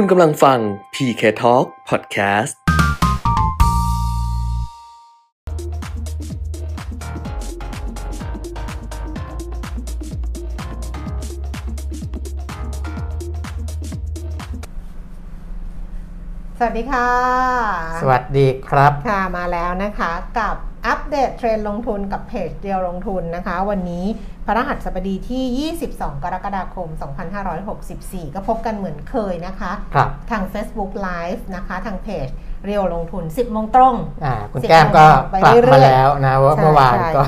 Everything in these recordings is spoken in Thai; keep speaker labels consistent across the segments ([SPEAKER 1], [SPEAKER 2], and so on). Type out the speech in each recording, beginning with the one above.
[SPEAKER 1] คุณกำลังฟัง PK Talk Podcast
[SPEAKER 2] สวัสดีค่ะ
[SPEAKER 3] สวัสดีครับ
[SPEAKER 2] ค่ะ มาแล้วนะคะ กับอัปเดตเทรนด์ลงทุนกับเพจเดียวลงทุนนะคะ วันนี้ พระหัสบดีที่ 22 กรกฎาคม 2564 ก็พบกันเหมือนเคยนะคะ
[SPEAKER 3] ครับ
[SPEAKER 2] ทาง Facebook Live นะคะ ทางเพจเรียวลงทุน 10 โมงตรง
[SPEAKER 3] อ่าคุณ
[SPEAKER 2] สิบ
[SPEAKER 3] แก้มก็
[SPEAKER 2] โมงไป
[SPEAKER 3] กลับ
[SPEAKER 2] เรื่
[SPEAKER 3] มา
[SPEAKER 2] อยๆ
[SPEAKER 3] แล้วนะว่า
[SPEAKER 2] ใช่
[SPEAKER 3] เมื่อวาน
[SPEAKER 2] ใช่
[SPEAKER 3] ก็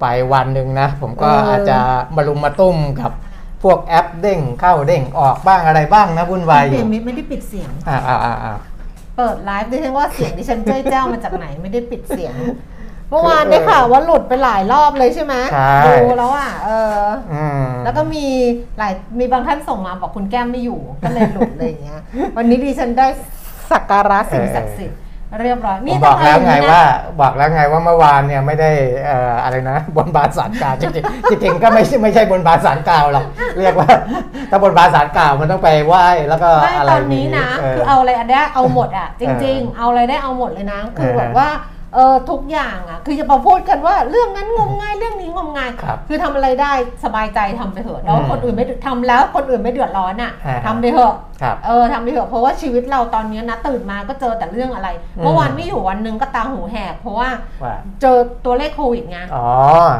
[SPEAKER 3] ไปวันหนึ่งนะ ผมก็
[SPEAKER 2] เอออ
[SPEAKER 3] อาจจะมาลุมมาตุ้มกับพวกแอปเด้งเข้าเด้งออกบ้างอะไรบ้างนะวุ่นวายอ
[SPEAKER 2] เป
[SPEAKER 3] ยู่
[SPEAKER 2] มิดไม่ได้ปิดเสียง
[SPEAKER 3] อ่าอ่าอ่าอ่า
[SPEAKER 2] เปิดไลฟ์ดิฉันว่าเสียงดิฉันเจ้ยเจ้ามาจากไหนไม่ได้ปิดเสียง เมื่อวานได้ข่าวว่าหลุดไปหลายรอบเลยใช่ไหม
[SPEAKER 3] ใช่
[SPEAKER 2] ดูแล้วอะเออ
[SPEAKER 3] อืม
[SPEAKER 2] แล้วก็มีหลายมีบางท่านส่งมาบอกคุณแก้มไม่อยู่ ก็เลยหลุดอะไรอย่างเงี้ย วันนี้ดิฉันได้สักการะสิ่งศักดิ์สิทธิ์เรียบร้อย
[SPEAKER 3] ผมบอกแล้วไงว่าบอกแล้วไงว่าเมื่อวานเนี่ยไม่ได้เอ่ออะไรนะบนบานสารกล่าวจริงๆจริงๆก็ไม่ใช่ไม่ใช่บนบานสารกล่าวหรอกเรียกว่าถ้าบนบานสารกล่าวมันต้องไปไหว้แล้วก็
[SPEAKER 2] ไม่
[SPEAKER 3] อะไร
[SPEAKER 2] ตอนนี้นะคือเอาอะไรอันเนี้ยเอาหมดอะจริง ๆ เอาอะไรได้เอาหมดเลยนะคือ
[SPEAKER 3] เออ
[SPEAKER 2] แบบว่า เออทุกอย่างอะ คือจะมาพูดกันว่าเรื่องนั้นงมงายเรื่องนี้งมงาย
[SPEAKER 3] ครับ
[SPEAKER 2] คือทำอะไรได้สบายใจทำไปเถอะแล้ว
[SPEAKER 3] อืม
[SPEAKER 2] คนอื่นไม่ทำแล้วคนอื่นไม่เดือดร้อนอะ
[SPEAKER 3] อ่า
[SPEAKER 2] ทำไปเถอะ
[SPEAKER 3] ครับ
[SPEAKER 2] เออทำไปเถอะเพราะว่าชีวิตเราตอนนี้นะตื่นมาก็เจอแต่เรื่องอะไร
[SPEAKER 3] อืม
[SPEAKER 2] เมื่อวานไม่อยู่วันหนึงก็ตาหูแหก เพราะว่า
[SPEAKER 3] ว่า
[SPEAKER 2] เจอตัวเลขโควิดไง
[SPEAKER 3] อ๋อ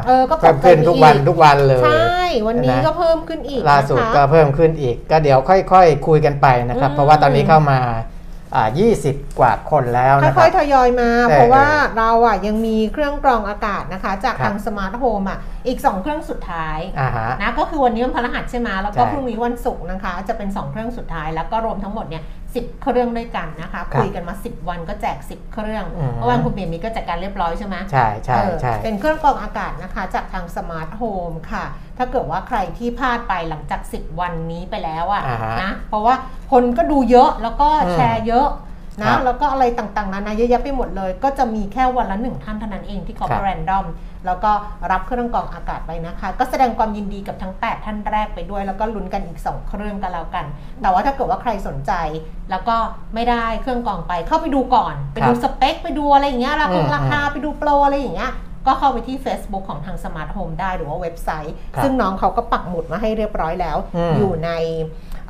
[SPEAKER 2] เออก็ต
[SPEAKER 3] เพิ่
[SPEAKER 2] ก
[SPEAKER 3] ม
[SPEAKER 2] ใจ
[SPEAKER 3] ขึ้นทุกวัน
[SPEAKER 2] อีก
[SPEAKER 3] ทุกวันเลย
[SPEAKER 2] ใช่วันนี้
[SPEAKER 3] นะ
[SPEAKER 2] ก็เพิ่มขึ้นอีก
[SPEAKER 3] ล่าสุด
[SPEAKER 2] นะคะ
[SPEAKER 3] ก็เพิ่มขึ้นอีก ก็เดี๋ยวค่อย ๆ คุยกันไปนะครับ
[SPEAKER 2] อืม
[SPEAKER 3] เพราะว่าตอนนี้เข้ามาอ่า 20 กว่าคนแล้วนะครั
[SPEAKER 2] บค่อยๆทยอยมา
[SPEAKER 3] ใช่
[SPEAKER 2] เพราะว่าเราอะยังมีเครื่องกรองอากาศนะคะ จาก
[SPEAKER 3] ครับ
[SPEAKER 2] ทางสมาร์ทโฮมอะอีก 2 เครื่องสุดท้าย
[SPEAKER 3] อ่าฮะ
[SPEAKER 2] นะก็คือวันนี้วันพฤหัสใช่ไหมแล้วก็
[SPEAKER 3] ใช่
[SPEAKER 2] พรุ่งนี้วันศุกร์นะคะ จะเป็น 2 เครื่องสุดท้ายแล้วก็รวมทั้งหมดเนี่ย สิบเครื่องด้วยกันนะคะ
[SPEAKER 3] ครับ
[SPEAKER 2] คุยกันมา 10 วันก็แจก 10 เครื่อง
[SPEAKER 3] อืม
[SPEAKER 2] เมื่อวานคุณเบียร์มีก็จัดการเรียบร้อยใช่ไหม
[SPEAKER 3] ใช่ใช่
[SPEAKER 2] เออ
[SPEAKER 3] ใช่
[SPEAKER 2] เป็นเครื่องกรองอากาศนะคะ จากทางสมาร์ทโฮมค่ะ ถ้าเกิดว่าใครที่พลาดไปหลังจาก 10 วันนี้ไปแล้วอะ
[SPEAKER 3] อ่าฮะ
[SPEAKER 2] นะเพราะว่าคนก็ดูเยอะแล้วก็
[SPEAKER 3] อืม
[SPEAKER 2] แชร์เยอะนะครั
[SPEAKER 3] บ
[SPEAKER 2] แล้วก็อะไรต่างๆนานาเยอะแยะไปหมดเลย ก็จะมีแค่วันละหนึ่งท่านเท่านั้นเองที่เขา
[SPEAKER 3] ครับ
[SPEAKER 2] random แล้วก็รับเครื่องกรองอากาศไปนะคะ ก็แสดงความยินดีกับทั้ง 8 ท่านแรกไปด้วย แล้วก็ลุ้นกันอีก 2 เครื่องกันแล้วกัน แต่ว่าถ้าเกิดว่าใครสนใจ แล้วก็ไม่ได้เครื่องกรองไปเข้าไปดูก่อน ไปดู
[SPEAKER 3] ครับ
[SPEAKER 2] สเปค ไปดูอะไรอย่างเงี้ยราคาอืม
[SPEAKER 3] อืม
[SPEAKER 2] ราคาไปดูโปรอะไรอย่างเงี้ยก็เข้าไปที่ Facebook ของทางสมาร์ทโฮมได้หรือว่าเว็บไซต์
[SPEAKER 3] ครับ
[SPEAKER 2] ซึ่งน้องเขาก็ปักหมุดมาให้เรียบร้อยแล้ว
[SPEAKER 3] อืม
[SPEAKER 2] อยู่ใน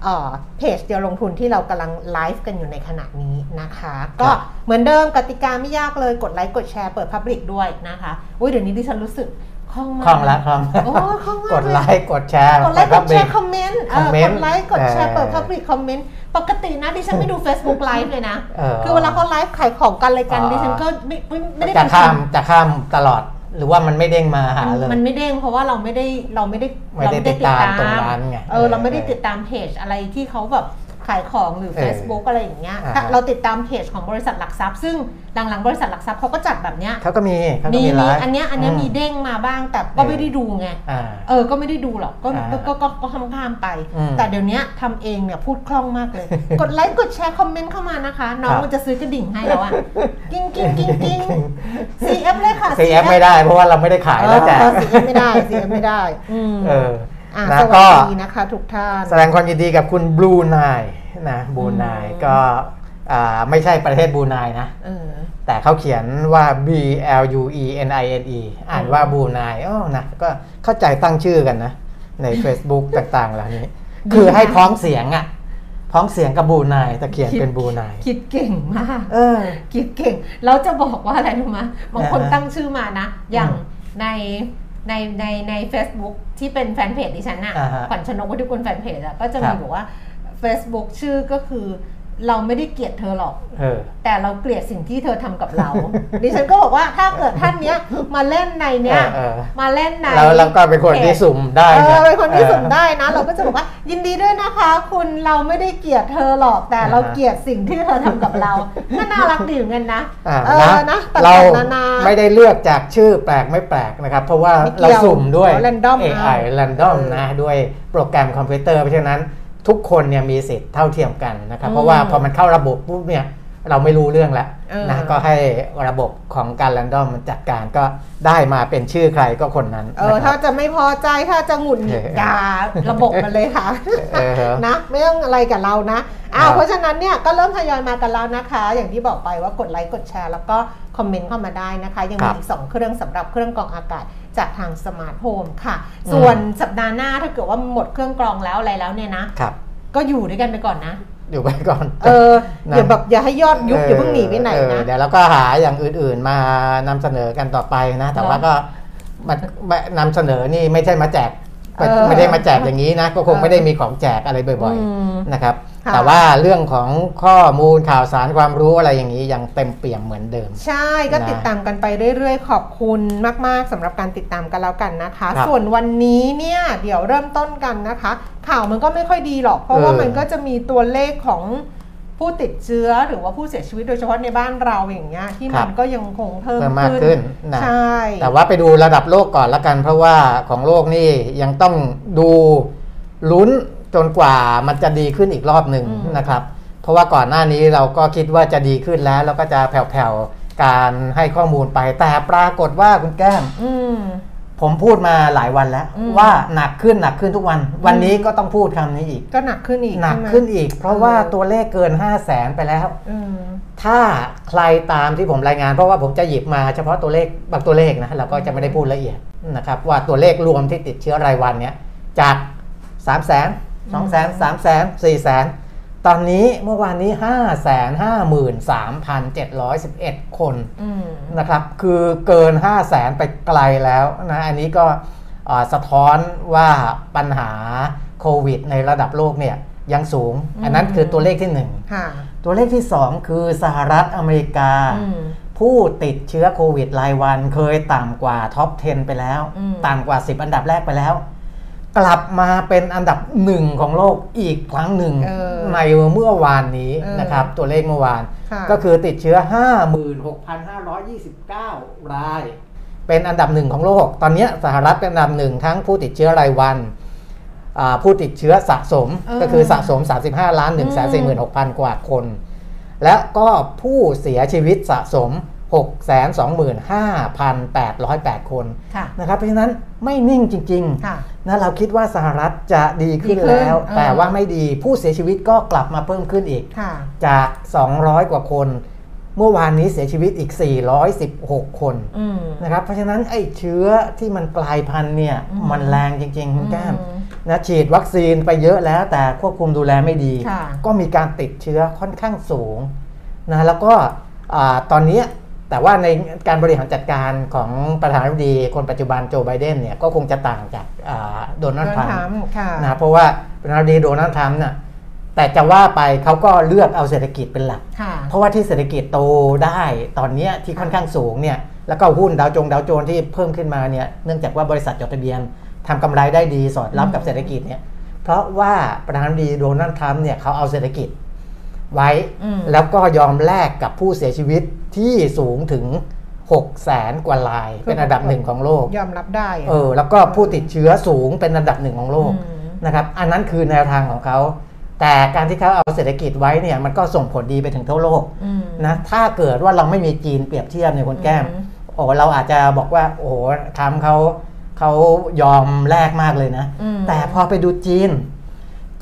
[SPEAKER 2] เอ่อเพจเดียวลงทุนที่เรากำลังไลฟ์กันอยู่ในขณะนี้นะคะ ก็เหมือนเดิมกติกาไม่ยากเลยกดไลค์กดแชร์เปิด Public ด้วยนะคะอุ้ยเดี๋ยวนี้ดิฉันรู้สึกคล่องมาก
[SPEAKER 3] คล่องละคล่อง
[SPEAKER 2] โอ้คล่องมาก
[SPEAKER 3] กดไลค์
[SPEAKER 2] เลย
[SPEAKER 3] กดแชร์
[SPEAKER 2] กดไลค์กดแชร์
[SPEAKER 3] เปิ
[SPEAKER 2] คอมเมนต์เออ
[SPEAKER 3] คอมเมนต์ก
[SPEAKER 2] ดไลค์กดแชร์
[SPEAKER 3] เออ
[SPEAKER 2] เปิด Public คอมเมนต์ปกตินะดิฉันไม่ดู Facebook Live เลยนะ
[SPEAKER 3] เออ
[SPEAKER 2] คือเวลาเขาไลฟ์ขายของกันอะไรกัน
[SPEAKER 3] อ๋อ
[SPEAKER 2] ดิฉันก็ไม่ไม่ไม่ได้
[SPEAKER 3] จะ
[SPEAKER 2] ดู
[SPEAKER 3] ข้ามจะข้ามตลอด หรือว่ามันไม่เด้งมาหาเลย
[SPEAKER 2] มันไม่เด้งเพราะว่าเราไม่ได้เราไม่ได้
[SPEAKER 3] ไม่ได้ติดตามตรงนั้นไง
[SPEAKER 2] เออเราไม่ได้
[SPEAKER 3] เออ
[SPEAKER 2] ติดตามเพจอะไรที่เขาแบบ ขายของหรือ
[SPEAKER 3] เออ
[SPEAKER 2] Facebook อะไรอย่างเงี้ย
[SPEAKER 3] อ่าฮะ
[SPEAKER 2] ถ้าเราติดตามเพจของบริษัทหลักทรัพย์ ซึ่งหลังๆ บริษัทหลักทรัพย์เขาก็จัดแบบเนี้ย
[SPEAKER 3] เขาก็มีเขาก็
[SPEAKER 2] มี
[SPEAKER 3] มีมีไลฟ์
[SPEAKER 2] อันเนี้ยอันเนี้ย
[SPEAKER 3] อื
[SPEAKER 2] มมีเด้งมาบ้างแต่ก็
[SPEAKER 3] เออ
[SPEAKER 2] ไม่ได้ดูไง
[SPEAKER 3] อ่า
[SPEAKER 2] เออก็ไม่ได้ดูหรอกก็
[SPEAKER 3] อ่า
[SPEAKER 2] ก็ก็ก็ก็ข้ามข้ามๆไป
[SPEAKER 3] อืม
[SPEAKER 2] แต่เดี๋ยวนี้ทำเองเนี่ยพูดคล่องมากเลย กดไลค์กดแชร์คอมเมนต์เข้ามานะคะ น้อง
[SPEAKER 3] ครับ
[SPEAKER 2] มันจะซื้อกระดิ่งให้แล้วอะกิ้งกิ้งกิ้งกิ้ง CF เลยค่ะ
[SPEAKER 3] CF ไม่ได้เพราะว่าเราไม่ได้ขายแล้วแจก
[SPEAKER 2] เออ CF ไม่ได้ CF ไม่ได้อืม
[SPEAKER 3] เออ
[SPEAKER 2] อะ
[SPEAKER 3] นะ
[SPEAKER 2] ส
[SPEAKER 3] ก็
[SPEAKER 2] วัสดีนะคะทุกท่าน
[SPEAKER 3] แสดงความยินดีกับคุณบลูไนนะบลูไน
[SPEAKER 2] อืม
[SPEAKER 3] ก็อ่าไม่ใช่ประเทศบลูไนนะ
[SPEAKER 2] เออ
[SPEAKER 3] แต่เขาเขียนว่า B L U E N I N E อ่านว่าบลูไนอ๋อนะก็เข้าใจตั้งชื่อกันนะ ใน Facebook ต่างๆเหล่านี้ คือให้พ้องเสียงอะพ้องเสียงกับบลูไนแต่เขียนเป็นบลูไน
[SPEAKER 2] คิดเก่งมาก
[SPEAKER 3] เออ
[SPEAKER 2] คิดเก่ง แล้วจะบอกว่าอะไรรู้ไหมบางคน
[SPEAKER 3] อ่าฮะ
[SPEAKER 2] ตั้งชื่อมานะ อย่าง
[SPEAKER 3] อืม
[SPEAKER 2] ใน ในในใน Facebook ที่เป็นแฟนเพจดิฉันน่ะ
[SPEAKER 3] อ่าฮะ
[SPEAKER 2] ขวัญชนกวัฒน์กุลแฟนเพจอะก็จะ
[SPEAKER 3] ครั
[SPEAKER 2] มี
[SPEAKER 3] บ
[SPEAKER 2] บอกว่า Facebook ชื่อก็คือ เราไม่ได้เกลียดเธอหรอก
[SPEAKER 3] เออ
[SPEAKER 2] แต่เราเกลียดสิ่งที่เธอทำกับเรา ดิฉันก็บอกว่าถ้าเกิดท่านเนี้ยมาเล่นในเนี้ย
[SPEAKER 3] เออเออ
[SPEAKER 2] มาเล่นใน
[SPEAKER 3] แล้วเราก็เป็นคนที่สุ่มได้
[SPEAKER 2] เอ
[SPEAKER 3] ไง
[SPEAKER 2] อเป็นคนที่สุ่ม
[SPEAKER 3] เออ
[SPEAKER 2] ได้นะ เราก็จะบอกว่ายินดีด้วยนะคะ คุณเราไม่ได้เกลียดเธอหรอก แต่เรา
[SPEAKER 3] อ่าฮะ
[SPEAKER 2] เกลียดสิ่งที่เธอทำกับเราก็น่ารักดีเหมือนกันนะ
[SPEAKER 3] อ่า
[SPEAKER 2] เออนะต่างๆ
[SPEAKER 3] เรา
[SPEAKER 2] นานา
[SPEAKER 3] ไม่ได้เลือกจากชื่อแปลกไม่แปลกนะครับ เพราะว่า
[SPEAKER 2] ไม่เกี่
[SPEAKER 3] เรา
[SPEAKER 2] ยว
[SPEAKER 3] สุ่มด้วย
[SPEAKER 2] เรา random
[SPEAKER 3] AI
[SPEAKER 2] เอา
[SPEAKER 3] random
[SPEAKER 2] เออ
[SPEAKER 3] นะด้วยโปรแกรมคอมพิวเตอร์เพราะฉะนั้น ทุกคนเนี่ยมีสิทธิ์เท่าเทียมกันนะครับ
[SPEAKER 2] อืม
[SPEAKER 3] เพราะว่าพอมันเข้าระบบปุ๊บเนี่ยเราไม่รู้เรื่องแล้ว
[SPEAKER 2] เออ
[SPEAKER 3] นะก็ให้ระบบของการแรนดอมมันจัดการก็ได้มาเป็นชื่อใครก็คนนั้น
[SPEAKER 2] เออ
[SPEAKER 3] นะค
[SPEAKER 2] ถ้า
[SPEAKER 3] รับ
[SPEAKER 2] จะไม่พอใจถ้าจะหงุดหงิด
[SPEAKER 3] เออ
[SPEAKER 2] ด่าระบบมันเลยค่ะ
[SPEAKER 3] เออ
[SPEAKER 2] นะไม่ต้องอะไรกับเรานะอ้าว
[SPEAKER 3] ครับ
[SPEAKER 2] เพราะฉะนั้นเนี่ยก็เริ่มทยอยมากันแล้วนะคะ อย่างที่บอกไปว่ากดไลค์กดแชร์ แล้วก็คอมเมนต์เข้ามาได้นะคะ ยังมี
[SPEAKER 3] รับ
[SPEAKER 2] อีก2เครื่องสำหรับเครื่องกรองอากาศจากทางสมาร์ทโฮมค่ะ ส่วนสัปดาห์หน้าถ้าเกิดว่าหมดเครื่องกรองแล้วอะไรแล้วเนี่ยนะ
[SPEAKER 3] ครับ
[SPEAKER 2] ก็อยู่ด้วยกันไปก่อนนะ
[SPEAKER 3] อยู่ไปก่อน
[SPEAKER 2] เออ
[SPEAKER 3] นะ
[SPEAKER 2] อย่าแบบอย่าให้ยอดยุบอย่าเพิ่งหนีไปไหน
[SPEAKER 3] เออ
[SPEAKER 2] นะ
[SPEAKER 3] เดี๋ยวเราก็หาอย่างอื่นๆมานำเสนอกันต่อไปนะ แต่
[SPEAKER 2] เนอะ
[SPEAKER 3] ว่าก็มันนำเสนอนี่ไม่ใช่มาแจก ไม่
[SPEAKER 2] เออ
[SPEAKER 3] ไม่ได้มาแจกอย่างนี้นะก็คง
[SPEAKER 2] เออ
[SPEAKER 3] ไม่ได้มีของแจกอะไรบ่อย
[SPEAKER 2] อืม
[SPEAKER 3] ๆนะครับ
[SPEAKER 2] ค่ะ
[SPEAKER 3] แต่ว่าเรื่องของข้อมูลข่าวสารความรู้อะไรอย่างนี้ยังเต็มเปี่ยมเหมือนเดิม
[SPEAKER 2] ใช่ก็
[SPEAKER 3] นะ
[SPEAKER 2] ติดตามกันไปเรื่อยๆ ขอบคุณมากๆสำหรับการติดตามกันแล้วกันนะคะ
[SPEAKER 3] ครับ
[SPEAKER 2] ส่วนวันนี้เนี่ยเดี๋ยวเริ่มต้นกันนะคะ ข่าวมันก็ไม่ค่อยดีหรอก เพราะว่า
[SPEAKER 3] เออ
[SPEAKER 2] มันก็จะมีตัวเลขของ ผู้ติดเชื้อหรือว่าผู้เสียชีวิตโดยเฉพาะในบ้านเราอย่างเงี้ยที่มันก็ยังคงเพิ่ม
[SPEAKER 3] เพิ่มมากขึ้นนะ
[SPEAKER 2] ใช่
[SPEAKER 3] แต่ว่าไปดูระดับโลกก่อนละกัน เพราะว่าของโลกนี่ยังต้องดูลุ้นจนกว่ามันจะดีขึ้นอีกรอบหนึ่งนะครับ เพราะว่าก่อนหน้านี้เราก็คิดว่าจะดีขึ้นแล้ว แล้วก็จะแผ่วๆการให้ข้อมูลไปแต่ปรากฏว่าคุณแก้ม
[SPEAKER 2] อืม
[SPEAKER 3] ผมพูดมาหลายวันแล้ว
[SPEAKER 2] อืม
[SPEAKER 3] ว่าหนักขึ้นหนักขึ้นทุกวัน วันนี้ก็ต้องพูดคำนี้อีก
[SPEAKER 2] ก็หนักขึ้นอีก
[SPEAKER 3] หนัก
[SPEAKER 2] ใช่ไม
[SPEAKER 3] ขึ้นอีก เพราะว่า
[SPEAKER 2] เออ
[SPEAKER 3] ตัวเลขเกิน 5 0 0แสนไปแล้ว
[SPEAKER 2] อืม
[SPEAKER 3] ถ้าใครตามที่ผมรายงาน เพราะว่าผมจะหยิบมาเฉพาะตัวเลขบางตัวเลขนะเราก็จะไม่ได้พูดละเอียดนะครับว่าตัวเลขรวมที่ติดเชื้อรายวันเนี้ยจาก 3 0 0 0 0 0 2 0 0 0 0 3 0 0 0 0 4 0 0 0 0 ตอนนี้เมื่อวานนี้ 5 5 3 7 1 1 คน
[SPEAKER 2] อืม
[SPEAKER 3] นะครับ คือเกิน 5 0 0แสนไปไกลแล้วนะอันนี้ก็อ่าสะท้อนว่าปัญหาโควิดในระดับโลกเนี่ยยังสูง อันนั้นคือตัวเลขที่
[SPEAKER 2] ค่ะ
[SPEAKER 3] 1ตัวเลขที่2คือสหรัฐอเมริกา
[SPEAKER 2] อืม
[SPEAKER 3] ผู้ติดเชื้อโควิดรายวันเคยต่ำกว่าท็อป 10 ไปแล้ว
[SPEAKER 2] อืม
[SPEAKER 3] ต่ำกว่า 10 อันดับแรกไปแล้ว กลับมาเป็นอันดับหนึ่งของโลกอีกครั้งหนึ่ง
[SPEAKER 2] เออ
[SPEAKER 3] ในเมื่อวานนี้
[SPEAKER 2] เออ
[SPEAKER 3] นะครับ ตัวเลขเมื่อวาน
[SPEAKER 2] ค่ะ
[SPEAKER 3] ก็คือติดเชื้อ 56,529 ราย เป็นอันดับหนึ่งของโลก ตอนนี้สหรัฐเป็นอันดับหนึ่งทั้งผู้ติดเชื้อรายวันอ่าผู้ติดเชื้อสะสม
[SPEAKER 2] เออ
[SPEAKER 3] ก็คือสะสม 35ล้าน1 4 6 0 0 0 กว่าคน และก็ผู้เสียชีวิตสะสม 625,808 คน
[SPEAKER 2] ค่ะ
[SPEAKER 3] นะครับเพราะฉะนั้นไม่นิ่งจริงๆ
[SPEAKER 2] ค่ะ
[SPEAKER 3] นะเราคิดว่าสหรัฐจะดีขึ้น
[SPEAKER 2] ดีขึ้น
[SPEAKER 3] แล้ว
[SPEAKER 2] เออ
[SPEAKER 3] แต่ว่าไม่ดีผู้เสียชีวิตก็กลับมาเพิ่มขึ้นอีก
[SPEAKER 2] ค่ะ
[SPEAKER 3] จาก 200 กว่าคน เมื่อวานนี้เสียชีวิตอีก 416 คน
[SPEAKER 2] อืม
[SPEAKER 3] นะครับเพราะฉะนั้นไอ้เชื้อที่มันกลายพันธุ์เนี่ย
[SPEAKER 2] อืม
[SPEAKER 3] มันแรงจริงๆคุณแก้ม
[SPEAKER 2] อืม
[SPEAKER 3] นะฉีดวัคซีนไปเยอะแล้วแต่ควบคุมดูแลไม่ดี
[SPEAKER 2] ค่ะ
[SPEAKER 3] ก็มีการติดเชื้อค่อนข้างสูงนะแล้วก็อ่าตอนนี้ แต่ว่าในการบริหารจัดการของประธานาธิบดีคนปัจจุบันโจไบเดนเนี่ยก็คงจะต่างจากอ่าโดนัลด์ทรัมป์
[SPEAKER 2] โดนัลด์ทรัมป์ค่ะ
[SPEAKER 3] นะเพราะว่าประธานาธิบดีโดนัลด์ทรัมป์น่ะแต่จะว่าไปเขาก็เลือกเอาเศรษฐกิจเป็นหลัก
[SPEAKER 2] ค่ะ
[SPEAKER 3] เพราะว่าที่เศรษฐกิจโตได้ตอนเนี้ยที่ค่อนข้างสูงเนี่ยแล้วก็หุ้นดาวจงดาวโจนที่เพิ่มขึ้นมาเนี่ยเนื่องจากว่าบริษัทจดทะเบียนทำกำไรได้ดีสอดรับกับเศรษฐกิจเนี่ยเพราะว่าประธานาธิบดีโดนัลด์ทรัมป์เนี่ยเขาเอาเศรษฐกิจ ไว้
[SPEAKER 2] อืม
[SPEAKER 3] แล้วก็ยอมแลกกับผู้เสียชีวิตที่สูงถึง6แสนกว่ารายเป็นอันดับหนึ่งของโลก
[SPEAKER 2] ยอมรับได้ะ
[SPEAKER 3] เออแล้วก็ผู้ติดเชื้อสูงเป็นอันดับหนึ่งของโลก
[SPEAKER 2] อืม
[SPEAKER 3] นะครับอันนั้นคือแนวทางของเขา แต่การที่เขาเอาเศรษฐกิจไว้เนี่ยมันก็ส่งผลดีไปถึงทั่วโลก
[SPEAKER 2] อืม
[SPEAKER 3] นะถ้าเกิดว่าเราไม่มีจีนเปรียบเทียบในยคนแก้ม
[SPEAKER 2] อืม
[SPEAKER 3] โอ้เราอาจจะบอกว่า โอ้โหทำเขาเขายอมแลกมากเลยนะ
[SPEAKER 2] อืม
[SPEAKER 3] แต่พอไปดูจีน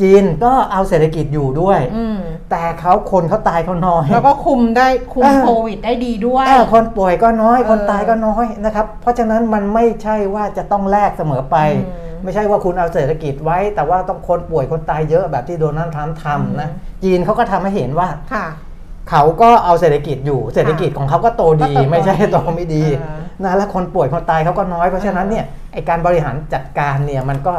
[SPEAKER 3] จีนก็เอาเศรษฐกิจอยู่ด้วย
[SPEAKER 2] อืม
[SPEAKER 3] แต่เขาคนเขาตายเขาน้อย
[SPEAKER 2] แล้วก็คุมได้คุม
[SPEAKER 3] เออ
[SPEAKER 2] โควิดได้ดีด้วย
[SPEAKER 3] เออคนป่วยก็น้อย
[SPEAKER 2] เออ
[SPEAKER 3] คนตายก็น้อยนะครับ เพราะฉะนั้นมันไม่ใช่ว่าจะต้องแลกเสมอไป
[SPEAKER 2] อืม
[SPEAKER 3] ไม่ใช่ว่าคุณเอาเศรษฐกิจไว้ แต่ว่าต้องคนป่วยคนตายเยอะแบบที่โดนัลด์ทรัมป์ทำนะ
[SPEAKER 2] อืม
[SPEAKER 3] จีนเขาก็ทำให้เห็นว่า
[SPEAKER 2] ค่ะ
[SPEAKER 3] เขาก็เอาเศรษฐกิจอยู่ เศรษฐกิจของเขาก็โตดี
[SPEAKER 2] ก็โต
[SPEAKER 3] ไม่ใช่
[SPEAKER 2] ดี
[SPEAKER 3] โตไม่ดี
[SPEAKER 2] เออ
[SPEAKER 3] นะแล้วคนป่วยคนตายเขาก็น้อย เพราะฉะนั้นเนี่ยไอการบริหารจัดการเนี่ยมันก็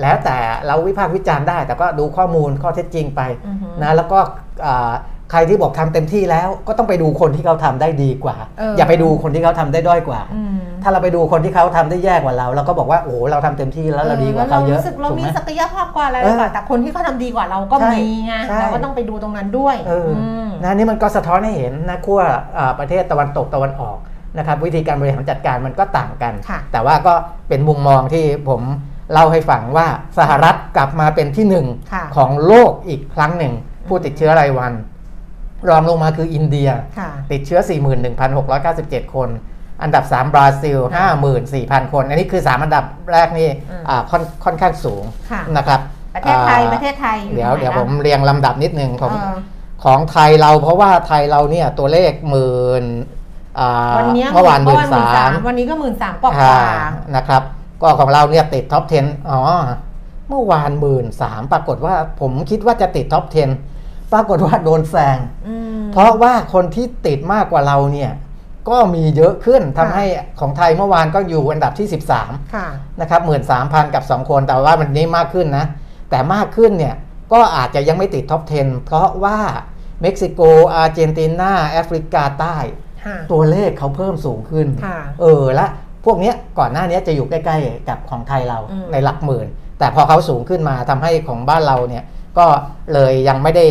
[SPEAKER 3] แล้วแต่เราวิพากษ์วิจารณ์ได้ แต่ก็ดูข้อมูลข้อเท็จจริงไป
[SPEAKER 2] อือฮึ
[SPEAKER 3] นะแล้วก็อ่าใครที่บอกทำเต็มที่แล้วก็ต้องไปดูคนที่เขาทำได้ดีกว่า
[SPEAKER 2] เอออ
[SPEAKER 3] อย่าไปดูคนที่เขาทำได้ด้อยกว่า
[SPEAKER 2] อืม
[SPEAKER 3] ถ้าเราไปดูคนที่เขาทำได้แย่กว่าเรา เราก็บอกว่าโอ้โหเราทำเต็มที่แล้วเราดีกว่าเขาเยอะ
[SPEAKER 2] รู้สึกเรา
[SPEAKER 3] ถูก
[SPEAKER 2] มี
[SPEAKER 3] ไหม
[SPEAKER 2] ศักยภาพกว่าอะไร
[SPEAKER 3] เออ
[SPEAKER 2] กว่าแต่คนที่เขาทำดีกว่าเราก็
[SPEAKER 3] ใช่
[SPEAKER 2] มีไง
[SPEAKER 3] ใช่
[SPEAKER 2] เราก็ต้องไปดูตรงนั้นด้วย
[SPEAKER 3] เอออ
[SPEAKER 2] ม
[SPEAKER 3] นะนี่มันก็สะท้อนให้เห็นนะขั้วอ่าประเทศตะวันตกตะวันออกนะครับวิธีการบริหารจัดการมันก็ต่างกัน
[SPEAKER 2] ค่ะ
[SPEAKER 3] แต่ว่าก็เป็นมุมมองที่ผม เล่าให้ฟังว่าสหรัฐกลับมาเป็นที่หนึ่ง
[SPEAKER 2] ค่ะ
[SPEAKER 3] ของโลกอีกครั้งหนึ่ง ผู้ติดเชื้อรายวัน รองลงมาคืออินเดีย
[SPEAKER 2] ค่ะ
[SPEAKER 3] ติดเชื้อ 41,697 คน อันดับ 3 บราซิล 54,000 คน อันนี้คือ 3 อันดับแรกนี่
[SPEAKER 2] อืม
[SPEAKER 3] อ่าค่อนค่อนข้างสูง
[SPEAKER 2] ค่ะ
[SPEAKER 3] นะครับ
[SPEAKER 2] ประเทศไทย
[SPEAKER 3] อ่า
[SPEAKER 2] ประเทศไทยอยู่
[SPEAKER 3] เดี๋ยว
[SPEAKER 2] ตรงไหน
[SPEAKER 3] เดี๋ยว
[SPEAKER 2] ล่ะ
[SPEAKER 3] ผมเรียงลำดับนิดนึงของ
[SPEAKER 2] เออ
[SPEAKER 3] ของไทยเราเพราะว่าไทยเราเนี่ยตัวเลขหมื่นอ่า
[SPEAKER 2] วันนี้ย
[SPEAKER 3] เมื่อวานหมื่นสาม
[SPEAKER 2] วันนี้ก็หมื่นสามกว่า
[SPEAKER 3] อ่านะครับ ก็ของเราเนี่ยติดท็อป 10 อ๋อ เมื่อวานหมื่นสามปรากฏว่าผมคิดว่าจะติดท็อป 10 ปรากฏว่าโดนแซง
[SPEAKER 2] อืม
[SPEAKER 3] เพราะว่าคนที่ติดมากกว่าเราเนี่ยก็มีเยอะขึ้นทำ
[SPEAKER 2] ค่ะ
[SPEAKER 3] ให้ของไทยเมื่อวานก็อยู่อันดับที่ 13
[SPEAKER 2] ค่ะ
[SPEAKER 3] นะครับหมื่นสามพันกับ 2 คนแต่ว่ามันนี้มากขึ้นนะ แต่มากขึ้นเนี่ยก็อาจจะยังไม่ติด top 10 เพราะว่าเม็กซิโก อาร์เจนตินา แอฟริกาใต้
[SPEAKER 2] ค่ะ
[SPEAKER 3] ตัวเลขเขาเพิ่มสูงขึ้น
[SPEAKER 2] ค่ะ
[SPEAKER 3] เออ และ พวกเนี้ยก่อนหน้านี้จะอยู่ใกล้ๆกับของไทยเรา
[SPEAKER 2] อืม
[SPEAKER 3] ในหลักหมื่น แต่พอเขาสูงขึ้นมาทำให้ของบ้านเราเนี่ยก็เลยยังไม่ได้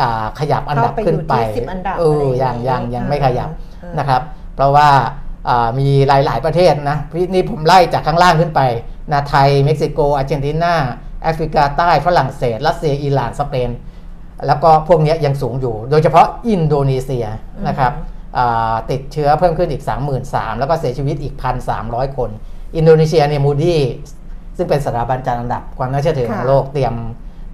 [SPEAKER 3] อ่าขยับอันดับขึ้นไป
[SPEAKER 2] เข้าไปอยู่ที่10อันดับ
[SPEAKER 3] เออ
[SPEAKER 2] อะไรอ
[SPEAKER 3] ยั
[SPEAKER 2] ย่างงนี้
[SPEAKER 3] ยังยังไม่ขยับ
[SPEAKER 2] อืม
[SPEAKER 3] นะครับ เพราะว่าอ่ามีหลาย ๆ ประเทศนะพี่นี่ผมไล่จากข้างล่างขึ้นไปนะไทย เม็กซิโก อาร์เจนตินาแอฟริกาใต้ฝรั่งเศส รัสเซีย อิหร่าน สเปน แล้วก็พวกเนี้ยยังสูงอยู่ โดยเฉพาะอินโดนีเซียนะครับอ่า ติดเชื้อเพิ่มขึ้นอีก 33,000 แล้วก็เสียชีวิตอีก 1,300 คน อินโดนีเซียเนี่ยมูดี้ซึ่งเป็นสถาบันจัดอันดับความน่าเชื่อถือของ
[SPEAKER 2] ค่ะ
[SPEAKER 3] โลกเตรียม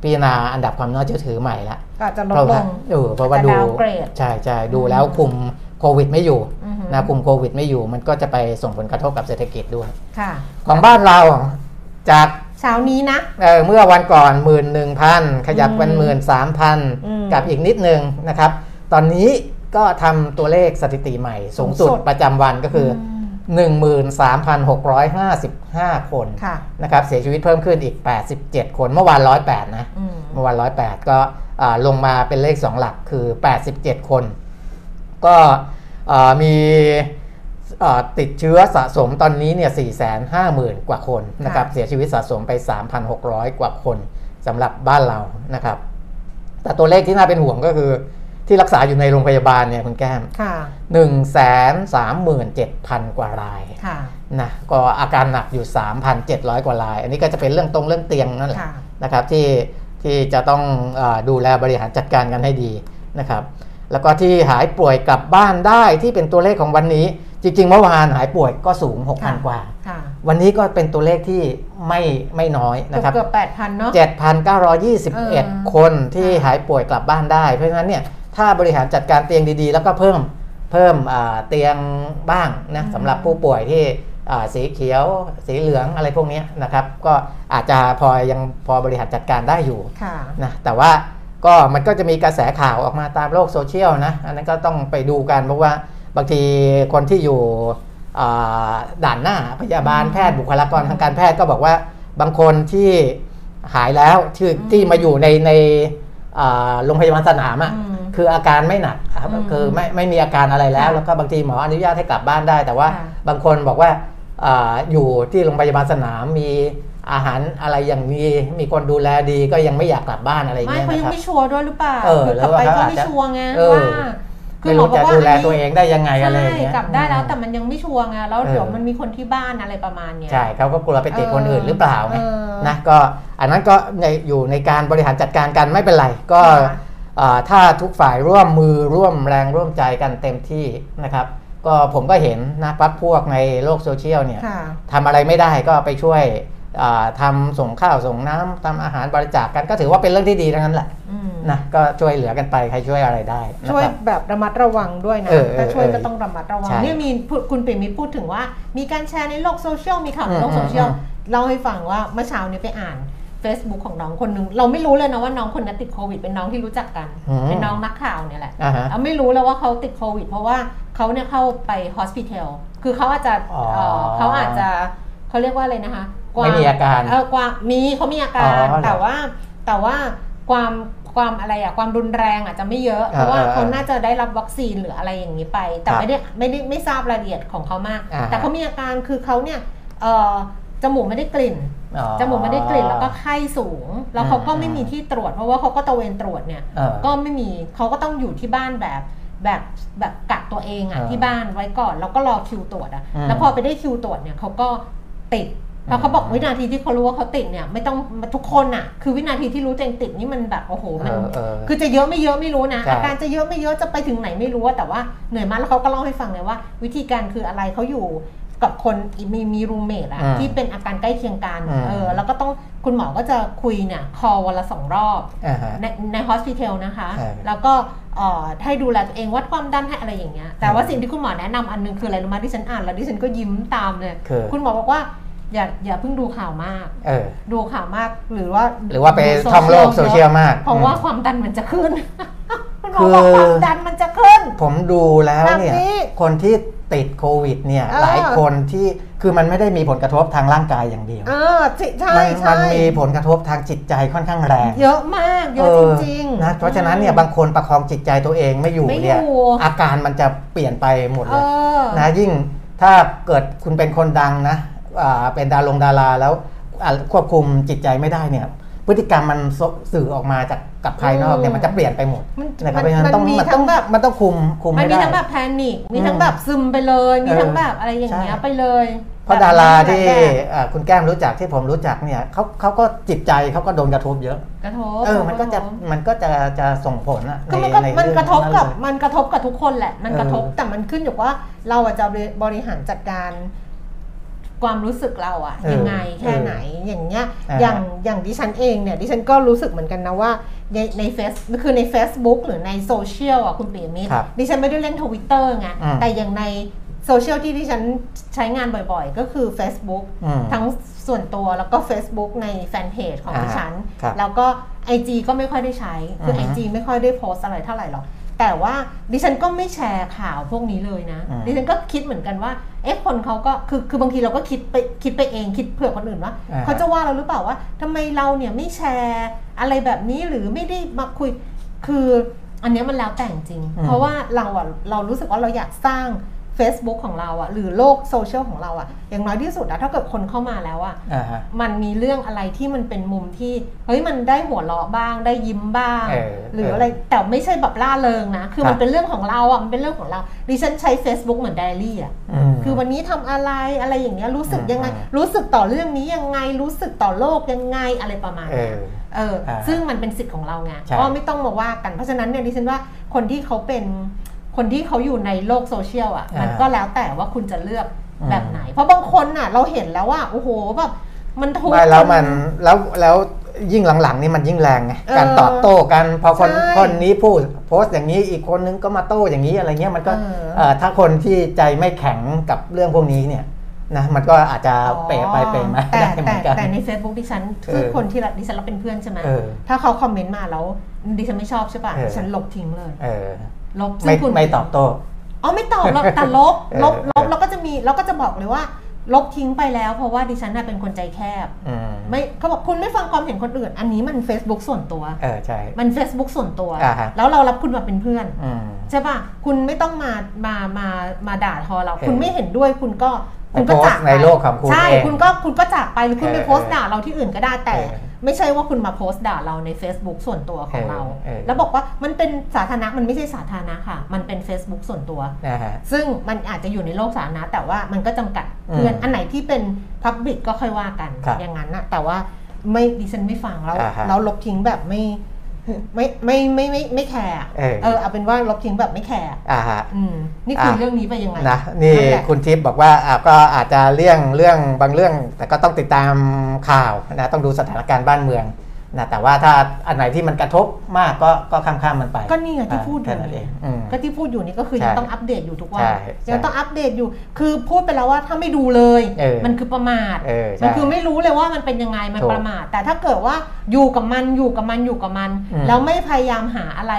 [SPEAKER 3] พิจารณาอันดับความน่าเชื่อถือใหม่ละ
[SPEAKER 2] ก็อาจจะล
[SPEAKER 3] เพ
[SPEAKER 2] ด
[SPEAKER 3] ราะ
[SPEAKER 2] ล
[SPEAKER 3] ว่างเออเพราะว่า
[SPEAKER 2] จะ
[SPEAKER 3] ดู
[SPEAKER 2] ดาวเกรด
[SPEAKER 3] ใช่ใช่ดูแล้วคุมโควิดไม่อยู่
[SPEAKER 2] อือหือ
[SPEAKER 3] นะคุมโควิดไม่อยู่ มันก็จะไปส่งผลกระทบกับเศรษฐกิจด้วย
[SPEAKER 2] ค่ะ
[SPEAKER 3] ของบ้านเราจาก
[SPEAKER 2] เช้านี้นะ
[SPEAKER 3] เอ่อเมื่อวันก่อน 1 1 0 0 0 ขยับเป็น
[SPEAKER 2] อืม
[SPEAKER 3] 1 3 0 0
[SPEAKER 2] อืม
[SPEAKER 3] 0กับอีกนิดนึงนะครับ ตอนนี้ ก็ทำตัวเลขสถิติใหม่ สูงสุด
[SPEAKER 2] สูงสุด
[SPEAKER 3] ประจำวันก็คืออ13,655 คน
[SPEAKER 2] ค่ะ
[SPEAKER 3] นะครับเสียชีวิตเพิ่มขึ้นอีก 87 คนเมื่อวาน 108 นะ
[SPEAKER 2] อืม
[SPEAKER 3] เมื่อวาน 108 ก็อ่าลงมาเป็นเลข 2 หลักคือ 87 คน ก็อ่ามีอ่าติดเชื้อสะสมตอนนี้เนี่ย 450,000 กว่าคนนะครับ
[SPEAKER 2] ค่ะ
[SPEAKER 3] เสียชีวิตสะสมไป 3,600 กว่าคนสำหรับบ้านเรานะครับ แต่ตัวเลขที่น่าเป็นห่วงก็คือ ที่รักษาอยู่ในโรงพยาบาลเนี่ยคุณแก้ม
[SPEAKER 2] ค่ะ
[SPEAKER 3] 1 3 7 0 0 0กว่าราย
[SPEAKER 2] ค่ะ
[SPEAKER 3] นะก็อาการหนักอยู่ 3,700 กว่าราย อันนี้ก็จะเป็นเรื่องตรงเรื่องเตียงนั่นแหละ
[SPEAKER 2] ค่ะ
[SPEAKER 3] นะครับที่ที่จะต้องอาดูแลบริหารจัดการกันให้ดีนะครับ แล้วก็ที่หายป่วยกลับบ้านได้ที่เป็นตัวเลขของวันนี้ จริงๆเมื่อวานหายป่วยก็สูง 6,000 กว่า
[SPEAKER 2] ค่ะ
[SPEAKER 3] วันนี้ก็เป็นตัวเลขที่ไม่ไม่น้อยนะครับ
[SPEAKER 2] เกือบแปดพันเนาะเออ
[SPEAKER 3] 7,921 คนที่หายป่วยกลับบ้านได้เพราะฉะนั้นเนี่ย ถ้าบริหารจัดการเตียงดีๆ แล้วก็เพิ่มเพิ่มอ่าเตียงบ้างนะ
[SPEAKER 2] อืม
[SPEAKER 3] สำหรับผู้ป่วยที่อ่าสีเขียว สีเหลืองอะไรพวกเนี้ยนะครับ ก็อาจจะพอยังพอบริหารจัดการได้อยู่
[SPEAKER 2] ค่ะ
[SPEAKER 3] นะแต่ว่าก็มันก็จะมีกระแสข่าวออกมาตามโลกโซเชียลนะ อันนั้นก็ต้องไปดูกันเพราะว่าบางทีคนที่อยู่อ่าด่านหน้าพยาบาล
[SPEAKER 2] อืม
[SPEAKER 3] แพทย์บุคลากรทางการแพทย์ก็บอกว่าบางคนที่หายแล้วที่
[SPEAKER 2] อืม
[SPEAKER 3] ที่มาอยู่ในในอ่าโรงพยาบาลสนามอะ
[SPEAKER 2] อืม
[SPEAKER 3] คืออาการไม่หนักครับ
[SPEAKER 2] อืม
[SPEAKER 3] คือไม่ไม่มีอาการอะไรแล้ว
[SPEAKER 2] ค่ะ
[SPEAKER 3] แล้วก็บางทีหมออนุญาตให้กลับบ้านได้ แต่ว่า
[SPEAKER 2] ค่ะ
[SPEAKER 3] บางคนบอกว่าอาอยู่ที่โรงพยาบาลสนามมีอาหารอะไรอย่างมีมีคนดูแลดีก็ยังไม่อยากกลับบ้านอะไรอย่าง
[SPEAKER 2] ไม่
[SPEAKER 3] เงี้ย
[SPEAKER 2] เขา
[SPEAKER 3] นะ
[SPEAKER 2] ยั
[SPEAKER 3] ค
[SPEAKER 2] ง
[SPEAKER 3] รับ
[SPEAKER 2] ไม่ชัวร์ด้วยหรือเปล่า
[SPEAKER 3] เออ
[SPEAKER 2] คือกลับไป
[SPEAKER 3] แล้ว
[SPEAKER 2] ก็
[SPEAKER 3] ว่า
[SPEAKER 2] ไม่
[SPEAKER 3] เขาอาจจะ
[SPEAKER 2] ชัวร์ไง
[SPEAKER 3] เออ
[SPEAKER 2] ว่า
[SPEAKER 3] ไม่รู้จะดูแลตัวเองได้ยังไงอะไรอย่างเงี้ย
[SPEAKER 2] ใช่กลับได้แล้วแต่มันยังไม่ชัวร์ไงแล้ว
[SPEAKER 3] เออ
[SPEAKER 2] เดี๋ยวมันมีคนที่บ้านอะไรประมาณเนี้ย
[SPEAKER 3] ใช่เขาก็กลัวไปติดคนอื่นหรือเปล่าไง
[SPEAKER 2] เออ
[SPEAKER 3] นะก็อันนั้นก็ในอยู่ในการบริหารจัดการกันไม่เป็นไรก็
[SPEAKER 2] ค่ะ
[SPEAKER 3] อ่า ถ้าทุกฝ่ายร่วมมือร่วมแรงร่วมใจกันเต็มที่นะครับก็ผมก็เห็นนะพักพวกในโลกโซเชียลเนี่ย
[SPEAKER 2] ค่ะ
[SPEAKER 3] ทำอะไรไม่ได้ก็ไปช่วยอ่าทำส่งข้าวส่งน้ำทำอาหารบริจาคกันก็ถือว่าเป็นเรื่องที่ดีทั้งนั้นแหละ
[SPEAKER 2] อืม
[SPEAKER 3] นะก็ช่วยเหลือกันไปใครช่วยอะไรได้นะ
[SPEAKER 2] ช่วย
[SPEAKER 3] ครับ
[SPEAKER 2] แบบระมัดระวังด้วยนะ
[SPEAKER 3] เออเออ
[SPEAKER 2] ถ้าช่วย
[SPEAKER 3] เออ
[SPEAKER 2] ก็ต้องระมัดระวัง
[SPEAKER 3] ใช่
[SPEAKER 2] เนี่ยมีพูดคุณปิ่มมิตรพูดถึงว่า มีการแชร์ในโลกโซเชียลมีข่าวในโลก
[SPEAKER 3] อืม
[SPEAKER 2] โซเชียล
[SPEAKER 3] อืม
[SPEAKER 2] เล่าให้ฟังว่าเมื่อเช้านี้ไปอ่าน Facebook ของน้องคนหนึ่ง เราไม่รู้เลยนะว่าน้องคนนั้นติดโควิด เป็นน้องที่รู้จักกัน
[SPEAKER 3] อืม
[SPEAKER 2] เป็นน้องนักข่าวเนี่ยแหละ
[SPEAKER 3] อ่าฮะ
[SPEAKER 2] เราไม่รู้แล้วว่าเขาติดโควิด เพราะว่าเขาเนี่ยเข้าไป hospitel คือเขาอาจจะ
[SPEAKER 3] อ๋อ
[SPEAKER 2] เอ่อเขาอาจจะเขาเรียกว่าอะไรนะคะคว
[SPEAKER 3] ไม่มีอาการ
[SPEAKER 2] เออกวางมีเขามีอาการ
[SPEAKER 3] อ๋อเหรอ
[SPEAKER 2] แต่ว่าแต่ว่าความความอะไรอะความรุนแรงอาจจะไม่เยอะ เพราะว่า
[SPEAKER 3] เออเออ
[SPEAKER 2] เขาน่าจะได้รับวัคซีนหรืออะไรอย่างนี้ไป แต่
[SPEAKER 3] ครับ
[SPEAKER 2] ไม่ได้ไม่ได้ไม่ทราบรายละเอียดของเขามาก
[SPEAKER 3] อ่าฮะ
[SPEAKER 2] แต่เขามีอาการคือเขาเนี่ยเอ่อจมูกไม่ได้กลิ่น
[SPEAKER 3] อ๋อ
[SPEAKER 2] จมูกไม่ได้กลิ่นแล้วก็ไข้สูง แล้วเขาก็
[SPEAKER 3] อืม
[SPEAKER 2] ไม่มีที่ตรวจ เพราะว่าเขาก็ตระเวนตรวจเนี่ย
[SPEAKER 3] เออ
[SPEAKER 2] ก็ไม่มีเขาก็ต้องอยู่ที่บ้านแบบแบบแบบกักตัวเองอะ
[SPEAKER 3] เออ
[SPEAKER 2] ที่บ้านไว้ก่อนแล้วก็รอคิวตรวจอะ
[SPEAKER 3] อืม
[SPEAKER 2] แล้วพอไปได้คิวตรวจเนี่ยเขาก็ติดเพราะเขาบอกวินาทีที่เขารู้ว่าเขาติดเนี่ยไม่ต้องทุกคนอะ คือวินาทีที่รู้ตัวเองติดนี่มันแบบโอ้โหมัน
[SPEAKER 3] เออเออ
[SPEAKER 2] คือจะเยอะไม่เยอะไม่รู้นะ
[SPEAKER 3] ใช่
[SPEAKER 2] อาการจะเยอะไม่เยอะจะไปถึงไหนไม่รู้อะแต่ว่าเหนื่อยมากแล้วเขาก็เล่าให้ฟังเลยว่า วิธีการคืออะไรเขาอยู่ กับคนมีมีรูเมทอะ
[SPEAKER 3] อืม
[SPEAKER 2] ที่เป็นอาการใกล้เคียงกัน
[SPEAKER 3] อืม
[SPEAKER 2] เออแล้วก็ต้องคุณหมอก็จะคุยเนี่ยคอวันละสองรอบ
[SPEAKER 3] อ่าฮะ
[SPEAKER 2] ในในฮอสพิทอลนะคะ
[SPEAKER 3] ใช่
[SPEAKER 2] แล้วก็เอ่อให้ดูแลตัวเองวัดความดันให้อะไรอย่างเงี้ย แต่ว่าสิ่งที่คุณหมอแนะนำอันนึงคืออะไรรู้ไหมที่ฉันอ่านแล้วที่ฉันก็ยิ้มตามเลย
[SPEAKER 3] คือ
[SPEAKER 2] คุณหมอบอกว่าอย่าอย่าเพิ่งดูข่าวมาก
[SPEAKER 3] เออ
[SPEAKER 2] ดูข่าวมากหรือว่า
[SPEAKER 3] หรือว่าไป
[SPEAKER 2] ดู
[SPEAKER 3] ท่องโลกโซเชียลมาก
[SPEAKER 2] เพราะว่า
[SPEAKER 3] อืม
[SPEAKER 2] ความดันมันจะขึ้น คุณหมอ
[SPEAKER 3] คือ
[SPEAKER 2] บอกความดันมันจะขึ้น
[SPEAKER 3] ผมดูแล้วเนี่ย
[SPEAKER 2] แบบนี้
[SPEAKER 3] คนที่ ติดโควิดเนี่ย
[SPEAKER 2] เออ
[SPEAKER 3] หลายคนที่คือมันไม่ได้มีผลกระทบทางร่างกายอย่างเดียว
[SPEAKER 2] เออจิใช่
[SPEAKER 3] มัน
[SPEAKER 2] ใช่
[SPEAKER 3] มันมีผลกระทบทางจิตใจค่อนข้างแรง
[SPEAKER 2] เยอะมากเยอะจริง
[SPEAKER 3] เออนะเพราะฉะนั้นเนี่ยบางคนประคองจิตใจตัวเองไม่อยู่
[SPEAKER 2] ไม่
[SPEAKER 3] เนี่ย
[SPEAKER 2] อยู่
[SPEAKER 3] อาการมันจะเปลี่ยนไปหมด
[SPEAKER 2] เอ
[SPEAKER 3] เลย
[SPEAKER 2] อ
[SPEAKER 3] นะยิ่งถ้าเกิดคุณเป็นคนดังนะอ่าเป็นดารงดาราแล้วอ่าควบคุมจิตใจไม่ได้เนี่ย พฤติกรรมมันสื่อออกมาจากกับภายนอกเนี่ย
[SPEAKER 2] อืม
[SPEAKER 3] มันจะเปลี่ยนไปหมด
[SPEAKER 2] มัน
[SPEAKER 3] นะครับ
[SPEAKER 2] มัน
[SPEAKER 3] เพราะฉะนั้นต้อง
[SPEAKER 2] มันมี
[SPEAKER 3] มัน
[SPEAKER 2] ทั้
[SPEAKER 3] ต้อง
[SPEAKER 2] งแบบ
[SPEAKER 3] มันต้องคุมคุม
[SPEAKER 2] มัน
[SPEAKER 3] ให้
[SPEAKER 2] มี
[SPEAKER 3] ได้
[SPEAKER 2] ทั้งแบบแพนิคมี
[SPEAKER 3] อืม
[SPEAKER 2] ทั้งแบบซึมไปเลย มี
[SPEAKER 3] เออ
[SPEAKER 2] ทั้งแบบอะไรอย่างเงี้ย
[SPEAKER 3] ใช่
[SPEAKER 2] ไปเลย
[SPEAKER 3] เพราะ
[SPEAKER 2] แบบ
[SPEAKER 3] ดารา
[SPEAKER 2] นั้น
[SPEAKER 3] ที่
[SPEAKER 2] แบบ
[SPEAKER 3] อ่าคุณแก้มรู้จักที่ผมรู้จักเนี่ยเขาเขาก็จิตใจเขาก็โดนกระทบเยอะ
[SPEAKER 2] กระทบ
[SPEAKER 3] เออมันก็จะมันก็จะจะส่งผลอะ
[SPEAKER 2] ก็มัน
[SPEAKER 3] ใน
[SPEAKER 2] ก็
[SPEAKER 3] ใน
[SPEAKER 2] มัน
[SPEAKER 3] เอง
[SPEAKER 2] กระทบ
[SPEAKER 3] นั้น
[SPEAKER 2] กับ
[SPEAKER 3] เลย
[SPEAKER 2] มันกระทบกับทุกคนแหละ มันกระทบ
[SPEAKER 3] เออ
[SPEAKER 2] แต่มันขึ้นอยู่ว่าเราอะจะบริหารจัดการ ความรู้สึกเราอะ
[SPEAKER 3] เออ
[SPEAKER 2] ยังไงแค่
[SPEAKER 3] เออ
[SPEAKER 2] ไหนอย่างเงี้ย
[SPEAKER 3] อ่า
[SPEAKER 2] อย่างอย่างดิฉันเองเนี่ยดิฉันก็รู้สึกเหมือนกันนะว่าในในเฟซคือใน Facebook หรือในโซเชียลอะคุณปิยมิตร
[SPEAKER 3] ครับ
[SPEAKER 2] ดิฉันไม่ได้เล่นทวิตเตอร์ไง
[SPEAKER 3] อืม
[SPEAKER 2] แต่อย่างในโซเชียลที่ดิฉันใช้งานบ่อยๆ ก็คือ Facebook
[SPEAKER 3] อืม
[SPEAKER 2] ทั้งส่วนตัวแล้วก็ Facebook ในแฟนเพจของ
[SPEAKER 3] อ่า
[SPEAKER 2] ดิฉัน
[SPEAKER 3] ครับ
[SPEAKER 2] แล้วก็ IG ก็ไม่ค่อยได้ใช้ คือ
[SPEAKER 3] อฮึ
[SPEAKER 2] IG ไม่ค่อยได้โพสต์อะไรเท่าไหร่หรอก แต่ว่าดิฉันก็ไม่แชร์ข่าวพวกนี้เลยนะ
[SPEAKER 3] อืม
[SPEAKER 2] ดิฉันก็คิดเหมือนกันว่า เอ๊ะคนเขาก็คือคือบางทีเราก็คิดไปคิดไปเองคิดเผื่อคนอื่นว่า
[SPEAKER 3] อ่า
[SPEAKER 2] เขาจะว่าเราหรือเปล่าว่าทำไมเราเนี่ยไม่แชร์อะไรแบบนี้หรือไม่ได้มาคุยคืออันเนี้ยมันแล้วแต่จริง
[SPEAKER 3] อืม
[SPEAKER 2] เพราะว่าเราอะเรารู้สึกว่าเราอยากสร้าง Facebook ของเราอะหรือโลกโซเชียลของเราอะอย่างน้อยที่สุดอะถ้าเกิดคนเข้ามาแล้วอะ
[SPEAKER 3] อ่าฮะ
[SPEAKER 2] มันมีเรื่องอะไรที่มันเป็นมุมที่เฮ้ยมันได้หัวเราะบ้างได้ยิ้มบ้าง
[SPEAKER 3] เออ
[SPEAKER 2] หรือ
[SPEAKER 3] เอออ
[SPEAKER 2] อะไรแต่ไม่ใช่แบบล่าเริงนะ คือ
[SPEAKER 3] ครับ
[SPEAKER 2] มันเป็นเรื่องของเราอะมันเป็นเรื่องของเราดิฉันใช้ Facebook เหมือนไดอารี่อะ
[SPEAKER 3] ม
[SPEAKER 2] คือวันนี้ทำอะไรอะไรอย่างเงี้ยรู้สึกยังไง
[SPEAKER 3] อืม
[SPEAKER 2] รู้สึกต่อเรื่องนี้ยังไงรู้สึกต่อโลกยังไงอะไรประมาณ
[SPEAKER 3] เอ
[SPEAKER 2] เนี้ย
[SPEAKER 3] อ
[SPEAKER 2] เออ
[SPEAKER 3] อ่า
[SPEAKER 2] ซึ่งมันเป็นสิทธิ์ของเราไง
[SPEAKER 3] ใช่
[SPEAKER 2] ก็ไม่ต้องมาว่ากันเพราะฉะนั้นเนี่ยดิฉันว่าคนที่เขาเป็น คนที่เขาอยู่ในโลกโซเชียลอะมันก็แล้วแต่ว่าคุณจะเลือกแบบไหน เพราะบางคนน่ะ เราเห็นแล้วว่าโอ้โหแบบมันทุกข์
[SPEAKER 3] ไม่แล้ว
[SPEAKER 2] จ
[SPEAKER 3] มันแล้วแล้วยิ่งหลังๆนี่มันยิ่งแรงไง
[SPEAKER 2] เออ
[SPEAKER 3] การตอบโต้กันพอคน
[SPEAKER 2] ใช่
[SPEAKER 3] คนนี้พูดโพสต์อย่างนี้อีกคนนึงก็มาโต้อย่างนี้อะไรเงี้ยมันก็
[SPEAKER 2] เออ
[SPEAKER 3] เอ่อถ้าคนที่ใจไม่แข็งกับเรื่องพวกนี้เนี่ยนะมันก็อาจจะเปะไปเปะมา
[SPEAKER 2] แต่
[SPEAKER 3] ได้เหมื
[SPEAKER 2] แต่
[SPEAKER 3] อนกัน
[SPEAKER 2] แต่ใน Facebook ดิฉัน
[SPEAKER 3] เออ
[SPEAKER 2] คือคนที่ดิฉันรับเป็นเพื่อนใช่ไหม
[SPEAKER 3] เออ
[SPEAKER 2] ถ้าเขาคอมเมนต์มาแล้วดิฉันไม่ชอบใช่ป่ะ
[SPEAKER 3] เออ
[SPEAKER 2] ดิฉันลบทิ้งเลย
[SPEAKER 3] เออ
[SPEAKER 2] ลบ
[SPEAKER 3] ไม่
[SPEAKER 2] ซึ่งคุณ
[SPEAKER 3] ไม่ตอบโต้
[SPEAKER 2] อ๋อไม่ตอบหรอกแต่ลบ
[SPEAKER 3] เออ
[SPEAKER 2] ลบลบ
[SPEAKER 3] เออ
[SPEAKER 2] แล้วก็จะมีแล้วก็จะบอกเลยว่า ลบทิ้งไปแล้ว เพราะว่าดิฉันน่ะเป็นคนใจแคบ
[SPEAKER 3] อืม
[SPEAKER 2] ไม่เขาบอกคุณไม่ฟังความเห็นคนอื่น อันนี้มัน Facebook ส่วนตัว
[SPEAKER 3] เออใช่
[SPEAKER 2] มัน Facebook ส่วนตัว
[SPEAKER 3] อ่าฮะ
[SPEAKER 2] แล้วเรารับคุณมาเป็นเพื่อน
[SPEAKER 3] อืม
[SPEAKER 2] ใช่ป่ะ คุณไม่ต้องมา มา มา มาด่าทอเรา
[SPEAKER 3] เออ
[SPEAKER 2] คุณไม่เห็นด้วย คุณก็
[SPEAKER 3] ไป
[SPEAKER 2] คุณก็
[SPEAKER 3] โพสต์
[SPEAKER 2] จากไป
[SPEAKER 3] ในโลกของคุณ
[SPEAKER 2] ใช่
[SPEAKER 3] เอง
[SPEAKER 2] คุณก็ คุณก็จากไป หรือคุณไป
[SPEAKER 3] เออ
[SPEAKER 2] โพสต์ด่าเราที่อื่นก็ได้ แต่
[SPEAKER 3] เออ
[SPEAKER 2] ไม่ใช่ว่าคุณมาโพสต์ด่าเราใน Facebook ส่วนตัวของเรา
[SPEAKER 3] เออเออ
[SPEAKER 2] แล้วบอกว่ามันเป็นสาธารณะมันไม่ใช่สาธารณะค่ะ มันเป็น Facebook ส่วนตัว
[SPEAKER 3] นะฮะ
[SPEAKER 2] ซึ่งมันอาจจะอยู่ในโลกสาธารณะ แต่ว่ามันก็จำกัดเพื่อน
[SPEAKER 3] อืม
[SPEAKER 2] อันไหนที่เป็น Public ก็ค่อยว่ากัน
[SPEAKER 3] ครับ
[SPEAKER 2] อย่างนั้นนะแต่ว่าไม่ดิฉันไม่ฟังแล้ว
[SPEAKER 3] อ่าฮะ
[SPEAKER 2] แล้วลบทิ้งแบบไม่ ไม่ไม่ไม่ไม่ไม่แคร์
[SPEAKER 3] เออ
[SPEAKER 2] เออเอาเป็นว่าลบทิ้งแบบไม่แคร์
[SPEAKER 3] อ่าฮะ
[SPEAKER 2] อืมนี่คือ
[SPEAKER 3] อะ
[SPEAKER 2] เรื่องนี้ไปยังไง
[SPEAKER 3] นะนี่
[SPEAKER 2] นั่นแหละ
[SPEAKER 3] คุณทิพย์บอกว่าอะก็อาจจะเลี่ยงเรื่องบางเรื่อง แต่ก็ต้องติดตามข่าวนะต้องดูสถานการณ์บ้านเมือง นะแต่ว่าถ้าอันไหนที่มันกระทบมากก็ก็ข้ามๆมันไป
[SPEAKER 2] ก็นี่ไงที่พูดอ
[SPEAKER 3] แค่
[SPEAKER 2] ยู่
[SPEAKER 3] นั้นเองอืม
[SPEAKER 2] ก็ที่พูดอยู่นี่ก็คือ
[SPEAKER 3] ใช่
[SPEAKER 2] ยังต้องอัปเดตอยู่ทุกวัน
[SPEAKER 3] ใช่
[SPEAKER 2] ยังต้องอัปเดตอยู่ คือพูดไปแล้วว่าถ้าไม่ดูเลย
[SPEAKER 3] เออ
[SPEAKER 2] มันคือประมาท
[SPEAKER 3] เออใช่
[SPEAKER 2] มันคือไม่รู้เลยว่ามันเป็นยังไงมัน
[SPEAKER 3] ถูก
[SPEAKER 2] ประมาท แต่ถ้าเกิดว่าอยู่กับมันอยู่กับมันอยู่กับมัน
[SPEAKER 3] อืม
[SPEAKER 2] แล้วไม่พยายามหาอะไร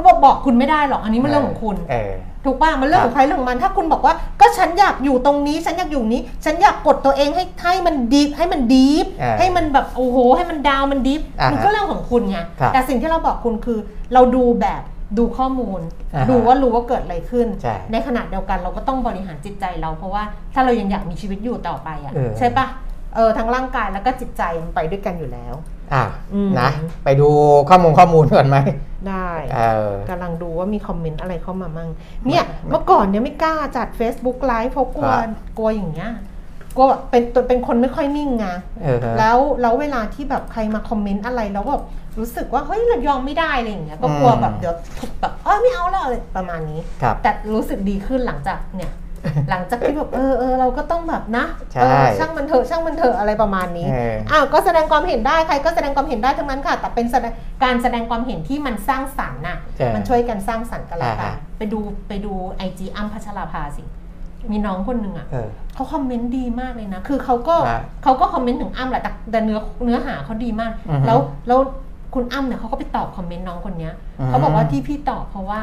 [SPEAKER 2] ก็บอกบอกคุณไม่ได้หรอกอันนี้มันเรื่องของคุณ
[SPEAKER 3] เออ
[SPEAKER 2] ถูกป่ะมันเรื่องของใครเรื่องของมัน ถ้าคุณบอกว่าก็ฉันอยากอยู่ตรงนี้ ฉันอยากอยู่นี้ ฉันอยากกดตัวเองให้ให้มันดีให้มันดีฟ
[SPEAKER 3] เออ
[SPEAKER 2] ให้มันแบบโอ้โห ให้มันดาวมันดีฟ
[SPEAKER 3] อ่าฮะ
[SPEAKER 2] มันก็เรื่องของคุณไง
[SPEAKER 3] ครับ
[SPEAKER 2] แต่สิ่งที่เราบอกคุณคือ เราดูแบบดูข้อมูล
[SPEAKER 3] อ่าฮะ
[SPEAKER 2] ดูว่ารู้ว่าเกิดอะไรขึ้น
[SPEAKER 3] ใช่
[SPEAKER 2] ขณะเดียวกันเราก็ต้องบริหารจิตใจเรา เพราะว่าถ้าเรายังอยากมีชีวิตอยู่ต่อไปอะ
[SPEAKER 3] เออ
[SPEAKER 2] ใช่ปะเออทั้งร่างกายแล้วก็จิตใจมันไปด้วยกันอยู่แล้ว
[SPEAKER 3] อะ
[SPEAKER 2] อืม
[SPEAKER 3] นะไปดูข้อมูลข้อมูลก่อนไหม
[SPEAKER 2] ได้
[SPEAKER 3] เออ
[SPEAKER 2] กำลังดูว่ามีคอมเมนต์อะไรเข้ามามั่งเนี่ยเมื่อก่อนเนี่ยไม่กล้าจัด Facebook ไลฟ์เพราะกลัว
[SPEAKER 3] ครับ
[SPEAKER 2] กลัวอย่างเงี้ยกลัวแบบเป็นตัวเป็นคนไม่ค่อยนิ่งไง
[SPEAKER 3] เออฮะ
[SPEAKER 2] แล้วแล้วเวลาที่แบบใครมาคอมเมนต์อะไรแล้วแบบรู้สึกว่าเฮ้ยเรายอมไม่ได้อะไรอย่างเงี้ยก็กลัว
[SPEAKER 3] อืม
[SPEAKER 2] แบบเดี๋ยวถูกแบบเออไม่เอาแล้วอะไรประมาณนี้
[SPEAKER 3] ครับ
[SPEAKER 2] แต่รู้สึกดีขึ้นหลังจากเนี่ย หลังจากที่แบบเออเออเราก็ต้องแบบนะ
[SPEAKER 3] ใช่
[SPEAKER 2] เออช่างมันเถอะช่างมันเถอะอะไรประมาณนี้
[SPEAKER 3] เออ
[SPEAKER 2] อ้าวก็แสดงความเห็นได้ใครก็แสดงความเห็นได้ทั้งนั้นค่ะ แต่เป็นแสดงการแสดงความเห็นที่มันสร้างสรรค์น่ะ
[SPEAKER 3] ใช่
[SPEAKER 2] มันช่วยกันสร้างสรรค์กันแล้วกัน
[SPEAKER 3] อ่า
[SPEAKER 2] ไปดูไปดูไอจีอ้ำพัชราภาสิมีน้องคนหนึ่งอะ
[SPEAKER 3] เออ
[SPEAKER 2] เขาคอมเมนต์ดีมากเลยนะ คือเขาก็
[SPEAKER 3] อ่า
[SPEAKER 2] เขาก็คอมเมนต์ถึงอ้ำแหละแต่แต่เนื้อเนื้อหาเขาดีมาก
[SPEAKER 3] อือฮึ
[SPEAKER 2] แล้วแล้วคุณอ้ำเนี่ยเขาก็ไปตอบคอมเมนต์น้องคนเนี้ย
[SPEAKER 3] อืม
[SPEAKER 2] เขาบอกว่าที่พี่ตอบเพราะว่า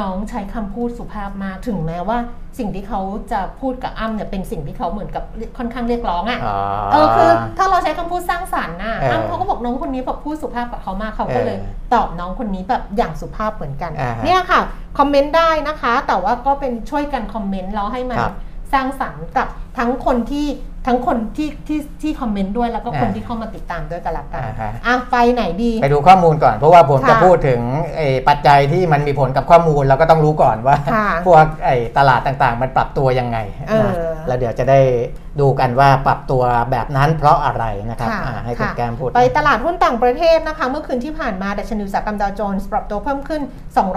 [SPEAKER 2] น้องใช้คำพูดสุภาพมากถึงแม้ว่า สิ่งที่เขาจะพูดกับอ้ำเนี่ยเป็นสิ่งที่เขาเหมือนกับค่อนข้างเรียกร้องอะ
[SPEAKER 3] อ๋อ
[SPEAKER 2] เออคือถ้าเราใช้คำพูดสร้างสรรค์น่ะ
[SPEAKER 3] เออ
[SPEAKER 2] อ้ำเขาก็บอกน้องคนนี้แบบพูดสุภาพกับเขามากเขาก็เลย
[SPEAKER 3] เออ
[SPEAKER 2] ตอบน้องคนนี้แบบอย่างสุภาพเหมือนกัน
[SPEAKER 3] อ่าฮะ
[SPEAKER 2] เนี่ยค่ะคอมเมนต์ได้นะคะ แต่ว่าก็เป็นช่วยกันคอมเมนต์แล้วให้มัน
[SPEAKER 3] ครับ
[SPEAKER 2] สร้างสรรค์กับทั้งคนที่ ทั้งคนที่ที่ที่คอมเมนต์ด้วยแล้วก็คน
[SPEAKER 3] อ่า
[SPEAKER 2] ที่เข้ามาติดตามด้วยกันละกัน
[SPEAKER 3] อ่าฮะ
[SPEAKER 2] อะไปไหนดี
[SPEAKER 3] ไปดูข้อมูลก่อนเพราะว่าผม
[SPEAKER 2] ค่ะ
[SPEAKER 3] จะพูดถึงไอ้ปัจจัยที่มันมีผลกับข้อมูลเราก็ต้องรู้ก่อนว่า
[SPEAKER 2] ค่ะ
[SPEAKER 3] พวกไอ้ตลาดต่างๆ มันปรับตัวยังไง
[SPEAKER 2] เออ
[SPEAKER 3] นะแล้วเดี๋ยวจะได้ดูกันว่าปรับตัวแบบนั้นเพราะอะไรนะครับ
[SPEAKER 2] ค่ะ
[SPEAKER 3] อ่าให้คุณ
[SPEAKER 2] ค่ะ
[SPEAKER 3] แก้มพูด
[SPEAKER 2] ไปตลาดหุ้นต่างประเทศนะคะ เมื่อคืนที่ผ่านมาดัชนีอุตสาหกรรมดาวโจนส์ปรับตัวเพิ่มขึ้น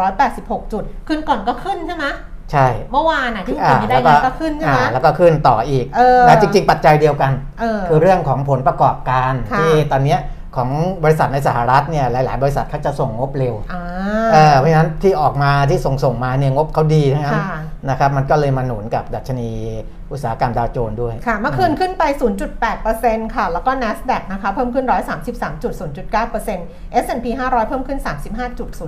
[SPEAKER 2] 286 จุด ขึ้นก่อนก็ขึ้นใช่ไหม
[SPEAKER 3] ใช่
[SPEAKER 2] เมื่อวานน่ะที่คุณ
[SPEAKER 3] อ่า
[SPEAKER 2] ไม่ได้
[SPEAKER 3] แล้ว
[SPEAKER 2] เงินก็ขึ้นใช่ไหม
[SPEAKER 3] อ่าแล้วก็ขึ้นต่ออีก
[SPEAKER 2] เออ
[SPEAKER 3] นะจริง ๆ ปัจจัยเดียวกัน
[SPEAKER 2] เออ
[SPEAKER 3] คือเรื่องของผลประกอบการ
[SPEAKER 2] ค่ะ
[SPEAKER 3] ที่ตอนเนี้ยของบริษัทในสหรัฐเนี่ยหลาย ๆ บริษัทเขาจะส่งงบเร็ว
[SPEAKER 2] อ่า
[SPEAKER 3] เออเพราะฉะนั้นที่ออกมาที่ส่งส่งมาเนี่ยงบเขาดีทั้งนั้น
[SPEAKER 2] ค่ะ
[SPEAKER 3] นะครับมันก็เลยมาหนุนกับดัชนีอุตสาหกรรมดาวโจนส์ด้วย
[SPEAKER 2] ค่ะ เมื่อคืนขึ้นไป 0.8%ค่ะ แล้วก็ NASDAQ นะคะเพิ่มขึ้น 133.0.9% S&P 500 เพิ่มขึ้น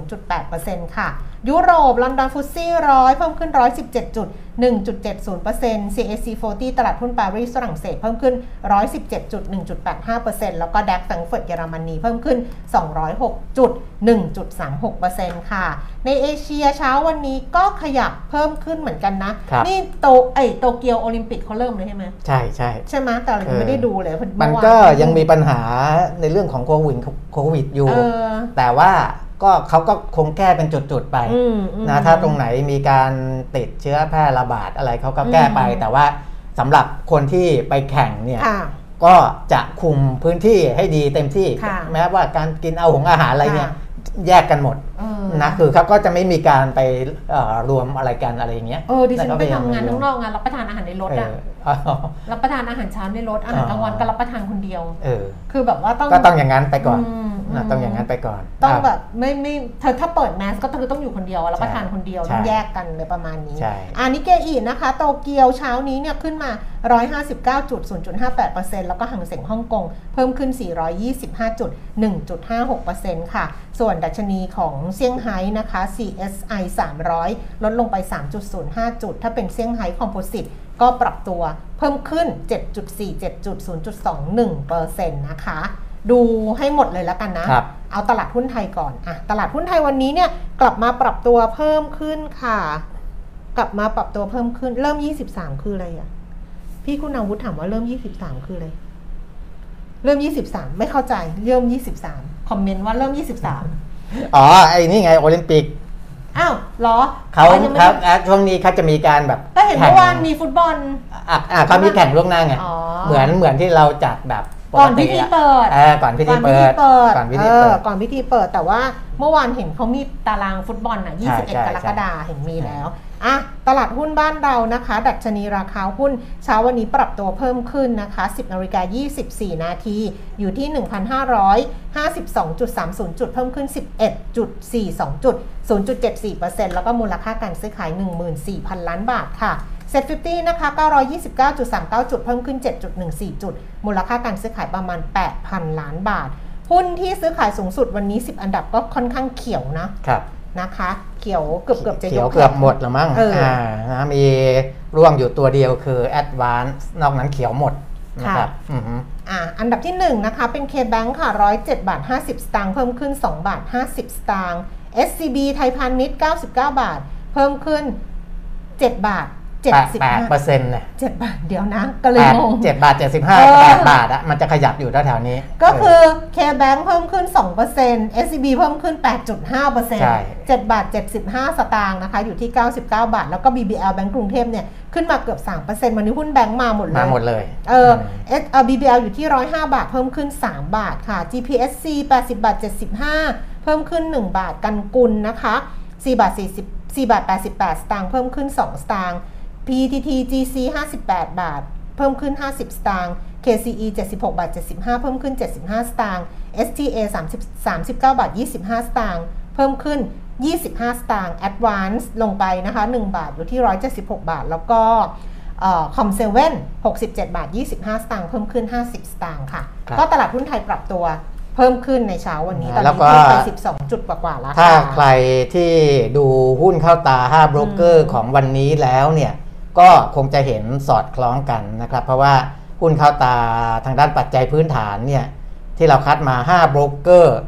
[SPEAKER 2] 35.0.8%ค่ะ ยุโรป ลอนดอนฟุตซี่ร้อยเพิ่มขึ้น 117.1.70% CAC 40 ตลาดหุ้นปารีสฝรั่งเศสเพิ่มขึ้น 117.1.85%แล้วก็ DAX แฟรงก์เฟิร์ตเยอรมนีเพิ่มขึ้น 206.1.36%ค่ะในเอเชียเช้าวันนี้ก็ขยับเพิ่มขึ้นเหมือนกันนะ
[SPEAKER 3] ครับ
[SPEAKER 2] นี่โตไอยโตเกียวโอลิมปิกเขาเริ่มเลยใช่ไหม
[SPEAKER 3] ใช่ใช่
[SPEAKER 2] ใช่ไหมแต่เรายังไม่ได้ดูเลยเพราะ
[SPEAKER 3] มัน
[SPEAKER 2] เอวา
[SPEAKER 3] ก็ยังมีปัญหาในเรื่องของโควิดโควิดอยู่
[SPEAKER 2] เออ
[SPEAKER 3] แต่ว่าก็เขาก็คงแก้เป็นจุดๆไป
[SPEAKER 2] อืมอืม
[SPEAKER 3] นะถ้าตรงไหนมีการติดเชื้อแพร่ระบาดอะไรเขาก็แก้ไป
[SPEAKER 2] อืม
[SPEAKER 3] แต่ว่าสำหรับคนที่ไปแข่งเนี่ย
[SPEAKER 2] ค่ะ
[SPEAKER 3] ก็จะคุมพื้นที่ให้ดีเต็มที่
[SPEAKER 2] ค่ะ
[SPEAKER 3] แม้ว่าการกินเอาของอาหารอะไรเนี่ย
[SPEAKER 2] ค่ะ
[SPEAKER 3] แยกกันหมด
[SPEAKER 2] เออ
[SPEAKER 3] นะคือเขาก็จะไม่มีการไปเอ่อรวมอะไรกันอะไรอย่างเงี้ย
[SPEAKER 2] เออดิฉันไป
[SPEAKER 3] แต่ก็
[SPEAKER 2] ทำงาน
[SPEAKER 3] พยยม
[SPEAKER 2] ข้างนอกงานรับประทานอาหารในรถ
[SPEAKER 3] เอ
[SPEAKER 2] อะ
[SPEAKER 3] ออ๋อ
[SPEAKER 2] รับประทานอาหารเช้าในรถอาหารกลางวันก็รับประทานคนเดียว
[SPEAKER 3] เออ
[SPEAKER 2] คือแบบว่าต้อง
[SPEAKER 3] ก็ต้องอย่างนั้นไปก่อน
[SPEAKER 2] ม
[SPEAKER 3] นะ ต้องอย่างนั้นไปก่อน
[SPEAKER 2] ต้องะแบบไม่ไม่เธอถ้าเปิดแมสก็คือต้องอยู่คนเดียวรับประทานคนเดียว
[SPEAKER 3] ใช่
[SPEAKER 2] ต้องแยกกันเลยประมาณนี้
[SPEAKER 3] ใช่
[SPEAKER 2] อันนี้เกอีนะคะโตเกียวเช้านี้เนี่ยขึ้นมา 159.0.58%แล้วก็หังเส็งฮ่องกงเพิ่มขึ้น 425.1.56%ค่ะ ส่วนดัชนีของเซี่ยงไฮ้นะคะ CSI 300 ลดลงไป 3.05 จุด ถ้าเป็นเซี่ยงไฮ้คอมโพสิตก็ปรับตัวเพิ่มขึ้น 7.47.0.21%นะคะ ดูให้หมดเลยแล้วกันนะ
[SPEAKER 3] ครับ
[SPEAKER 2] เอาตลาดหุ้นไทยก่อนอะตลาดหุ้นไทยวันนี้เนี่ยกลับมาปรับตัวเพิ่มขึ้นค่ะ กลับมาปรับตัวเพิ่มขึ้น เริ่ม 23 คืออะไรอะ พี่คุณอาวุธถามว่าเริ่ม 23 คืออะไร เริ่ม 23 ไม่เข้าใจ เริ่ม 23 คอมเมนต์ว่าเริ่ม 23
[SPEAKER 3] อ๋อ ไอ้นี่ไงโอลิมปิก
[SPEAKER 2] อ้าวเหรอ
[SPEAKER 3] เขา
[SPEAKER 2] อ๋อยังไม่
[SPEAKER 3] ครับ
[SPEAKER 2] ได้
[SPEAKER 3] อะช่วงนี้เขาจะมีการแบบ
[SPEAKER 2] ก็เห็นเมื่อวานมีฟุตบอล
[SPEAKER 3] อะอะเขามีแข่งล่วงหน้าไง
[SPEAKER 2] อ๋อ
[SPEAKER 3] เหมือนเหมือนที่เราจัดแบบป
[SPEAKER 2] ก่อน
[SPEAKER 3] ติ
[SPEAKER 2] พิธีะเปิด
[SPEAKER 3] เออก่อนพิธีเปิด
[SPEAKER 2] ก่
[SPEAKER 3] ก่
[SPEAKER 2] อ
[SPEAKER 3] อนน
[SPEAKER 2] พิ
[SPEAKER 3] พิ
[SPEAKER 2] ธี
[SPEAKER 3] ธี
[SPEAKER 2] เปิ
[SPEAKER 3] เปิ
[SPEAKER 2] ด
[SPEAKER 3] ด
[SPEAKER 2] ก่อนพิธีเปิด แต่ว่าเมื่อวานเห็นเขามีตารางฟุตบอลน่ะ
[SPEAKER 3] ใช่ใช่
[SPEAKER 2] 21 กรกฎาคมเห็นมีแล้วอะตลาดหุ้นบ้านเรานะคะ ดัชนีราคาหุ้นเช้าวันนี้ปรับตัวเพิ่มขึ้นนะคะ 10นาฬิกา24 นาทีอยู่ที่ 1,552.30 จุด เพิ่มขึ้น 11.42 จุด 0.74%แล้วก็มูลค่าการซื้อขาย 14,000 ล้านบาทค่ะ เซ็ต50นะคะ 929.39 จุด เพิ่มขึ้น 7.14 จุด มูลค่าการซื้อขายประมาณ 8,000 ล้านบาท หุ้นที่ซื้อขายสูงสุดวันนี้ 10 อันดับก็ค่อนข้างเขียวนะ
[SPEAKER 3] ครับ
[SPEAKER 2] นะคะ เขียวเกือบเกือบจะ
[SPEAKER 3] เขีย
[SPEAKER 2] ยวก
[SPEAKER 3] เกือบหมดแล้วมั้ง
[SPEAKER 2] เอออ่
[SPEAKER 3] อ่านะมีร่วงอยู่ตัวเดียวคือ Advance นอกนั้นเขียวหมดนะครับอือฮึ
[SPEAKER 2] อ่าอันดับที่1นะคะเป็น K-Bank ค่ะ 107 บาท 50 สตางค์เพิ่มขึ้น 2 บาท 50 สตางค์ SCB ไทยพาณิชย์ 99 บาท เพิ่มขึ้น 7 บาท เจ็ด
[SPEAKER 3] แปด
[SPEAKER 2] สิบ
[SPEAKER 3] แปด
[SPEAKER 2] ห้า
[SPEAKER 3] เปอร์เซ็นต์เนี่ย
[SPEAKER 2] เจ็ดบาทเดียวนะ ก็เลย
[SPEAKER 3] แปด
[SPEAKER 2] งง
[SPEAKER 3] เจ็ดบาทเจ็ดสิบห้า
[SPEAKER 2] เออ
[SPEAKER 3] แปดบาทอะมันจะขยับอยู่แถวๆนี้
[SPEAKER 2] ก็คือ K-Bank เพิ่มขึ้น2% SCB เพิ่มขึ้น8.5%
[SPEAKER 3] ใช่
[SPEAKER 2] 7บาท75สตางค์นะคะอยู่ที่99บาท แล้วก็ BBL แบงก์กรุงเทพเนี่ยขึ้นมาเกือบ3%วันนี้หุ้นแบงก์มาหมดเลย
[SPEAKER 3] มาหมดเลย
[SPEAKER 2] เออเอสเอ่อ BBL อยู่ที่105บาทเพิ่มขึ้น3บาทค่ะ GPSC 80บาท75เพิ่มขึ้น1บาทกันกุลนะคะ4บาท40 4บาท88สตางค์เพิ่มขึ้น2สตางค์ PTT GC 58 บาท เพิ่มขึ้น 50 สตางค์ KCE 76 บาท 75 เพิ่มขึ้น 75 สตางค์ STA 30 39 บาท 25 สตางค์ เพิ่มขึ้น 25 สตางค์ Advance ลงไปนะคะ 1 บาทอยู่ที่ 176 บาท แล้วก็คอมเซเว่น67 บาท 25 สตางค์ เพิ่มขึ้น 50 สตางค์ค่ะ
[SPEAKER 3] ครับ
[SPEAKER 2] ก็ตลาดหุ้นไทยปรับตัวเพิ่มขึ้นในเช้าวันนี้ตอน
[SPEAKER 3] แล้ว
[SPEAKER 2] นี้
[SPEAKER 3] ก็
[SPEAKER 2] ขึ้นไป 12 จุดกว่าๆแล้ว
[SPEAKER 3] ถ้า
[SPEAKER 2] ค่ะ
[SPEAKER 3] ใครที่ดูหุ้นเข้าตา5โบรกเกอร์ของวันนี้แล้วเนี่ย ก็คงจะเห็นสอดคล้องกันนะครับ เพราะว่าหุ้นเข้าตาทางด้านปัจจัยพื้นฐานเนี่ยที่เราคัดมา5โบรกเกอร์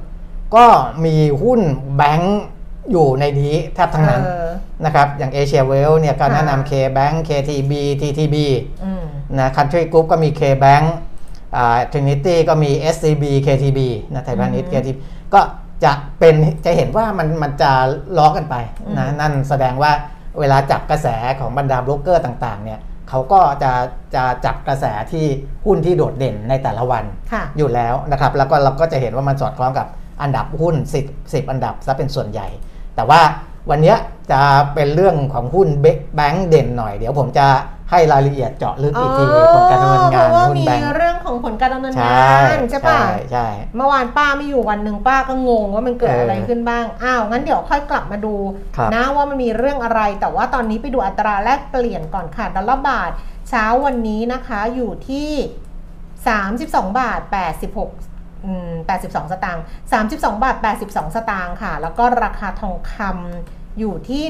[SPEAKER 3] ก็มีหุ้นแบงก์อยู่ในนี้แทบทั้งนั้น
[SPEAKER 2] เออ
[SPEAKER 3] นะครับ อย่างเอเชียเวลท์เนี่ยก็
[SPEAKER 2] ค่ะ
[SPEAKER 3] แนะนำ K-Bank KTB TTB
[SPEAKER 2] อืม
[SPEAKER 3] นะ Country Group ก็มี K-Bank อ่า Trinity ก็มี SCB KTB นะไทยพาณิชย์
[SPEAKER 2] อือฮึ
[SPEAKER 3] KTB ก็จะเป็นจะเห็นว่ามันมันจะล้อกันไปนะ
[SPEAKER 2] อืม
[SPEAKER 3] นั่นแสดงว่า เวลาจับกระแสของบรรดาโบรกเกอร์ต่างๆเนี่ยเขาก็จะจะจับกระแสที่หุ้นที่โดดเด่นในแต่ละวัน
[SPEAKER 2] ค่ะ
[SPEAKER 3] อยู่แล้วนะครับแล้วก็เราก็จะเห็นว่ามันสอดคล้องกับอันดับหุ้น 10 10 อันดับซะเป็นส่วนใหญ่ แต่ว่า วันเนี้ยจะเป็นเรื่องของหุ้นแบงก์เด่นหน่อย เดี๋ยวผมจะให้รายละเอียดเจาะลึกอีกทีผลการดำเนินงาน
[SPEAKER 2] เพราะว่า
[SPEAKER 3] หุ้น
[SPEAKER 2] มี
[SPEAKER 3] แบงก์
[SPEAKER 2] เรื่องของผลการดำเนิน
[SPEAKER 3] ใช่
[SPEAKER 2] งานใช่ปะ
[SPEAKER 3] ใช่ใช่
[SPEAKER 2] เมื่อวานป้าไม่อยู่วันหนึ่งป้าก็งงว่ามันเกิด
[SPEAKER 3] เอออ
[SPEAKER 2] อะไรขึ้นบ้างอ้าวงั้นเดี๋ยวค่อยกลับมาดู
[SPEAKER 3] ครับ
[SPEAKER 2] นะว่ามันมีเรื่องอะไร แต่ว่าตอนนี้ไปดูอัตราแลกเปลี่ยนก่อนค่ะดอลลาร์บาท เช้าวันนี้นะคะอยู่ที่ 32 บาท 86อืม 82 สตางค์32 บาท 82 สตางค์ค่ะ แล้วก็ราคาทองคำอยู่ที่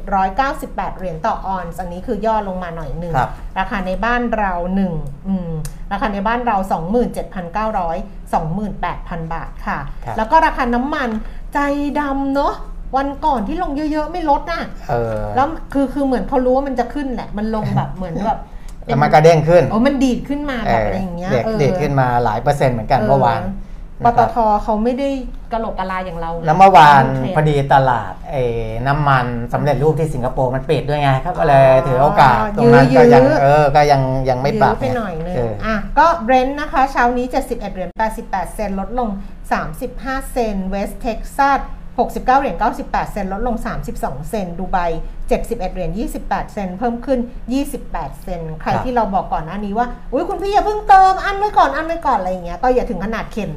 [SPEAKER 2] 1,798 เหรียญต่อออนซ์อันนี้คือย่อลงมาหน่อยหนึ่ง
[SPEAKER 3] ครับ
[SPEAKER 2] ราคาในบ้านเรา1อืมราคาในบ้านเรา 27,900 28,000 บาทค่ะ
[SPEAKER 3] ครับ
[SPEAKER 2] แล้วก็ราคาน้ำมันใจดำเนาะวันก่อนที่ลงเยอะๆ ไม่ลดน่ะ
[SPEAKER 3] เออ
[SPEAKER 2] แล้วคือคือเหมือนเขารู้ว่ามันจะขึ้นแหละ มันลงแบบเหมือนแบบเป็
[SPEAKER 3] แล้วมันก็เด้งขึ้น
[SPEAKER 2] โอ้มันดีดขึ้นมา
[SPEAKER 3] เอ
[SPEAKER 2] แบบ
[SPEAKER 3] อ
[SPEAKER 2] อะไรอย่างเงี้ย
[SPEAKER 3] เด็ก
[SPEAKER 2] เออ
[SPEAKER 3] เด็กขึ้นมาหลายเปอร์เซ็นต์เหมือนกัน
[SPEAKER 2] เออ
[SPEAKER 3] เมื่อวาน
[SPEAKER 2] ป
[SPEAKER 3] นะค
[SPEAKER 2] ต
[SPEAKER 3] รับ
[SPEAKER 2] ทเขาไม่ได้กระโหลกกระลาอย่างเราไง
[SPEAKER 3] แล้วเมื่อวาน
[SPEAKER 2] เทรน
[SPEAKER 3] พอดีตลาดไอ้น้ำมันสำเร็จรูปที่สิงคโปร์มันปิดด้วยไงเขาก็เลยถือโอกาสตรงนั้นก็ยังเออก็ยังยังไม่ปรับ
[SPEAKER 2] ยื้อไปหน่อยนึง
[SPEAKER 3] เออ
[SPEAKER 2] อะก็เบรนท์นะคะเช้านี้ 71เหรียญ88 เซนลดลง 35 เซนเวสต์เท็กซัส 69 เหรียญ 98 เซน ลดลง 32 เซน ดูไบ 71 เหรียญ 28 เซน เพิ่มขึ้น 28 เซน ใคร
[SPEAKER 3] ครับ
[SPEAKER 2] ที่เราบอกก่อนหน้านี้ว่า อุ้ยคุณพี่อย่าเพิ่งเติม อั้นไว้ก่อน อั้นไว้ก่อน อะไรอย่างเงี้ย ก็อย่าถึงขนาดเข็น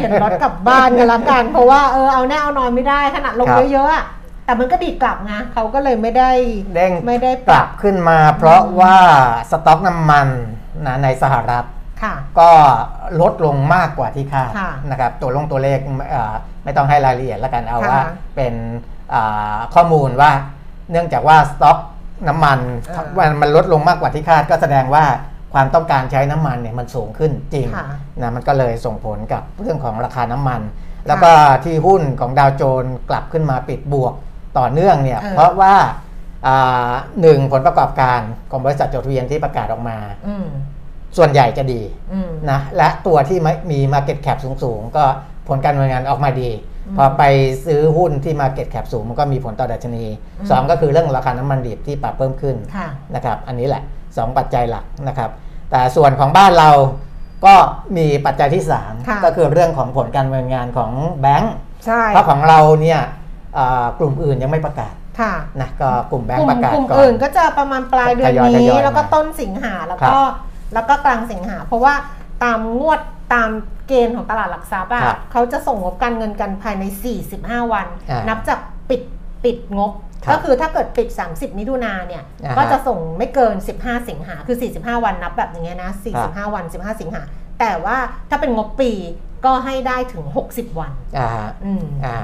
[SPEAKER 2] เข็นรถกลับบ้านกันละกัน เพราะว่าเออเอาแน่เอานอนไม่ได้ ขนาดลง
[SPEAKER 3] ครับ
[SPEAKER 2] เยอะๆอะแต่มันก็ดีดกลับไงเขาก็เลยไม่ได้
[SPEAKER 3] เด้ง
[SPEAKER 2] ไม่ได้
[SPEAKER 3] ปรับขึ้นมา เพราะว่าสต็อกน้ำมันนะในสหรัฐ
[SPEAKER 2] ค่ะ
[SPEAKER 3] ก็ลดลงมากกว่าที่คาด
[SPEAKER 2] ค่ะ
[SPEAKER 3] นะครับตัวลงตัวเลขเอ่อไม่ต้องให้รายละเอียดแล้วกันเอา
[SPEAKER 2] ค่ะ
[SPEAKER 3] ว่า เป็นอ่าข้อมูลว่าเนื่องจากว่าสต็อกน้ำมัน
[SPEAKER 2] เออ
[SPEAKER 3] มันมันลดลงมากกว่าที่คาด ก็แสดงว่าความต้องการใช้น้ำมันเนี่ยมันสูงขึ้นจริง
[SPEAKER 2] ค่ะนะ
[SPEAKER 3] มันก็เลยส่งผลกับเรื่องของราคาน้ำมัน แล้วก็ที่หุ้นของดาวโจนส์กลับขึ้นมาปิดบวกต่อเนื่องเนี่ย
[SPEAKER 2] เออ
[SPEAKER 3] เพราะว่าอ่าหนึ่งผลประกอบการของบริษัทจดทะเบียนที่ประกาศออกมา
[SPEAKER 2] อืม
[SPEAKER 3] ส่วนใหญ่จะดี
[SPEAKER 2] อืม
[SPEAKER 3] นะและตัวที่ไม่มี Market Cap สูงๆ ก็ผลการดำเนินงานออกมาดี
[SPEAKER 2] อืม
[SPEAKER 3] พอไปซื้อหุ้นที่ Market Cap สูงมันก็มีผลต่อดัชนี
[SPEAKER 2] อืม
[SPEAKER 3] สองก็คือเรื่องราคาน้ำมันดิบที่ปรับเพิ่มขึ้น
[SPEAKER 2] ค่ะ
[SPEAKER 3] นะครับอันนี้แหละ 2 ปัจจัยหลักนะครับแต่ส่วนของบ้านเราก็มีปัจจัยที่
[SPEAKER 2] ค่ะ
[SPEAKER 3] 3ก็คือเรื่องของผลการดำเนินงานของแบงก์
[SPEAKER 2] ใช่
[SPEAKER 3] เพราะของเราเนี่ยอ่ากลุ่มอื่นยังไม่ประกาศ
[SPEAKER 2] ค่ะ
[SPEAKER 3] นะก็กลุ่มแบง
[SPEAKER 2] กลุ่
[SPEAKER 3] ก์
[SPEAKER 2] ม
[SPEAKER 3] ประกาศ
[SPEAKER 2] กลุ่ม
[SPEAKER 3] ก่อน
[SPEAKER 2] อื่นก็จะประมาณปลายเดือน
[SPEAKER 3] ทยอยท
[SPEAKER 2] นี้
[SPEAKER 3] ยอย
[SPEAKER 2] แล้วก็
[SPEAKER 3] มา
[SPEAKER 2] ต้นสิงหาแล้ว
[SPEAKER 3] ครั
[SPEAKER 2] ก็
[SPEAKER 3] บ
[SPEAKER 2] แล้วก็กลางสิงหา เพราะว่าตามงวดตามเกณฑ์ของตลาดหลักทรัพย์อะ
[SPEAKER 3] ครับ
[SPEAKER 2] เขาจะส่งงบการเงินกันภายใน 45 วัน
[SPEAKER 3] อ่านั
[SPEAKER 2] นับจากปิดปิดงบ
[SPEAKER 3] ครับ
[SPEAKER 2] ก็คือถ้าเกิดปิด 30 มิถุนาเนี่ย
[SPEAKER 3] อ่าฮะ
[SPEAKER 2] ก็จะส่งไม่เกิน 15 สิงหาคือ 45 วันนับแบบอย่างเงี้ยนะ
[SPEAKER 3] ครับ
[SPEAKER 2] 45 วัน 15 สิงหา แต่ว่าถ้าเป็นงบปีก็ให้ได้ถึง 60 วัน
[SPEAKER 3] อ่า
[SPEAKER 2] อืม
[SPEAKER 3] อ่า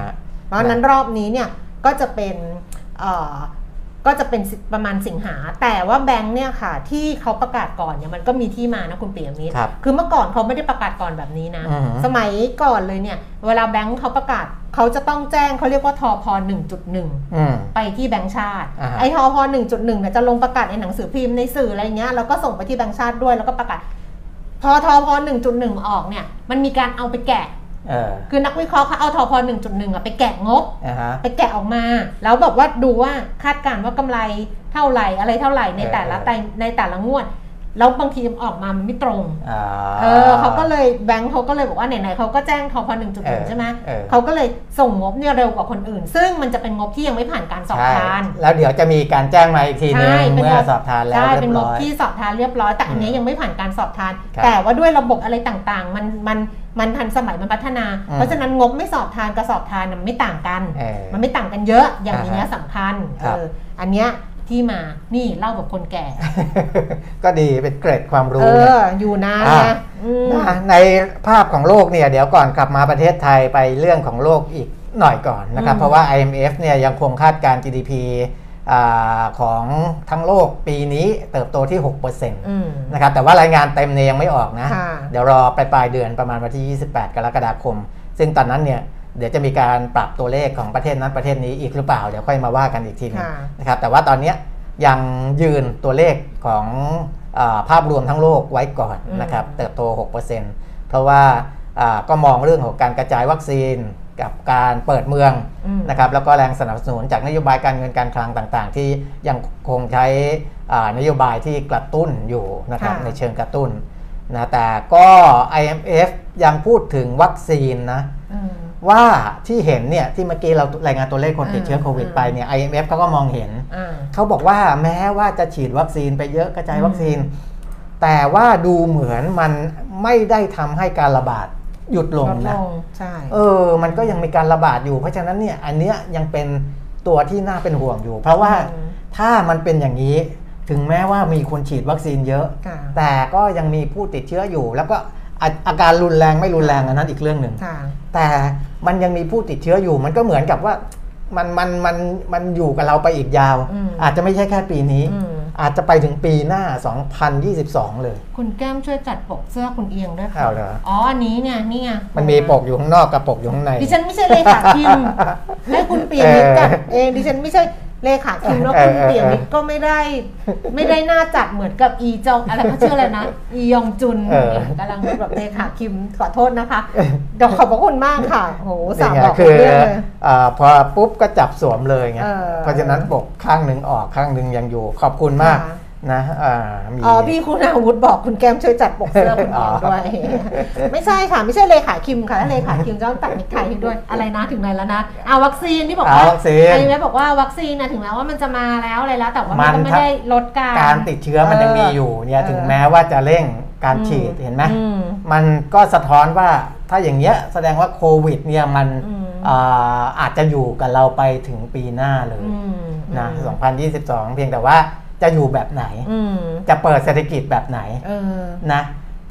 [SPEAKER 2] เพราะฉะนั้นรอบนี้เนี่ยก็จะเป็นเอ่อ ก็จะเป็นสิประมาณสิงหา แต่ว่าแบงค์เนี่ยค่ะ ที่เขาประกาศก่อนเนี่ยมันก็มีที่มานะคุณปียมิตร
[SPEAKER 3] ครับ
[SPEAKER 2] คือเมื่อก่อนเขาไม่ได้ประกาศก่อนแบบนี้นะ
[SPEAKER 3] อือฮึ
[SPEAKER 2] สมัยก่อนเลยเนี่ยเวลาแบงค์เขาประกาศเขาจะต้องแจ้งเขาเรียกว่าทอพ1.1
[SPEAKER 3] อืม
[SPEAKER 2] ไปที่แบงค์ชาติ
[SPEAKER 3] อ่าฮะ
[SPEAKER 2] ไอทอพ1.1เนี่ยจะลงประกาศในหนังสือพิมพ์ในสื่ออะไรเงี้ยแล้วก็ส่งไปที่แบงค์ชาติด้วยแล้วก็ประกาศ พอทอพ1.1 ออกเนี่ย มันมีการเอาไปแกะ
[SPEAKER 3] เออ
[SPEAKER 2] คือนักวิเคราะห์เขาเอาทอพ1.1อะไปแกะงบ
[SPEAKER 3] อ่าฮะ
[SPEAKER 2] ไปแกะออกมา แล้วแบบว่าดูว่าคาดการณ์ว่ากำไรเท่าไหร่อะไรเท่าไหร่ใน
[SPEAKER 3] เออ
[SPEAKER 2] แต่ละแต่ในแต่ละงวด แล้วบางทีออกมามันไม่ตรง
[SPEAKER 3] อ่า
[SPEAKER 2] เออเขาก็เลยแบงค์เขาก็เลยบอกว่าไหนๆเขาก็แจ้งทอพหนึ่งจุด
[SPEAKER 3] เอ
[SPEAKER 2] หนึ่
[SPEAKER 3] อง
[SPEAKER 2] ใช่ไหม
[SPEAKER 3] เออ
[SPEAKER 2] เขาก็เลยส่งงบเนี่ยเร็วกว่าคนอื่น ซึ่งมันจะเป็นงบที่ยังไม่ผ่านการสอบ
[SPEAKER 3] ใช่
[SPEAKER 2] ทาน
[SPEAKER 3] แล้วเดี๋ยวจะมีการแจ้งมาอีกทีนึง
[SPEAKER 2] ใช่เป็น
[SPEAKER 3] เมื่อง
[SPEAKER 2] บ
[SPEAKER 3] สอบทานแล้ว
[SPEAKER 2] ใช่
[SPEAKER 3] เรี
[SPEAKER 2] เป็น
[SPEAKER 3] ยบ
[SPEAKER 2] ง
[SPEAKER 3] ร้
[SPEAKER 2] บ
[SPEAKER 3] อย
[SPEAKER 2] ที่สอบทานเรียบร้อยแต่อันนี้
[SPEAKER 3] อืม
[SPEAKER 2] ยังไม่ผ่านการสอบทาน
[SPEAKER 3] ครับ
[SPEAKER 2] แต่ว่าด้วยระบบอะไรต่างๆ มันมันมันทันสมัยมันพัฒนา
[SPEAKER 3] อืม
[SPEAKER 2] เพราะฉะนั้นงบไม่สอบทานกับสอบทานน่ะมันไม่ต่างกัน
[SPEAKER 3] เออ
[SPEAKER 2] มันไม่ต่างกันเยอะอย่าง
[SPEAKER 3] อ่าฮะ
[SPEAKER 2] นี้ยสำคัญ
[SPEAKER 3] ครับ
[SPEAKER 2] เอออันเนี้ย ที่มานี่เล่าแบบคนแก่
[SPEAKER 3] ก็ดีเป็นเกร็ดความ
[SPEAKER 2] เอ
[SPEAKER 3] รู้นะ
[SPEAKER 2] ออยู่นาน
[SPEAKER 3] อ่า
[SPEAKER 2] นะอืม
[SPEAKER 3] นะในภาพของโลกเนี่ยเดี๋ยวก่อนกลับมาประเทศไทยไปเรื่องของโลกอีกหน่อยก่อนนะครับ
[SPEAKER 2] อืม
[SPEAKER 3] เพราะว่า IMF เนี่ยยังคงคาดการณ์ GDP อาของทั้งโลกปีนี้เติบโตที่6%น
[SPEAKER 2] อืมะ
[SPEAKER 3] ครับแต่ว่ารายงานเต็มเนี่ยยังไม่ออกนะ
[SPEAKER 2] ค่ะ
[SPEAKER 3] เดี๋ยวรอปลายปลายๆเดือนประมาณวันที่ 28 กรกฎาคม ซึ่งตอนนั้นเนี่ย เดี๋ยวจะมีการปรับตัวเลขของประเทศนั้นประเทศนี้อีกหรือเปล่าเดี๋ยวค่อยมาว่ากันอีกทีหนึง
[SPEAKER 2] ค่ะ
[SPEAKER 3] นะครับแต่ว่าตอนเนี้ยยังยืนตัวเลขของอาภาพรวมทั้งโลกไว้ก่อน
[SPEAKER 2] อืม
[SPEAKER 3] นะครับเติบโต 6%เพราะว่าอ่าก็มองเรื่องของการกระจายวัคซีนกับการเปิดเมือง
[SPEAKER 2] อืม
[SPEAKER 3] นะครับแล้วก็แรงสนับสนุนจากนโยบายการเงินการคลังต่างๆ ที่ยังคงใช้อ่านโยบายที่กระตุ้นอยู่นะครับ
[SPEAKER 2] ค่ะ
[SPEAKER 3] ในเชิงกระตุ้นนะแต่ก็ IMF ยังพูดถึงวัคซีนนะ
[SPEAKER 2] อืม
[SPEAKER 3] ว่าที่เห็นเนี่ยที่เมื่อกี้เรารายงานตัวเลขคนติดเชื้อ
[SPEAKER 2] อืม
[SPEAKER 3] โควิดไปเนี่ย IMF เขาก็มองเห็น
[SPEAKER 2] อ่า
[SPEAKER 3] เขาบอกว่าแม้ว่าจะฉีดวัคซีนไปเยอะกระจาย
[SPEAKER 2] อืม
[SPEAKER 3] วัคซีน แต่ว่าดูเหมือนมันไม่ได้ทำให้การระบาดหยุดลง
[SPEAKER 2] ลด
[SPEAKER 3] นะ
[SPEAKER 2] ลงใช่
[SPEAKER 3] เออ มันก็ยังมีการระบาดอยู่เพราะฉะนั้นเนี่ยอันเนี้ยยังเป็นตัวที่น่าเป็นห่วงอยู่ เพราะว่า
[SPEAKER 2] อืม
[SPEAKER 3] ถ้ามันเป็นอย่างนี้ถึงแม้ว่ามีคนฉีดวัคซีนเยอะ
[SPEAKER 2] ค่ะ
[SPEAKER 3] แต่ก็ยังมีผู้ติดเชื้ออยู่แล้วก็ อาอาการรุนแรงไม่รุนแรงอันนั้นอีกเรื่องหนึ่ง
[SPEAKER 2] ค่ะ
[SPEAKER 3] แต่มันยังมีผู้ติดเชื้ออยู่ มันก็เหมือนกับว่ามันมันมันมันอยู่กับเราไปอีกยาว
[SPEAKER 2] อืม
[SPEAKER 3] อาจจะไม่ใช่แค่ปีนี้
[SPEAKER 2] อืม
[SPEAKER 3] อาจจะไปถึงปีหน้า 2022 เลย
[SPEAKER 2] คุณแก้มช่วยจัดปกเสื้อคุณเอียงด้วยค่ะ
[SPEAKER 3] เอาเหรอ
[SPEAKER 2] อ๋ออันนี้เนี่ยนี่ไง
[SPEAKER 3] มันมีปกอยู่ข้างนอกกับปกอยู่ข้างใน
[SPEAKER 2] ดิฉันไม่ใช่เลขาคิมให้คุณเปียมิตรจัดเองดิฉันไม่ใช่ เลขาคิมแล้วคุณ
[SPEAKER 3] เออเออ
[SPEAKER 2] เปียมิตรก็ไม่ได้ไม่ได้หน้าจัดเหมือนกับอีจองอะไรเขาชื่ออะไรนะอียองจุน
[SPEAKER 3] เออ
[SPEAKER 2] กำลังแบบเลขาคิมขอโทษนะคะเดี๋ยวขอบพระคุณมากค่ะโหสาม
[SPEAKER 3] นี่ไง
[SPEAKER 2] บอก
[SPEAKER 3] คือ
[SPEAKER 2] เรื่องเลย
[SPEAKER 3] อ่าพอปุ๊บก็จับสวมเลยไง
[SPEAKER 2] เออ
[SPEAKER 3] เพราะฉะนั้นปกข้างหนึ่งออกข้างหนึ่งยังอยู่ขอบคุณมาก
[SPEAKER 2] ค่ะ
[SPEAKER 3] นะอ่ามี
[SPEAKER 2] อ๋อพี่คุณอาวุธบอกคุณแก้มช่วยจัดปกเสื้อคุณเอียงด้วย ไม่ใช่ค่ะ ไม่ใช่เลขาคิมค่ะถ้าเลขาคิมจะต้องตัดนิกไทให้ด้วยอะไรนะถึงไหนแล้วนะเอาวัคซีนที่บอกว่า
[SPEAKER 3] เอาวัคซีน
[SPEAKER 2] ไอ้แม่บอกว่าวัคซีนนะถึงแม้ว่ามันจะมาแล้วอะไรแล้ว แต่ว่ามัน
[SPEAKER 3] มั
[SPEAKER 2] ก็
[SPEAKER 3] น
[SPEAKER 2] ไม่ได้ลดการ
[SPEAKER 3] การติดเชื้อมันยังมีอยู่เนี่ย
[SPEAKER 2] เออ
[SPEAKER 3] ถึงแม้ว่าจะเร่งการฉีด
[SPEAKER 2] อืม
[SPEAKER 3] เห็นไหม
[SPEAKER 2] อืม
[SPEAKER 3] มันก็สะท้อนว่าถ้าอย่างเงี้ยแสดงว่าโควิดเนี่ยมัน
[SPEAKER 2] อืม
[SPEAKER 3] อ่าอาจจะอยู่กับเราไปถึงปีหน้าเลย
[SPEAKER 2] อืม
[SPEAKER 3] นะ2022 เพียงแต่ว่า จะอยู่แบบไหน
[SPEAKER 2] อืม
[SPEAKER 3] จะเปิดเศรษฐกิจแบบไหน
[SPEAKER 2] เออ
[SPEAKER 3] นะ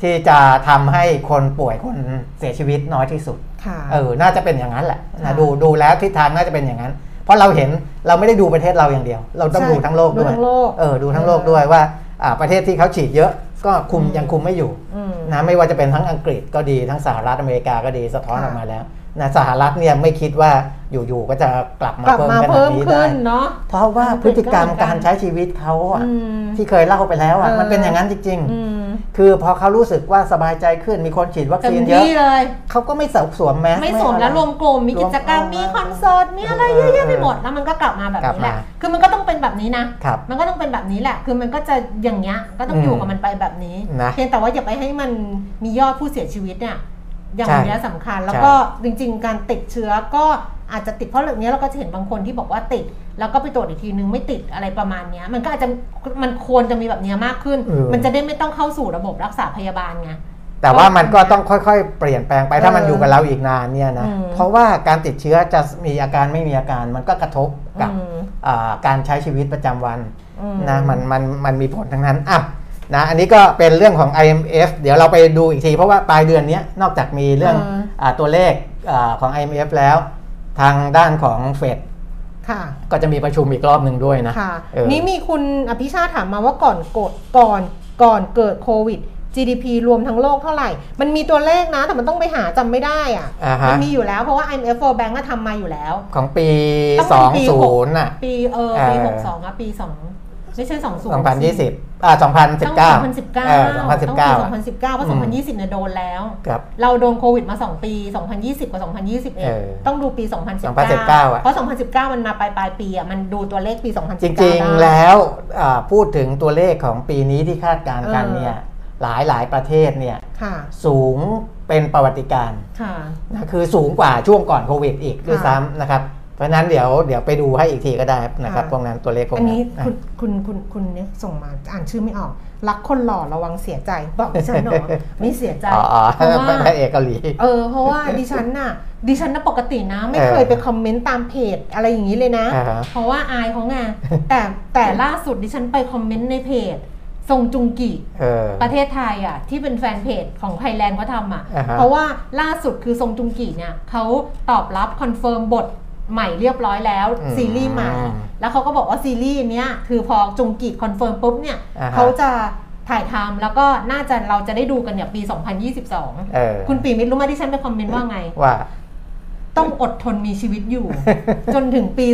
[SPEAKER 3] ที่จะทำให้คนป่วยคนเสียชีวิตน้อยที่สุด
[SPEAKER 2] ค่ะ
[SPEAKER 3] เออ น่าจะเป็นอย่างนั้นแหละ
[SPEAKER 2] ค่ะ
[SPEAKER 3] นะดูดูแล้วทิศทางน่าจะเป็นอย่างนั้น เพราะเราเห็นเราไม่ได้ดูประเทศเราอย่างเดียว เราต้อง
[SPEAKER 2] ใช่
[SPEAKER 3] ดูทั้งโลก
[SPEAKER 2] ดู
[SPEAKER 3] ด้วย
[SPEAKER 2] ทั้งโลก
[SPEAKER 3] เออดูทั้งโลก
[SPEAKER 2] เออ
[SPEAKER 3] ด้วยว่าอ่าประเทศที่เขาฉีดเยอะก็คุม
[SPEAKER 2] อืม
[SPEAKER 3] ยังคุมไม่อยู่
[SPEAKER 2] อืม
[SPEAKER 3] นะไม่ว่าจะเป็นทั้งอังกฤษก็ดีทั้งสหรัฐอเมริกาก็ดีสะท้อน
[SPEAKER 2] ค่ะ
[SPEAKER 3] ออกมาแล้ว นะสหรัฐเนี่ยไม่คิดว่าอยู่ๆก็จะกลับมาก
[SPEAKER 2] ลับ
[SPEAKER 3] เพิ่ม
[SPEAKER 2] มา
[SPEAKER 3] ขนา
[SPEAKER 2] เพิ่
[SPEAKER 3] ด
[SPEAKER 2] ม
[SPEAKER 3] นี้
[SPEAKER 2] ขึ้
[SPEAKER 3] ได้
[SPEAKER 2] นเนาะ
[SPEAKER 3] เพราะว่า
[SPEAKER 2] อังก
[SPEAKER 3] พ
[SPEAKER 2] ฤ
[SPEAKER 3] ฤ
[SPEAKER 2] ษ
[SPEAKER 3] ติกรรม
[SPEAKER 2] ก็เหมือนกัน
[SPEAKER 3] การใช้ชีวิตเขาอะ
[SPEAKER 2] อืม
[SPEAKER 3] ที่เคยเล่าไปแล้วอะ
[SPEAKER 2] เออ
[SPEAKER 3] มันเป็นอย่างนั้นจริง
[SPEAKER 2] อืม
[SPEAKER 3] ๆคือพอเขารู้สึกว่าสบายใจขึ้นมีคนฉีดวัค
[SPEAKER 2] เต็
[SPEAKER 3] ซี
[SPEAKER 2] ม
[SPEAKER 3] นเยอะ
[SPEAKER 2] ที่เลย
[SPEAKER 3] เขาก็ไม่สวมแมส
[SPEAKER 2] ไม่สน
[SPEAKER 3] อะ
[SPEAKER 2] แล้วรวมกลุ่มมีกิจกรรม
[SPEAKER 3] รวม
[SPEAKER 2] มี
[SPEAKER 3] เอา
[SPEAKER 2] คอนเสิร์ตมีอะไร
[SPEAKER 3] เอ
[SPEAKER 2] เย
[SPEAKER 3] อ
[SPEAKER 2] อะแยะไปหมดแล้วมันก็กลับมาแบบ
[SPEAKER 3] กลับ
[SPEAKER 2] นี้แหละ
[SPEAKER 3] มา
[SPEAKER 2] คือมันก็ต้องเป็นแบบนี้นะ
[SPEAKER 3] ครับ
[SPEAKER 2] มันก็ต้องเป็นแบบนี้แหละ คือมันก็จะอย่างเงี้ยก็ต้องอยู่
[SPEAKER 3] อืม
[SPEAKER 2] กับมันไปแบบนี้
[SPEAKER 3] นะ
[SPEAKER 2] เพียงแต่ว่าอย่าไปให้มันมียอดผู้เสียชีวิตเนี่ย อย่าง
[SPEAKER 3] ใช่
[SPEAKER 2] เนี้ยสำคัญแล้ว
[SPEAKER 3] ใช่
[SPEAKER 2] ก็จริง ๆ การติดเชื้อก็อาจจะติดเพราะเรื่องนี้เราก็จะเห็นบางคนที่บอกว่าติด แล้วก็ไปตรวจอีกทีนึงไม่ติดอะไรประมาณเนี้ยมันก็อาจจะมันควรจะมีแบบเนี้ยมากขึ้น
[SPEAKER 3] เออ
[SPEAKER 2] มันจะได้ไม่ต้องเข้าสู่ระบบรักษาพยาบาลไง
[SPEAKER 3] แต่ว่ามันก็ต้องค่อยๆ เปลี่ยนแปลงไปถ้ามัน
[SPEAKER 2] เออ
[SPEAKER 3] อ
[SPEAKER 2] อยู่
[SPEAKER 3] กับเราอีกนานเนี่ยนะ
[SPEAKER 2] อืม
[SPEAKER 3] เพราะว่าการติดเชื้อจะมีอาการไม่มีอาการ มันก็กระทบกับ
[SPEAKER 2] อืม
[SPEAKER 3] อ่าการใช้ชีวิตประจำวัน
[SPEAKER 2] อืม
[SPEAKER 3] นะมันมันมันมีผลทั้งนั้นอะ นะอันนี้ก็เป็นเรื่องของ IMF เดี๋ยวเราไปดูอีกที เพราะว่าปลายเดือนเนี้ยนอกจากมีเรื่อง
[SPEAKER 2] เออ
[SPEAKER 3] อาตัวเลขอาของ IMF แล้ว ทางด้านของเฟด
[SPEAKER 2] ค่ะ
[SPEAKER 3] ก็จะมีประชุมอีกรอบหนึ่งด้วยนะ
[SPEAKER 2] ค่ะ
[SPEAKER 3] เออ
[SPEAKER 2] นี่มีคุณอภิชาติถามมาว่าก่อนกดก่อนก่อนเกิดโควิด GDP รวมทั้งโลกเท่าไหร่ มันมีตัวเลขนะ แต่มันต้องไปหาจำไม่ได้อะ
[SPEAKER 3] อ่าฮะ
[SPEAKER 2] มัมีอยู่แล้วเพราะว่า IMF World Bank ก็ทำมาอยู่แล้ว
[SPEAKER 3] ของปี
[SPEAKER 2] ต้องเป็นปีหก
[SPEAKER 3] 20น่ะ
[SPEAKER 2] ปีเออปี
[SPEAKER 3] เออ
[SPEAKER 2] หกสองอะปีสอง ไม่ใช่สองศูนย์
[SPEAKER 3] 2020อ่า
[SPEAKER 2] ต้อง
[SPEAKER 3] 2019
[SPEAKER 2] 2019
[SPEAKER 3] เออ
[SPEAKER 2] ต้องปี
[SPEAKER 3] 2019อะ
[SPEAKER 2] 2019เพราะ
[SPEAKER 3] อืม
[SPEAKER 2] 2020เนี่ยโดนแล้ว
[SPEAKER 3] ครับ
[SPEAKER 2] เราโดนโควิดมา 2 ปี 2020 กับ
[SPEAKER 3] เออ
[SPEAKER 2] 2021ต้องดูปี 2019
[SPEAKER 3] 2019อะ
[SPEAKER 2] เพราะ 2019 มันมาปลายปลายๆปีอะมันดูตัวเลขปี 2019
[SPEAKER 3] จริงๆ
[SPEAKER 2] ได้
[SPEAKER 3] แล้วอ่าพูดถึงตัวเลขของปีนี้ที่คาดการณ์กัน
[SPEAKER 2] เออ
[SPEAKER 3] เนี่ยหลายหลายๆประเทศเนี่ย
[SPEAKER 2] ค่ะ
[SPEAKER 3] สูงเป็นประวัติการณ์
[SPEAKER 2] ค่ะ
[SPEAKER 3] นะคือสูงกว่าช่วงก่อนโควิดอีกด้วย
[SPEAKER 2] ค่ะ
[SPEAKER 3] ซ้ำนะครับ เพราะฉะนั้นเดี๋ยวเดี๋ยวไปดูให้อีกทีก็ได้นะครับ
[SPEAKER 2] ค่ะ
[SPEAKER 3] พวกนั้นตัวเลขพวก
[SPEAKER 2] อัน
[SPEAKER 3] นั้
[SPEAKER 2] นี้
[SPEAKER 3] นอะ
[SPEAKER 2] คุณคุณคุณคุณเนี่ยส่งมาอ่านชื่อไม่ออก รักคนหล่อระวังเสียใจบอกดิฉันหนอไม่เสียใจ
[SPEAKER 3] อ๋ออ๋อ
[SPEAKER 2] เพราะว่า
[SPEAKER 3] พระเอกเกาหลี
[SPEAKER 2] เออเพราะว่าดิฉันน่ะดิฉันน่ะปกตินะ ไม่
[SPEAKER 3] เออ
[SPEAKER 2] เคยไป comment ตามเพจอะไรอย่างนี้เลยนะ
[SPEAKER 3] อ่าฮะ
[SPEAKER 2] เพราะว่าอายเขาไงแต่แต่ล่าสุดดิฉันไป comment ในเพจซงจุงกิ
[SPEAKER 3] เออ
[SPEAKER 2] ประเทศไทยอะที่เป็นแฟนเพจของไทยแลนด์เขาทำอะ
[SPEAKER 3] อ่าฮะ
[SPEAKER 2] เพราะว่าล่าสุดคือซงจุงกิเนี่ยเขาตอบรับ confirm บท ใหม่เรียบร้อยแล้ว
[SPEAKER 3] อืม
[SPEAKER 2] ซีรีส์ใหม่ แล้วเขาก็บอกว่าซีรีส์เนี้ยคือพอจุงกิ confirm ปุ๊บเนี่ย
[SPEAKER 3] อ่าฮะ
[SPEAKER 2] เขาจะถ่ายทำแล้วก็น่าจะเราจะได้ดูกันเนี่ยปี 2022
[SPEAKER 3] เออ
[SPEAKER 2] คุณปิยมิตรรู้ไหมดิฉันไป comment ว่าไง
[SPEAKER 3] ว่า
[SPEAKER 2] ต้องอดทนมีชีวิตอยู่ จนถึงปี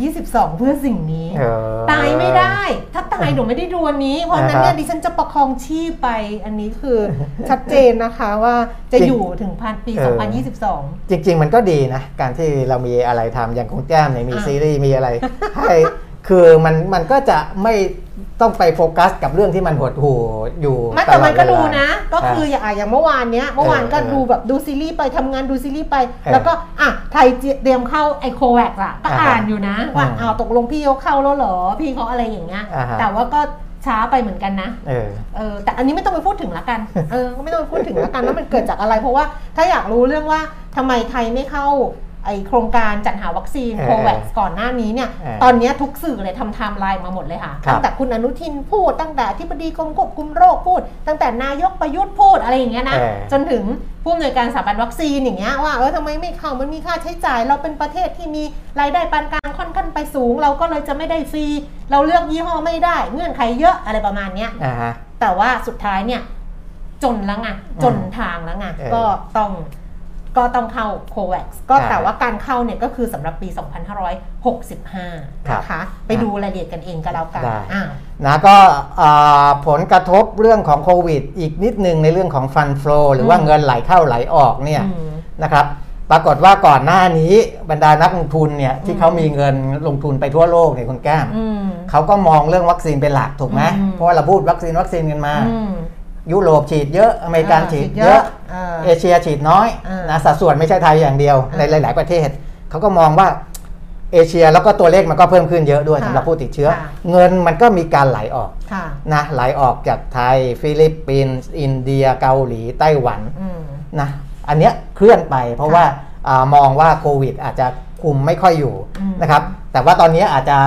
[SPEAKER 2] 2022 เพื่อสิ่งนี้
[SPEAKER 3] เออ
[SPEAKER 2] ตายไม่ได้ ถ้าตายหนูไม่ได้ดูอันนี้ เพราะฉะนั้นเนี่ย
[SPEAKER 3] อ่าฮะ
[SPEAKER 2] ดิฉันจะประคองชีพไป อันนี้คือชัดเจนนะคะว่าจะ
[SPEAKER 3] จริง
[SPEAKER 2] อยู่ถึงพันปี
[SPEAKER 3] เออ
[SPEAKER 2] 2022
[SPEAKER 3] จริง ๆ มันก็ดีนะ การที่เรามีอะไรทำอย่างของแก้มเนี่ยมี
[SPEAKER 2] อะ
[SPEAKER 3] ซีรีส์มีอะไรให้ คือมันมันก็จะไม่ต้องไปโฟกัสกับเรื่องที่มันหดหู่อยู่
[SPEAKER 2] ไม่
[SPEAKER 3] ต
[SPEAKER 2] แต่
[SPEAKER 3] ลอ
[SPEAKER 2] มั
[SPEAKER 3] ด
[SPEAKER 2] น
[SPEAKER 3] เว
[SPEAKER 2] ก็
[SPEAKER 3] ลา
[SPEAKER 2] ดูนะ ก็คืออย่างอะอย่างเมื่อวานเนี้ยเมื่อวานก็
[SPEAKER 3] เออ
[SPEAKER 2] ดูแบบดูซีรีส์ไปทำงานดูซีรีส์ไป
[SPEAKER 3] เออ
[SPEAKER 2] แล้วก็อะไทยเตรียมเข้าไอโคแวกอะก็
[SPEAKER 3] อ่าฮะ
[SPEAKER 2] อ่านอยู่นะว่า
[SPEAKER 3] อืม
[SPEAKER 2] อ้าวตกลงพี่เขาเข้าแล้วเหรอพี่เขาอะไรอย่างเงี้ย
[SPEAKER 3] อ่าฮะ
[SPEAKER 2] แต่ว่าก็ช้าไปเหมือนกันนะ
[SPEAKER 3] เออ
[SPEAKER 2] เออ แต่อันนี้ไม่ต้องไปพูดถึงละกัน เออ ไม่ต้องไปพูดถึงละกันว่ามันเกิดจากอะไร เพราะว่าถ้าอยากรู้เรื่องว่าทำไมไทยไม่เข้า ไอ้โครงการจัดหาวัคซีน
[SPEAKER 3] เออ
[SPEAKER 2] COVAX ก่อนหน้านี้เนี่ย
[SPEAKER 3] เออ
[SPEAKER 2] ตอนเนี้ยทุกสื่อเลยทำไทม์ไลน์มาหมดเลยค่ะ
[SPEAKER 3] ครับ
[SPEAKER 2] ตั้งแต่คุณอนุทินพูด ตั้งแต่อธิบดีกรมควบคุมโรคพูด ตั้งแต่นายกประยุทธ์พูดอะไรอย่างเงี้ยนะ
[SPEAKER 3] เออ
[SPEAKER 2] จนถึงผู้อำนวยการสถาบันวัคซีนอย่างเงี้ยว่าเออทำไมไม่เข้ามันมีค่าใช้จ่าย เราเป็นประเทศที่มีรายได้ปานกลางค่อนข้างไปสูง เราก็เลยจะไม่ได้ฟรี เราเลือกยี่ห้อไม่ได้ เงื่อนไขเยอะอะไรประมาณเนี้ย
[SPEAKER 3] อ่าฮะ
[SPEAKER 2] แต่ว่าสุดท้ายเนี่ยจนแล้วไงจนทางแล้วไง
[SPEAKER 3] เออ
[SPEAKER 2] ก็ต้อง ก็ต้องเข้าโควัคก็
[SPEAKER 3] อ่า
[SPEAKER 2] แต่ว่าการเข้าเนี่ยก็คือสำหรับปี 2565 นะคะ ไปดูรายละเอียดกันเองก็แล้วกัน
[SPEAKER 3] ได้
[SPEAKER 2] อ่า
[SPEAKER 3] นะก็อ่าผลกระทบเรื่องของโควิด อีกนิดนึงในเรื่องของฟันฟลอหรือว่า
[SPEAKER 2] อืม
[SPEAKER 3] เงินไหลเข้าไหลออกเนี่ย
[SPEAKER 2] อืม
[SPEAKER 3] นะครับปรากฏว่าก่อนหน้านี้บรรดานักลงทุนเนี่ยที่เขามีเงินลงทุนไปทั่วโลกเนี่ยคุณแก้ม
[SPEAKER 2] อืม
[SPEAKER 3] เขาก็มองเรื่องวัคซีนเป็นหลักถูกไหม
[SPEAKER 2] อืม
[SPEAKER 3] เพราะว่าเราพูดวัคซีนวัคซีนกันมา
[SPEAKER 2] อืม
[SPEAKER 3] ยุโรปฉีดเยอะอเมริกัน
[SPEAKER 2] อ่า
[SPEAKER 3] ฉีด
[SPEAKER 2] ฉีด
[SPEAKER 3] เย
[SPEAKER 2] เย
[SPEAKER 3] อะ
[SPEAKER 2] อะอ่า
[SPEAKER 3] เอเชียฉีดน้อย
[SPEAKER 2] อ่าน
[SPEAKER 3] นะสัดส่วนไม่ใช่ไทยอย่างเดียวใน
[SPEAKER 2] อ่า
[SPEAKER 3] หลาย ๆ ประเทศเขาก็มองว่าเอเชียแล้วก็ตัวเลขมันก็เพิ่มขึ้นเยอะด้วย
[SPEAKER 2] ค่ะ
[SPEAKER 3] สำหรับผู้ติดเชื้อ
[SPEAKER 2] ค่ะ
[SPEAKER 3] เงินมันก็มีการไหลออก
[SPEAKER 2] ค่ะ
[SPEAKER 3] นะไหลออกจากไทย ฟิลิปปินส์อินเดียเกาหลีไต้หวัน
[SPEAKER 2] อืม
[SPEAKER 3] นะอันเนี้ยเคลื่อนไปเพราะ
[SPEAKER 2] ค่ะ
[SPEAKER 3] ว่าอามองว่าโควิดอาจจะคุมไม่ค่อยอยู่
[SPEAKER 2] อืม
[SPEAKER 3] นะครับแต่ว่าตอนนี้อาจจะ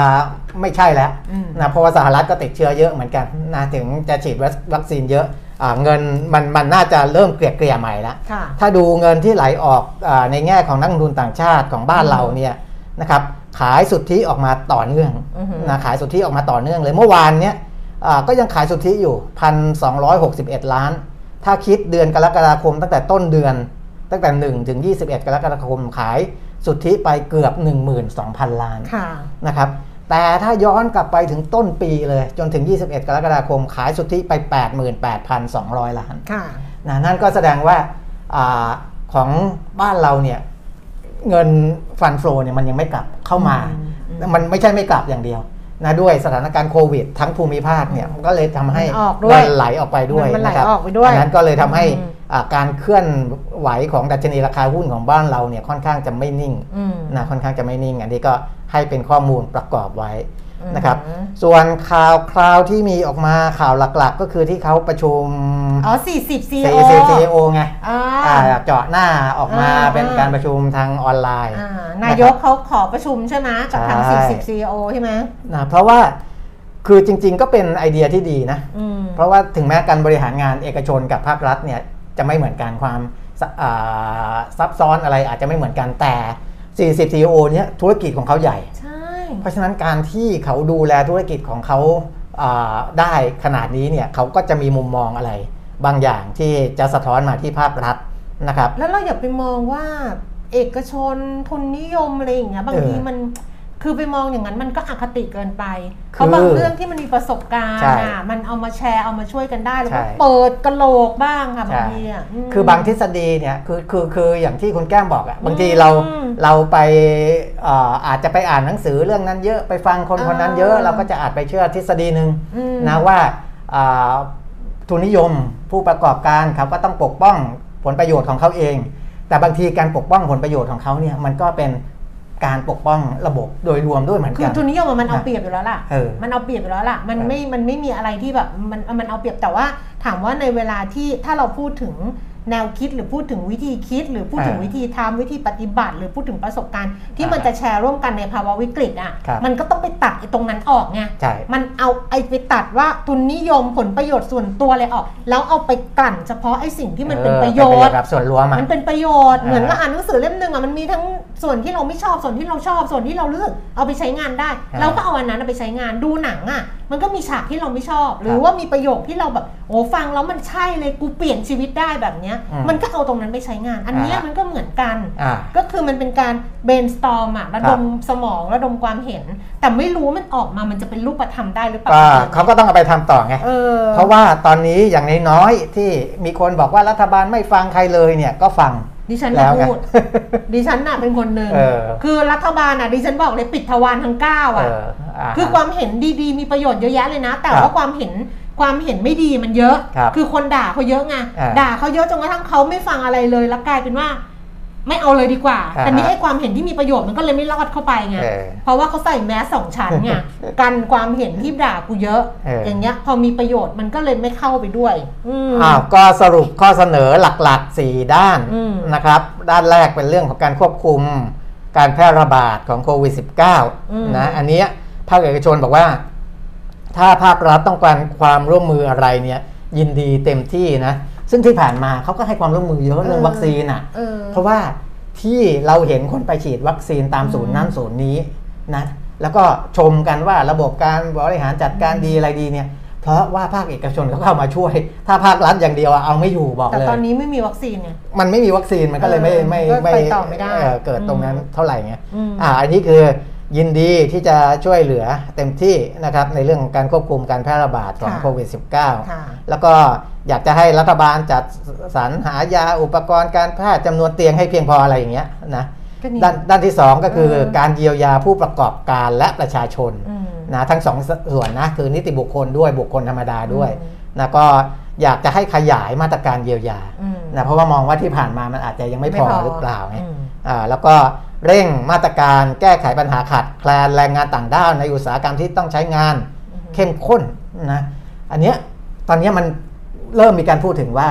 [SPEAKER 3] ไม่ใช่แล้ว
[SPEAKER 2] อืม
[SPEAKER 3] นะเพราะว่าสหรัฐก็ติดเชื้อเยอะเหมือนกันนะถึงจะฉีดวัคซีนเยอะอา เงินมันมันน่าจะเริ่มเกลี่ยเกลี่ยใหม่แล้ว
[SPEAKER 2] ค่ะ
[SPEAKER 3] ถ้าดูเงินที่ไหลออกอาในแง่ของนักลงทุนต่างชาติของบ้าน
[SPEAKER 2] อืม
[SPEAKER 3] เราเนี่ยนะครับขายสุทธิออกมาต่อเนื่อง
[SPEAKER 2] อือฮึ
[SPEAKER 3] นะขายสุทธิออกมาต่อเนื่องเลยเมื่อวานเนี้ยอ่าก็ยังขายสุทธิอยู่ 1,261 ล้าน ถ้าคิดเดือนกรกฎาคมตั้งแต่ต้นเดือนตั้งแต่ 1 ถึง 21 กรกฎาคมขายสุทธิไปเกือบ 12,000 ล้าน
[SPEAKER 2] ค่ะ
[SPEAKER 3] นะครับ แต่ถ้าย้อนกลับไปถึงต้นปีเลยจนถึง 21 กรกฎาคม ขายสุทธิไป 88,200 ล้าน
[SPEAKER 2] ค่ะ
[SPEAKER 3] นะนั่นก็แสดงว่าอาของบ้านเราเนี่ยเงินฟันโฟเนี่ยมันยังไม่กลับเข้ามา
[SPEAKER 2] อืมอืม
[SPEAKER 3] มันไม่ใช่ไม่กลับอย่างเดียวนะด้วยสถานการณ์โควิด ทั้งภูมิภาคเนี่ยมันก็เลยทำให้
[SPEAKER 2] มันออกด้วย
[SPEAKER 3] เงินไหลออกไปด้วย
[SPEAKER 2] เงินมันไหล
[SPEAKER 3] นะครับ
[SPEAKER 2] ออกไปด้วย
[SPEAKER 3] อันนั้นก็เลยทำให้
[SPEAKER 2] อืม
[SPEAKER 3] อ่า การเคลื่อนไหวของดัชนีราคาหุ้นของบ้านเราเนี่ยค่อนข้างจะไม่นิ่ง
[SPEAKER 2] อืม
[SPEAKER 3] นะค่อนข้างจะไม่นิ่ง อันนี้ก็ให้เป็นข้อมูลประกอบไว้
[SPEAKER 2] อืม
[SPEAKER 3] นะครับส่วนข่าวคราวที่มีออกมาข่าวหลักๆ ก็คือที่เขาประชุม
[SPEAKER 2] อ๋อสี่สิบ CEO
[SPEAKER 3] CEO ไง
[SPEAKER 2] อ่า
[SPEAKER 3] อ่าเจาะหน้าออกมา
[SPEAKER 2] อ่า
[SPEAKER 3] เป็นการประชุมทางออนไลน์
[SPEAKER 2] อ่านายกเขาขอประชุมใช่ไหมกับทาง
[SPEAKER 3] ใช่
[SPEAKER 2] สิบสิบ CEO ใช่ไหม
[SPEAKER 3] นะเพราะว่าคือจริงๆก็เป็นไอเดียที่ดีนะ
[SPEAKER 2] อืม
[SPEAKER 3] เพราะว่าถึงแม้การบริหารงานเอกชนกับภาครัฐเนี่ย จะไม่เหมือนกันความซอ่าซับซ้อนอะไรอาจจะไม่เหมือนกันแต่ 40 CEO เนี่ยธุรกิจของเขาใหญ่
[SPEAKER 2] ใช่
[SPEAKER 3] เพราะฉะนั้นการที่เขาดูแลธุรกิจของเขาอ่าได้ขนาดนี้เนี่ยเขาก็จะมีมุมมองอะไร บางอย่างที่จะสะท้อนมาที่ภาครัฐนะครับ
[SPEAKER 2] แล้วเราอย่าไปมองว่าเอกชนทุนนิยมอะไรอย่างเงี้ยบางที
[SPEAKER 3] เออ
[SPEAKER 2] มัน คือไปมองอย่างนั้นมันก็อคติเกินไป
[SPEAKER 3] คือ
[SPEAKER 2] เพราะบางเรื่องที่มันมีประสบการ
[SPEAKER 3] ใช่
[SPEAKER 2] ณ์อะมันเอามาแชร์เอามาช่วยกันได้แล้วก็
[SPEAKER 3] ใช่
[SPEAKER 2] เปิดกระโหลกบ้างค่ะบาง
[SPEAKER 3] ใช่
[SPEAKER 2] ทีอะม
[SPEAKER 3] คือบางทฤษฎีเนี่ยคือคือคืออย่างที่คุณแก้มบอกอะ่ะบางทีเรา
[SPEAKER 2] อืม
[SPEAKER 3] เราไปเอ่ออาจจะไปอ่านหนังสือเรื่องนั้นเยอะไปฟังคนคนนั้นเยอะ
[SPEAKER 2] อ่า
[SPEAKER 3] เราก็จะอาจไปเชื่อทฤษฎีหนึ่ง
[SPEAKER 2] อืม
[SPEAKER 3] นะว่าอ่าทุนนิยมผู้ประกอบการเขาก็ต้องปกป้องผลประโยชน์ของเขาเอง แต่บางทีการปกป้องผลประโยชน์ของเขาเนี่ยมันก็เป็น การปกป้องระบบโดยรวมด้วยเหมือน
[SPEAKER 2] คื
[SPEAKER 3] กั
[SPEAKER 2] อนทุนนิยมอะมันเอาเปรียบอยู่แล้วล่ะ
[SPEAKER 3] เออ
[SPEAKER 2] มันเอาเปรียบอยู่แล้วล่ะมัน
[SPEAKER 3] เออ
[SPEAKER 2] ไม่มันไม่มีอะไรที่แบบมันมันเอาเปรียบแต่ว่า ถามว่าในเวลาที่ถ้าเราพูดถึง แนวคิดหรือพูดถึงวิธีคิด หรือพูดถึง
[SPEAKER 3] เออ
[SPEAKER 2] วิธีทำวิธีปฏิบัติ หรือพูดถึงประสบการณ์ ที่
[SPEAKER 3] อ่ามั
[SPEAKER 2] มันจะแชร์ร่วมกันในภาวะวิกฤตอะ
[SPEAKER 3] ครับ
[SPEAKER 2] มันก็ต้องไปตัดไอ้ตรงนั้นออกไง
[SPEAKER 3] ใช่
[SPEAKER 2] มันเอาไอ้ไปตัดว่าทุนนิยมผลประโยชน์ส่วนตัวอะไรออก แล้วเอาไปกลั่นเฉพาะไอ้สิ่งที่มันเป็น
[SPEAKER 3] ออ
[SPEAKER 2] ประโยชน์
[SPEAKER 3] กับส่วนรวมอะ
[SPEAKER 2] มันเป็นประโยชน์
[SPEAKER 3] อ่า
[SPEAKER 2] เหมือนเราอ่านหนังสือเล่มหนึ่งอะมันมีทั้งส่วนที่เราไม่ชอบส่วนที่เราชอบส่วนที่เราเลือกเอาไปใช้งานได้
[SPEAKER 3] อ่า
[SPEAKER 2] เราก็เอาอันนั้นเอาไปใช้งานดูหนังอะ มันก็มีฉากที่เราไม่ชอบ หรื
[SPEAKER 3] ค
[SPEAKER 2] อ
[SPEAKER 3] รับ
[SPEAKER 2] ว่ามีประโยคที่เราแบบโอ้ฟังแล้วมันใช่เลยกูเปลี่ยนชีวิตได้แบบเนี้ย
[SPEAKER 3] อืม
[SPEAKER 2] มันก็เอาตรงนั้นไปใช้งาน อันเนี้ย
[SPEAKER 3] อ่ามั
[SPEAKER 2] มันก็เหมือนกัน
[SPEAKER 3] อ่า
[SPEAKER 2] ก็คือมันเป็นการ brainstorm อะระดมสมองระดมความเห็น แต่ไม่รู้ว่ามันออกมามันจะเป็นรูปธรรมได้หรือเปล่า
[SPEAKER 3] ก็เขาก็ต้องเอาไปทำต่อไง
[SPEAKER 2] เออ
[SPEAKER 3] เพราะว่าตอนนี้อย่างน้อยๆที่มีคนบอกว่ารัฐบาลไม่ฟังใครเลยเนี่ยก็ฟัง
[SPEAKER 2] ดิฉัน
[SPEAKER 3] แล้
[SPEAKER 2] จะ
[SPEAKER 3] วไง
[SPEAKER 2] พูด ดิฉันน่ะเป็นคนหนึ่ง
[SPEAKER 3] เออ
[SPEAKER 2] คือรัฐบาลน่ะดิฉันบอกเลยปิดทวารทั้งเก้า
[SPEAKER 3] เอ
[SPEAKER 2] อะ
[SPEAKER 3] ออ่า
[SPEAKER 2] คือความเห็นดีๆ มีประโยชน์เยอะแยะเลยนะ แต่
[SPEAKER 3] ครับ
[SPEAKER 2] ว่าความเห็นความเห็นไม่ดีมันเยอะ
[SPEAKER 3] ครับ
[SPEAKER 2] อคนด่าเขาเยอะไง
[SPEAKER 3] อ่า
[SPEAKER 2] ด่าเขาเยอะจนกระทั่งเขาไม่ฟังอะไรเลยแล้วกลายเป็นว่า ไม่เอาเลยดีกว่า
[SPEAKER 3] อ่า
[SPEAKER 2] แต่นี่ไอ้ความเห็นที่มีประโยชน์มันก็เลยไม่รอดเข้าไปไง
[SPEAKER 3] เออ
[SPEAKER 2] เพราะว่าเขาใส่แมสสองชั้นไงกันความเห็นที่ด่ากูเยอะ
[SPEAKER 3] เออ
[SPEAKER 2] อ
[SPEAKER 3] อย่าง
[SPEAKER 2] เงี้ยพอมีประโยชน์มันก็เลยไม่เข้าไปด้วยอืม
[SPEAKER 3] อ้าวก็สรุปข้อเสนอหลักๆ 4 ด้าน
[SPEAKER 2] อืม
[SPEAKER 3] นะครับ ด้านแรกเป็นเรื่องของการควบคุม การแพร่ระบาดของโควิด -19 นะอันเนี้ยภาคเอกชนบอกว่า ถ้าภาครัฐต้องการความร่วมมืออะไรเนี่ยยินดีเต็มที่นะ ซึ่งที่ผ่านมาเขาก็ให้ความร่วมมือเยอะเรื่องวัคซีนอะ
[SPEAKER 2] เออ
[SPEAKER 3] เพราะว่าที่เราเห็นคนไปฉีดวัคซีนตามศูนย์นั่นศูนย์นี้นะแล้วก็ชมกันว่าระบบการบริหารจัดการดีอะไรดีเนี่ยเพราะว่าภาคเอกชนเขาเข้ามาช่วย ถ้าภาครัฐอย่างเดียวอะเอาไม่อยู่บอก
[SPEAKER 2] แต่
[SPEAKER 3] เลย
[SPEAKER 2] ตอนนี้ไม่มีวัคซีนไง
[SPEAKER 3] มันไม่มีวัคซีนมันก็เลยไม่
[SPEAKER 2] เออ
[SPEAKER 3] ไม่
[SPEAKER 2] ก็
[SPEAKER 3] ไม่
[SPEAKER 2] ไปต่อไม่ได้
[SPEAKER 3] เเกิดตรงนั้นเท่าไหร่เงี้ย
[SPEAKER 2] อืม
[SPEAKER 3] อ่าอันนี้คือ ยินดีที่จะช่วยเหลือเต็มที่นะครับในเรื่องของการควบคุมการแพร่ระบาดของ
[SPEAKER 2] ค่ะ
[SPEAKER 3] โควิด -19
[SPEAKER 2] ค่ะ
[SPEAKER 3] แล้วก็อยากจะให้รัฐบาลจัดสรรหายาอุปกรณ์การแพทย์จำนวนเตียงให้เพียงพออะไรอย่างเงี้ยนะ
[SPEAKER 2] ก็นี่
[SPEAKER 3] ด้านด้านที่ 2 ก็คือ
[SPEAKER 2] เออ
[SPEAKER 3] การเยียวยาผู้ประกอบการและประชาชน
[SPEAKER 2] อืม
[SPEAKER 3] นะทั้งสองส่วนนะคือนิติบุคคลด้วยบุคคลธรรมดาด้วย
[SPEAKER 2] อืม
[SPEAKER 3] นะก็อยากจะให้ขยายมาตรการเยียวยา
[SPEAKER 2] อืม
[SPEAKER 3] นะเพราะว่ามองว่าที่ผ่านมามันอาจจะยังไม่พอหรือเปล่าไง
[SPEAKER 2] อืม
[SPEAKER 3] อ่าแล้วก็ เร่งมาตรการแก้ไขปัญหาขาดแคลนแรงงานต่างด้าวในอุตสาหกรรมที่ต้องใช้งาน
[SPEAKER 2] อืม
[SPEAKER 3] เข้มข้นนะอันเนี้ยตอนเนี้ยมันเริ่มมีการพูดถึงว่า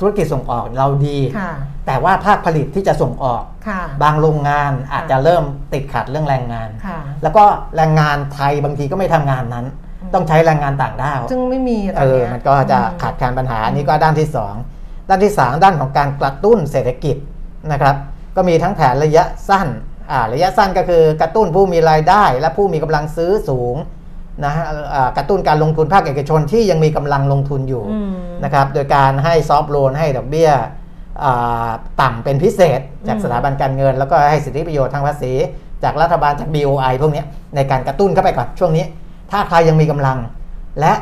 [SPEAKER 3] ธุรกิจส่งออกเราดี
[SPEAKER 2] ค่ะ
[SPEAKER 3] แต่ว่าภาคผลิตที่จะส่งออก
[SPEAKER 2] ค่ะ
[SPEAKER 3] บางโรงงานอาจจะเริ่มติดขัดเรื่องแรงงาน
[SPEAKER 2] ค่ะ
[SPEAKER 3] แล้วก็แรงงานไทยบางทีก็ไม่ทำงานนั้น
[SPEAKER 2] อืม
[SPEAKER 3] ต้องใช้แรงงานต่างด้าว
[SPEAKER 2] ซึ่งไม่มีต
[SPEAKER 3] เอ
[SPEAKER 2] อน
[SPEAKER 3] อ
[SPEAKER 2] เนี้ย
[SPEAKER 3] มันก็จะขาดการปัญหาอันนี้ก็ด้านที่ 2 ด้านที่ 3 ด้านของการกระตุ้นเศรษฐกิจนะครับ ก็มีทั้งแผนระยะสั้นอ่าระยะสั้นก็คือกระตุ้นผู้มีรายได้ และผู้มีกำลังซื้อสูงนะฮะอ่ากระตุ้นการลงทุนภาคเอกชนที่ยังมีกำลังลงทุนอยู่
[SPEAKER 2] อืม
[SPEAKER 3] นะครับโดยการให้ซอฟท์โลนให้ดอกเบี้ยอ่าต่ำเป็นพิเศษ จาก
[SPEAKER 2] อืม
[SPEAKER 3] สถาบันการเงิน แล้วก็ให้สิทธิประโยชน์ทางภาษี จากรัฐบาลจาก BOI พวกเนี้ยในการกระตุ้นเข้าไปก่อนช่วงนี้ ถ้าใครยังมีกำลัง และ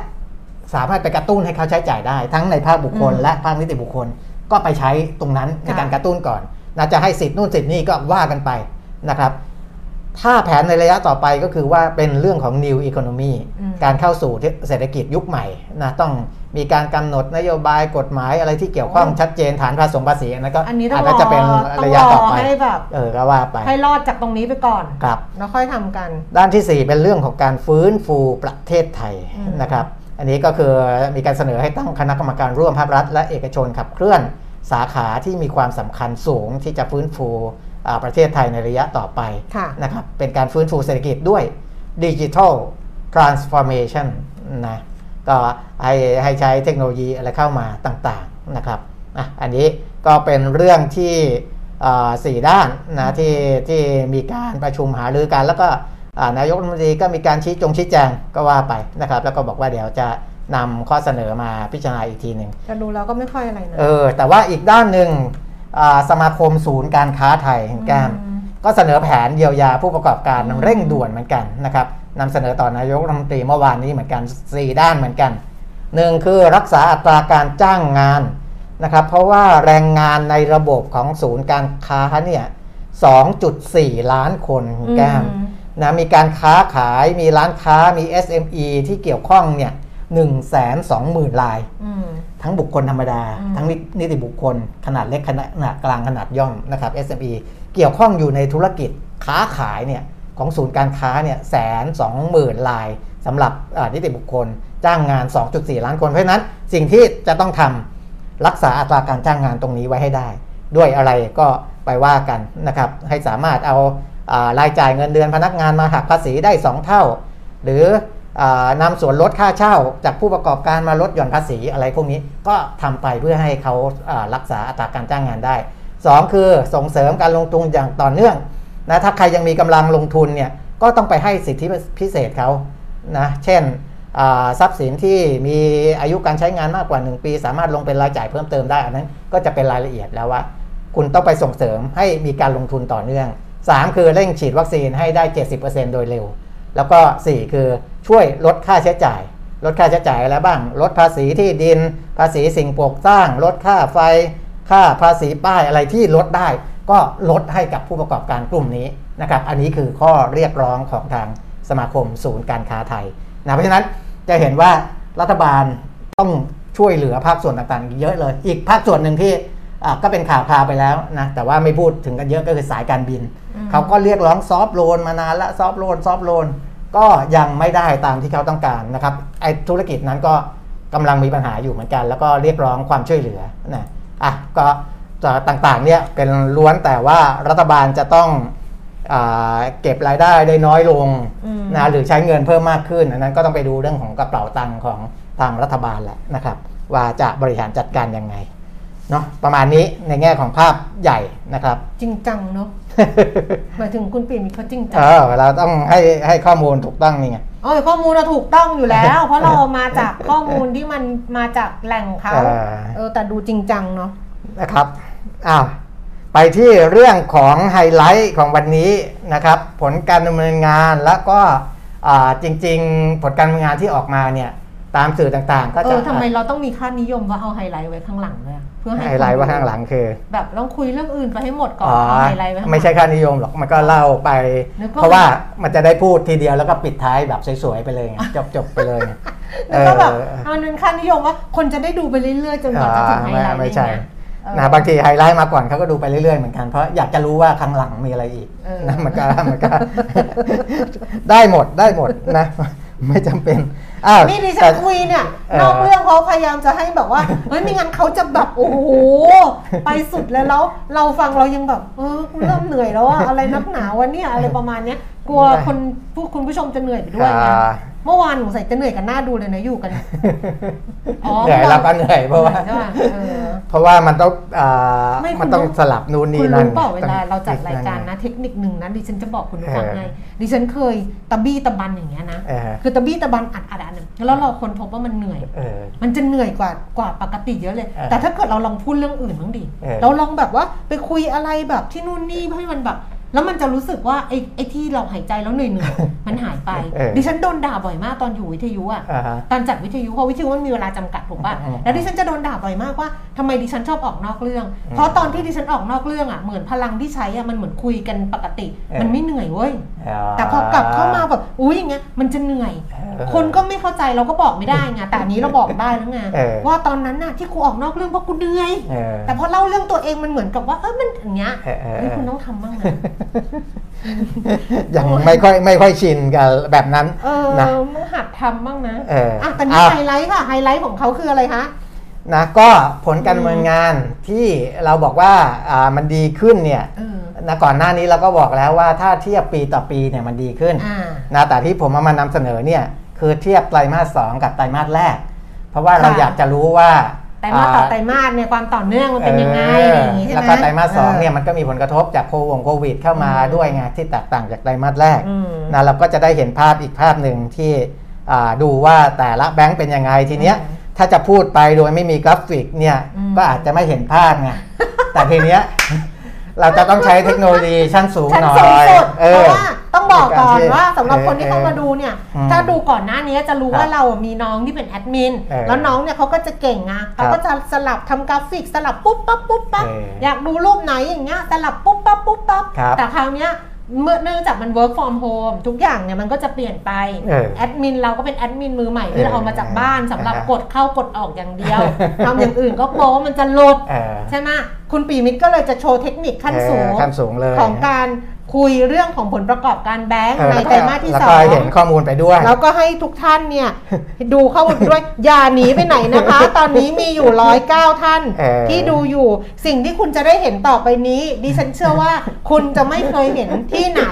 [SPEAKER 3] สามารถไปกระตุ้นให้เขาใช้จ่ายได้ ทั้งในภาคบุคคล
[SPEAKER 2] อืม
[SPEAKER 3] และภาคนิติบุคคลก็ไปใช้ตรงนั้นใน
[SPEAKER 2] ค่ะ
[SPEAKER 3] การกระตุ้นก่อน นะจะให้สิทธิ์นู่นสิทธิ์นี่ก็ว่ากันไปนะครับ ถ้าแผนในระยะต่อไปก็คือว่าเป็นเรื่องของ new economy
[SPEAKER 2] อืม
[SPEAKER 3] การเข้าสู่เศรษฐกิจยุคใหม่นะต้องมีการกำหนดนโยบายกฎหมายอะไรที่เกี่ยวข้องชัดเจนฐานภาษีภาษีอันนั้นก็
[SPEAKER 2] อันนี้ต้อง
[SPEAKER 3] อาจ
[SPEAKER 2] รอ
[SPEAKER 3] จะเป็น
[SPEAKER 2] ต้อง
[SPEAKER 3] ระ
[SPEAKER 2] ร
[SPEAKER 3] ยะ
[SPEAKER 2] อ
[SPEAKER 3] ต่อไป
[SPEAKER 2] ให้แบบ
[SPEAKER 3] เออก็ว่าไป
[SPEAKER 2] ให้รอดจากตรงนี้ไปก่อน
[SPEAKER 3] ครับ
[SPEAKER 2] แล้วค่อยทำกัน
[SPEAKER 3] ด้านทีสี่ 4 เป็นเรื่องของการฟื้นฟูประเทศไทย
[SPEAKER 2] อืม
[SPEAKER 3] นะครับ อันนี้ก็คือมีการเสนอให้ตั้งคณะกรรมการร่วมภาครัฐ และเอกชนขับเคลื่อน สาขาที่มีความสำคัญสูงที่จะฟื้นฟูอ่าประเทศไทยในระยะต่อไป
[SPEAKER 2] ค่ะ
[SPEAKER 3] นะครับเป็นการฟื้นฟูเศรษฐกิจด้วยดิจิทัลทรานส์ฟอร์เมชันนะก็ให้ให้ใช้เทคโนโลยีอะไรเข้ามาต่างๆนะครับอะอันนี้ก็เป็นเรื่องที่อ่าสี่ด้านนะที่ที่มีการประชุมหารือกัน แล้วก็อ่านายกรัฐมนตรีก็มีการชี้จงชี้แจงก็ว่าไปนะครับ แล้วก็บอกว่าเดี๋ยวจะ นำข้อเสนอมาพิจารณาอีกทีหนึ่ง
[SPEAKER 2] จะดูแล้วก็ไม่ค่อยอะไรนะ
[SPEAKER 3] เออ แต่ว่าอีกด้านหนึ่งอ่าสมาคมศูนย์การค้าไทยแก้ม
[SPEAKER 2] อืม
[SPEAKER 3] ก็เสนอแผนเยียวยาผู้ประกอบการเร่งด่วนเหมือนกันนะครับนำเสนอต่อนายกรัฐมนตรีเมื่อวานนี้เหมือนกัน 4 ด้านเหมือนกันหนึ่งคือรักษาอัตราการจ้างงานนะครับเพราะว่าแรงงานในระบบของศูนย์การค้าเนี่ย2.4 ล้านคนแก้ม
[SPEAKER 2] อืม
[SPEAKER 3] นะมีการค้าขายมีร้านค้ามี SME ที่เกี่ยวข้องเนี่ย 1 2 0 0 0 0ราย
[SPEAKER 2] อืม
[SPEAKER 3] ทั้งบุคคลธรรมดา
[SPEAKER 2] อืม
[SPEAKER 3] ทั้งนินิติบุคคล ขนาดเล็กขนาดกลางขนาดย่อมนะครับ SME เกี่ยวข้องอยู่ในธุรกิจค้าขายเนี่ยของศูนย์การค้าเนี่ยแสนสองหมื่นลายสำหรับอ่านิติบุคคลจ้างงาน 2.4 ล้านคน เพราะฉะนั้นสิ่งที่จะต้องทำรักษาอัตราการจ้างงานตรงนี้ไว้ให้ได้ ด้วยอะไรก็ไปว่ากันนะครับให้สามารถเอาอ่ารายจ่ายเงินเดือนพนักงานมาหักภาษีได้ 2 เท่า หรืออา นำส่วนลดค่าเช่า จากผู้ประกอบการมาลดหย่อนภาษีอะไรพวกนี้ก็ทำไปเพื่อให้เขารักษาอัตราการจ้างงานได้ 2 คือส่งเสริมการลงทุนอย่างต่อเนื่องนะถ้าใครยังมีกำลังลงทุนเนี่ยก็ต้องไปให้สิทธิพิเศษเขานะเช่นทรัพย์สินที่มีอายุการใช้งานมากกว่า 1 ปี สามารถลงเป็นรายจ่ายเพิ่มเติมได้อันนั้นก็จะเป็นรายละเอียดแล้วว่า คุณต้องไปส่งเสริมให้มีการลงทุนต่อเนื่อง 3 คือเร่งฉีดวัคซีนให้ได้ 70%โดยเร็ว แล้วก็ 4 คือ ช่วยลดค่าใช้จ่าย ลดค่าใช้จ่ายอะไรบ้าง ลดภาษีที่ดิน ภาษีสิ่งปลูกสร้าง ลดค่าไฟ ค่าภาษีป้ายอะไรที่ลดได้ ก็ลดให้กับผู้ประกอบการกลุ่มนี้นะครับ อันนี้คือข้อเรียกร้องของทางสมาคมศูนย์การค้าไทยนะเพราะฉะนั้นจะเห็นว่ารัฐบาลต้องช่วยเหลือภาคส่วนต่างๆอีกเยอะเลย อีกภาคส่วนหนึ่งที่อะก็เป็นข่าวคราวไปแล้วนะแต่ว่าไม่พูดถึงกันเยอะก็คือสายการบิน
[SPEAKER 2] อืม
[SPEAKER 3] เขาก็เรียกร้องซอฟต์โลนมานานละซอฟต์โลนซอฟต์โลน ก็ยังไม่ได้ตามที่เขาต้องการนะครับไอธุรกิจนั้นก็กำลังมีปัญหาอยู่เหมือนกัน แล้วก็เรียกร้องความช่วยเหลือนะอะก็จะต่างๆเนี่ยเป็นล้วนแต่ว่ารัฐบาลจะต้องอาเก็บรายได้ได้น้อยลง
[SPEAKER 2] อืม
[SPEAKER 3] นะหรือใช้เงินเพิ่มมากขึ้น อันนั้นก็ต้องไปดูเรื่องของกระเป๋าตังค์ของทางรัฐบาลแหละนะครับ ว่าจะบริหารจัดการยังไงเนาะประมาณนี้ในแง่ของภาพใหญ่นะครับ
[SPEAKER 2] จริงจังเนาะ หมายถึงคุณปีมีเขาจริงจั
[SPEAKER 3] เองอเราต้องให้ให้ข้อมูลถูกต้องนี่ไง
[SPEAKER 2] อ๋อข้อมูลเราถูกต้องอยู่แล้ว เพราะเรามาจากข้อมูลที่มันมาจากแหล่งเขา
[SPEAKER 3] เออ
[SPEAKER 2] เออแต่ดูจริงจังเนาะ
[SPEAKER 3] นะครับอ้าวไปที่เรื่องของไฮไลท์ของวันนี้นะครับ ผลการดำเนินงานแล้วก็อ่าจริง ๆ ผลการดำเนินงานที่ออกมาเนี่ยตามสื่อต่างๆ ก็
[SPEAKER 2] เอ
[SPEAKER 3] จะ
[SPEAKER 2] อทำไมเราต้องมีค่านิยมว่าเอาไฮไลท์ไว้ข้างหลังเลยอะเพื่อให้
[SPEAKER 3] ไฮไลท์ว่าข้างหลังคือ
[SPEAKER 2] แบบต้องคุยเรื่องอื่นไปให้หมดก่อน
[SPEAKER 3] อ๋อ
[SPEAKER 2] เอาไฮไลท์ไว้ข้างหลัง
[SPEAKER 3] ไม่ใช่ค่านิยมหรอกมันก็เล่าไป
[SPEAKER 2] นึกว่า
[SPEAKER 3] เพราะว่ามันจะได้พูดทีเดียวแล้วก็ปิดท้ายแบบสวยๆไปเลยไงจบๆไปเลยไง
[SPEAKER 2] แล้วก็แบบ
[SPEAKER 3] เออ
[SPEAKER 2] เอานึงค่านิยมว่าคนจะได้ดูไปเรื่อยๆจนกว่าจะถึงไฮไลท์
[SPEAKER 3] ไม่ใช่
[SPEAKER 2] อะไรเงี้ยเออ
[SPEAKER 3] นะบางทีไฮไลท์มาก่อนเขาก็ดูไปเรื่อยๆเหมือนกันเพราะอยากจะรู้ว่าข้างหลังมีอะไรอีก
[SPEAKER 2] เออ
[SPEAKER 3] นะมันก็มันก็ได้หมดได้หมดนะ ไม่จำเป็นอ้าว
[SPEAKER 2] นี่ดิฉั
[SPEAKER 3] แต่
[SPEAKER 2] นคุยเนี่ย
[SPEAKER 3] เออ
[SPEAKER 2] นอกเรื่องเขาพยายามจะให้แบบว่าเฮ้ยไม่งั้นเขาจะแบบโอ้โหไปสุดเลยแล้วเราฟังเรายังแบบเออกูเริ่มเหนื่อยแล้วอะอะไรนักหนาวะเนี่ยอะไรประมาณเนี้ยกลัวคนผู้คุณผู้ชมจะเหนื่อยไปด้วยไง
[SPEAKER 3] อ่า
[SPEAKER 2] เมื่อวานหนูใส่จะเหนื่อยกันหน้าดูเลยนะอยู่กันอ๋อ
[SPEAKER 3] เหนื่อยเราก็เหนื่อยเพราะว่า
[SPEAKER 2] ใช่ปะเออ
[SPEAKER 3] เพราะว่ามันต้องอ่า
[SPEAKER 2] ไม่คุณ
[SPEAKER 3] มันต้องสลับนู่น
[SPEAKER 2] คุ
[SPEAKER 3] นี่
[SPEAKER 2] ณ
[SPEAKER 3] นั่น
[SPEAKER 2] รู้เปล่าเวลาเราจัด
[SPEAKER 3] ต้อง
[SPEAKER 2] รายการนะเทคนิคหนึ่งนะดิฉันจะบอกคุณผู้ฟัง
[SPEAKER 3] เออ
[SPEAKER 2] ให้ดิฉันเคยตะบี้ตะบันอย่างเงี้ยนะ
[SPEAKER 3] เออ
[SPEAKER 2] คือตะบี้ตะบันอัดอัดอัดแล้วเราคนพบว่ามันเหนื่อย
[SPEAKER 3] เออ
[SPEAKER 2] มันจะเหนื่อยกว่ากว่าปกติเยอะเลย
[SPEAKER 3] เออ
[SPEAKER 2] แต่ถ้าเกิดเราลองพูดเรื่องอื่นบ้างดิ
[SPEAKER 3] เออ
[SPEAKER 2] เราลองแบบว่าไปคุยอะไรแบบที่นู่นนี่ให้มันแบบ แล้วมันจะรู้สึกว่าไอ้ไอ้ที่เราหายใจแล้วเหนื่อยเหนื่อยๆมันหายไป
[SPEAKER 3] เออ
[SPEAKER 2] ดิฉันโดนด่าบ่อยมากตอนอยู่วิทยุอะ
[SPEAKER 3] อ่าฮะ
[SPEAKER 2] ตอนจัดวิทยุเพราะวิทยุมันมีเวลาจำกัดถูกป่ะ
[SPEAKER 3] อืม
[SPEAKER 2] แล้วดิฉันจะโดนด่าบ่อยมากว่าทำไมดิฉันชอบออกนอกเรื่อง
[SPEAKER 3] อืม
[SPEAKER 2] เพราะตอนที่ดิฉันออกนอกเรื่องอะเหมือนพลังที่ใช้อะมันเหมือนคุยกันปกติ
[SPEAKER 3] เออ
[SPEAKER 2] มันไม่เหนื่อยเว้ย
[SPEAKER 3] อ๋อ
[SPEAKER 2] แต่พอกลับเข้ามาแบบอุ้ยอย่างเงี้ยมันจะเหนื่อย
[SPEAKER 3] เออ
[SPEAKER 2] คนก็ไม่เข้าใจเราก็บอกไม่ได้ไงแต่อันนี้เราบอกได้แล้วไง
[SPEAKER 3] เออ
[SPEAKER 2] ว่าตอนนั้นน่ะที่กูออกนอกเรื่องเพราะกูเหนื่อย
[SPEAKER 3] เออ
[SPEAKER 2] แต่พอเล่าเรื่องตัวเองมันเหมือนกับว่าเออมันอย่างเงี้ย
[SPEAKER 3] เออเออ
[SPEAKER 2] เฮ้ยคุณต้องทำบ้างนะ
[SPEAKER 3] ยังไม่ค่อยไม่ค่อยชินกับแบบนั้น
[SPEAKER 2] เออ
[SPEAKER 3] นะ
[SPEAKER 2] มึงหัดทำบ้างนะ
[SPEAKER 3] เอออ่
[SPEAKER 2] อะแต่นี่
[SPEAKER 3] อะ
[SPEAKER 2] ไฮไลท์ค่ะไฮไลท์ของเขาคืออะไรคะ
[SPEAKER 3] นะก็ผลการดำเนินงานที่เราบอกว่าอ่ามันดีขึ้นเนี่ย
[SPEAKER 2] เออ
[SPEAKER 3] นะก่อนหน้านี้เราก็บอกแล้วว่าถ้าเทียบปีต่อปีเนี่ยมันดีขึ้น
[SPEAKER 2] อ่า
[SPEAKER 3] นะแต่ที่ผมเอามานำเสนอเนี่ยคือเทียบไตรมาสสองกับไตรมาสแรก เพราะว่าเรา
[SPEAKER 2] ค่ะ
[SPEAKER 3] อยากจะรู้ว่า
[SPEAKER 2] ไตรมาสต่อ
[SPEAKER 3] อ่า
[SPEAKER 2] ไตรมาสเนี่ยความต่อเนื่องมันเป็นยังไงอะไรอย่างงี้ใช่ไหม
[SPEAKER 3] แล้วก็ไตรมาสสองเนี่ย
[SPEAKER 2] ออ
[SPEAKER 3] มันก็มีผลกระทบจากโควงโควิดเข้ามา
[SPEAKER 2] อืม
[SPEAKER 3] ด้วยไงที่แตกต่างจากไตรมาสแรก
[SPEAKER 2] อืม
[SPEAKER 3] นะเราก็จะได้เห็นภาพอีกภาพหนึ่งที่อ่าดูว่าแต่ละแบงก์เป็นยังไงทีเนี้ย
[SPEAKER 2] อืม
[SPEAKER 3] ถ้าจะพูดไปโดยไม่มีกราฟิกเนี่ย
[SPEAKER 2] อืม
[SPEAKER 3] ก็อาจจะไม่เห็นภาพไงแต่ทีเนี้ยเราจะต้องใช้เทคโนโลยีชั้นสูง
[SPEAKER 2] ขั้นสูงสุดหน่อย
[SPEAKER 3] เออ
[SPEAKER 2] เพ
[SPEAKER 3] อ
[SPEAKER 2] ราะว่า ต้องบอกก่อน
[SPEAKER 3] ในการที่
[SPEAKER 2] ว่าสำหรับคนที่
[SPEAKER 3] เออ
[SPEAKER 2] เข้ามาดูเนี่ย
[SPEAKER 3] อืม
[SPEAKER 2] ถ้าดูก่อนหน้านี้จะรู้
[SPEAKER 3] ครับ
[SPEAKER 2] ว่าเรามีน้องที่เป็นแอดมิน
[SPEAKER 3] เออ
[SPEAKER 2] แล้วน้องเนี่ยเขาก็จะเก่งอะเขาก็จะสลับทำกราฟิกสลับปุ๊บปั๊บปุ๊บปั๊บ
[SPEAKER 3] เออ
[SPEAKER 2] อยากดูรูปไหนอย่างเงี้ยสลับปุ๊บปั๊บปุ๊บปั๊บ
[SPEAKER 3] ครับ
[SPEAKER 2] แต่คราวเนี้ยเมื่อเนื่องจากมัน work from home ทุกอย่างเนี่ยมันก็จะเปลี่ยนไป
[SPEAKER 3] เออ
[SPEAKER 2] แอดมินเราก็เป็นแอดมินมือใหม่ที่เราเอามาจากบ้านสำหรับ
[SPEAKER 3] เออ
[SPEAKER 2] กดเข้ากดออกอย่างเดียวทำอย่างอื่นก็กลัวว่ามันจะหลุด
[SPEAKER 3] เออ
[SPEAKER 2] ใช่ไหมคุณปีมิตรก็เลยจะโชว์เทคนิคขั้นสูง
[SPEAKER 3] เออขั้นสูงเลย
[SPEAKER 2] ของการ คุยเรื่องของผลประกอบการแบงก์
[SPEAKER 3] เออ
[SPEAKER 2] ใน
[SPEAKER 3] แล้ว
[SPEAKER 2] ไตร
[SPEAKER 3] ก็
[SPEAKER 2] มาสที่
[SPEAKER 3] แล้ว
[SPEAKER 2] สอ
[SPEAKER 3] ก็
[SPEAKER 2] ง
[SPEAKER 3] เห็นข้อมูลไปด้วย
[SPEAKER 2] แล้วก็ให้ทุกท่านเนี่ย ดูเข้ามาด้วย อย่าหนีไปไหนนะคะ ตอนนี้มีอยู่ร้อยเก้าท่าน
[SPEAKER 3] เออ
[SPEAKER 2] ที่ดูอยู่สิ่งที่คุณจะได้เห็นต่อไปนี้ ดิฉันเชื่อว่าคุณจะไม่เคยเห็นที่ไหน